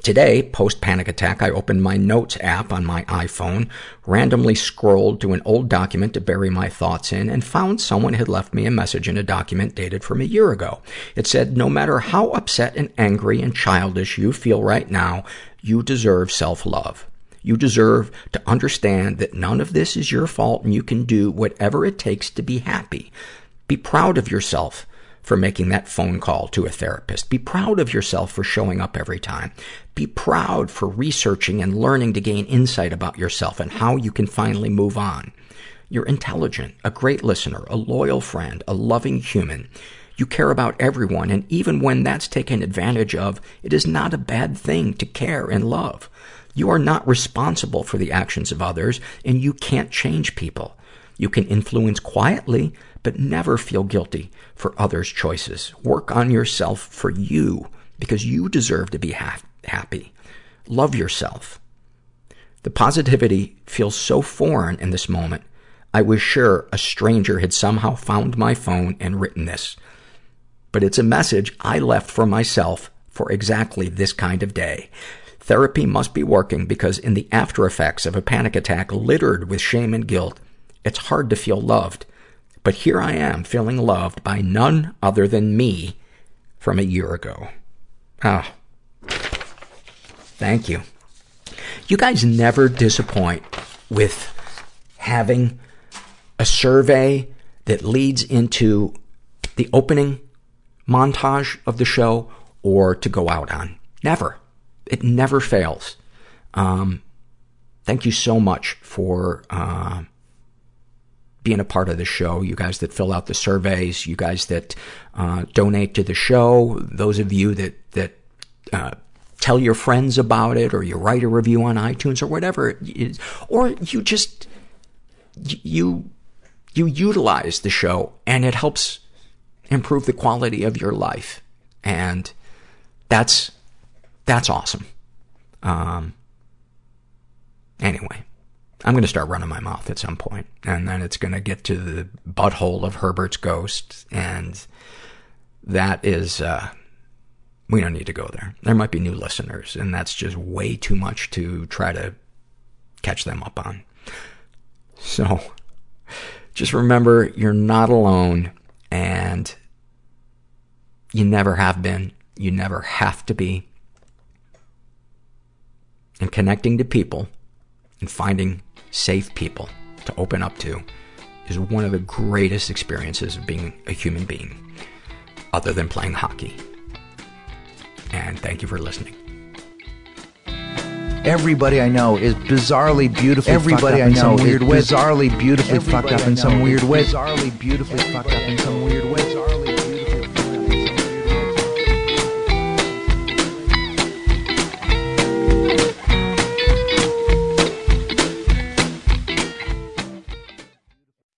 Today, post-panic attack, I opened my Notes app on my iPhone, randomly scrolled to an old document to bury my thoughts in, and found someone had left me a message in a document dated from a year ago. It said, no matter how upset and angry and childish you feel right now, you deserve self-love. You deserve to understand that none of this is your fault and you can do whatever it takes to be happy. Be proud of yourself for making that phone call to a therapist. Be proud of yourself for showing up every time. Be proud for researching and learning to gain insight about yourself and how you can finally move on. You're intelligent, a great listener, a loyal friend, a loving human. You care about everyone, and even when that's taken advantage of, it is not a bad thing to care and love. You are not responsible for the actions of others, and you can't change people. You can influence quietly, but never feel guilty for others' choices. Work on yourself for you, because you deserve to be ha- happy. Love yourself. The positivity feels so foreign in this moment. I was sure a stranger had somehow found my phone and written this. But it's a message I left for myself for exactly this kind of day. Therapy must be working because in the after effects of a panic attack littered with shame and guilt, it's hard to feel loved. But here I am feeling loved by none other than me from a year ago. Ah. Thank you. You guys never disappoint with having a survey that leads into the opening montage of the show or to go out on. Never. It never fails. Um, thank you so much for, uh, being a part of the show. You guys that fill out the surveys, you guys that, uh, donate to the show, those of you that, that, uh, tell your friends about it or you write a review on iTunes or whatever or you just, you, you utilize the show and it helps improve the quality of your life. And that's, that's awesome. Um, anyway, I'm going to start running my mouth at some point, and then it's going to get to the butthole of Herbert's ghost, and that is, uh, we don't need to go there. There might be new listeners, and that's just way too much to try to catch them up on. So, just remember you're not alone, and you never have been. You never have to be. And connecting to people and finding safe people to open up to is one of the greatest experiences of being a human being, other than playing hockey. And thank you for listening. Everybody I know is bizarrely beautifully Everybody fucked up I know in some weird way. Bizarrely beautifully Everybody fucked up in some weird way. Bizarrely beautifully fucked up in some weird way.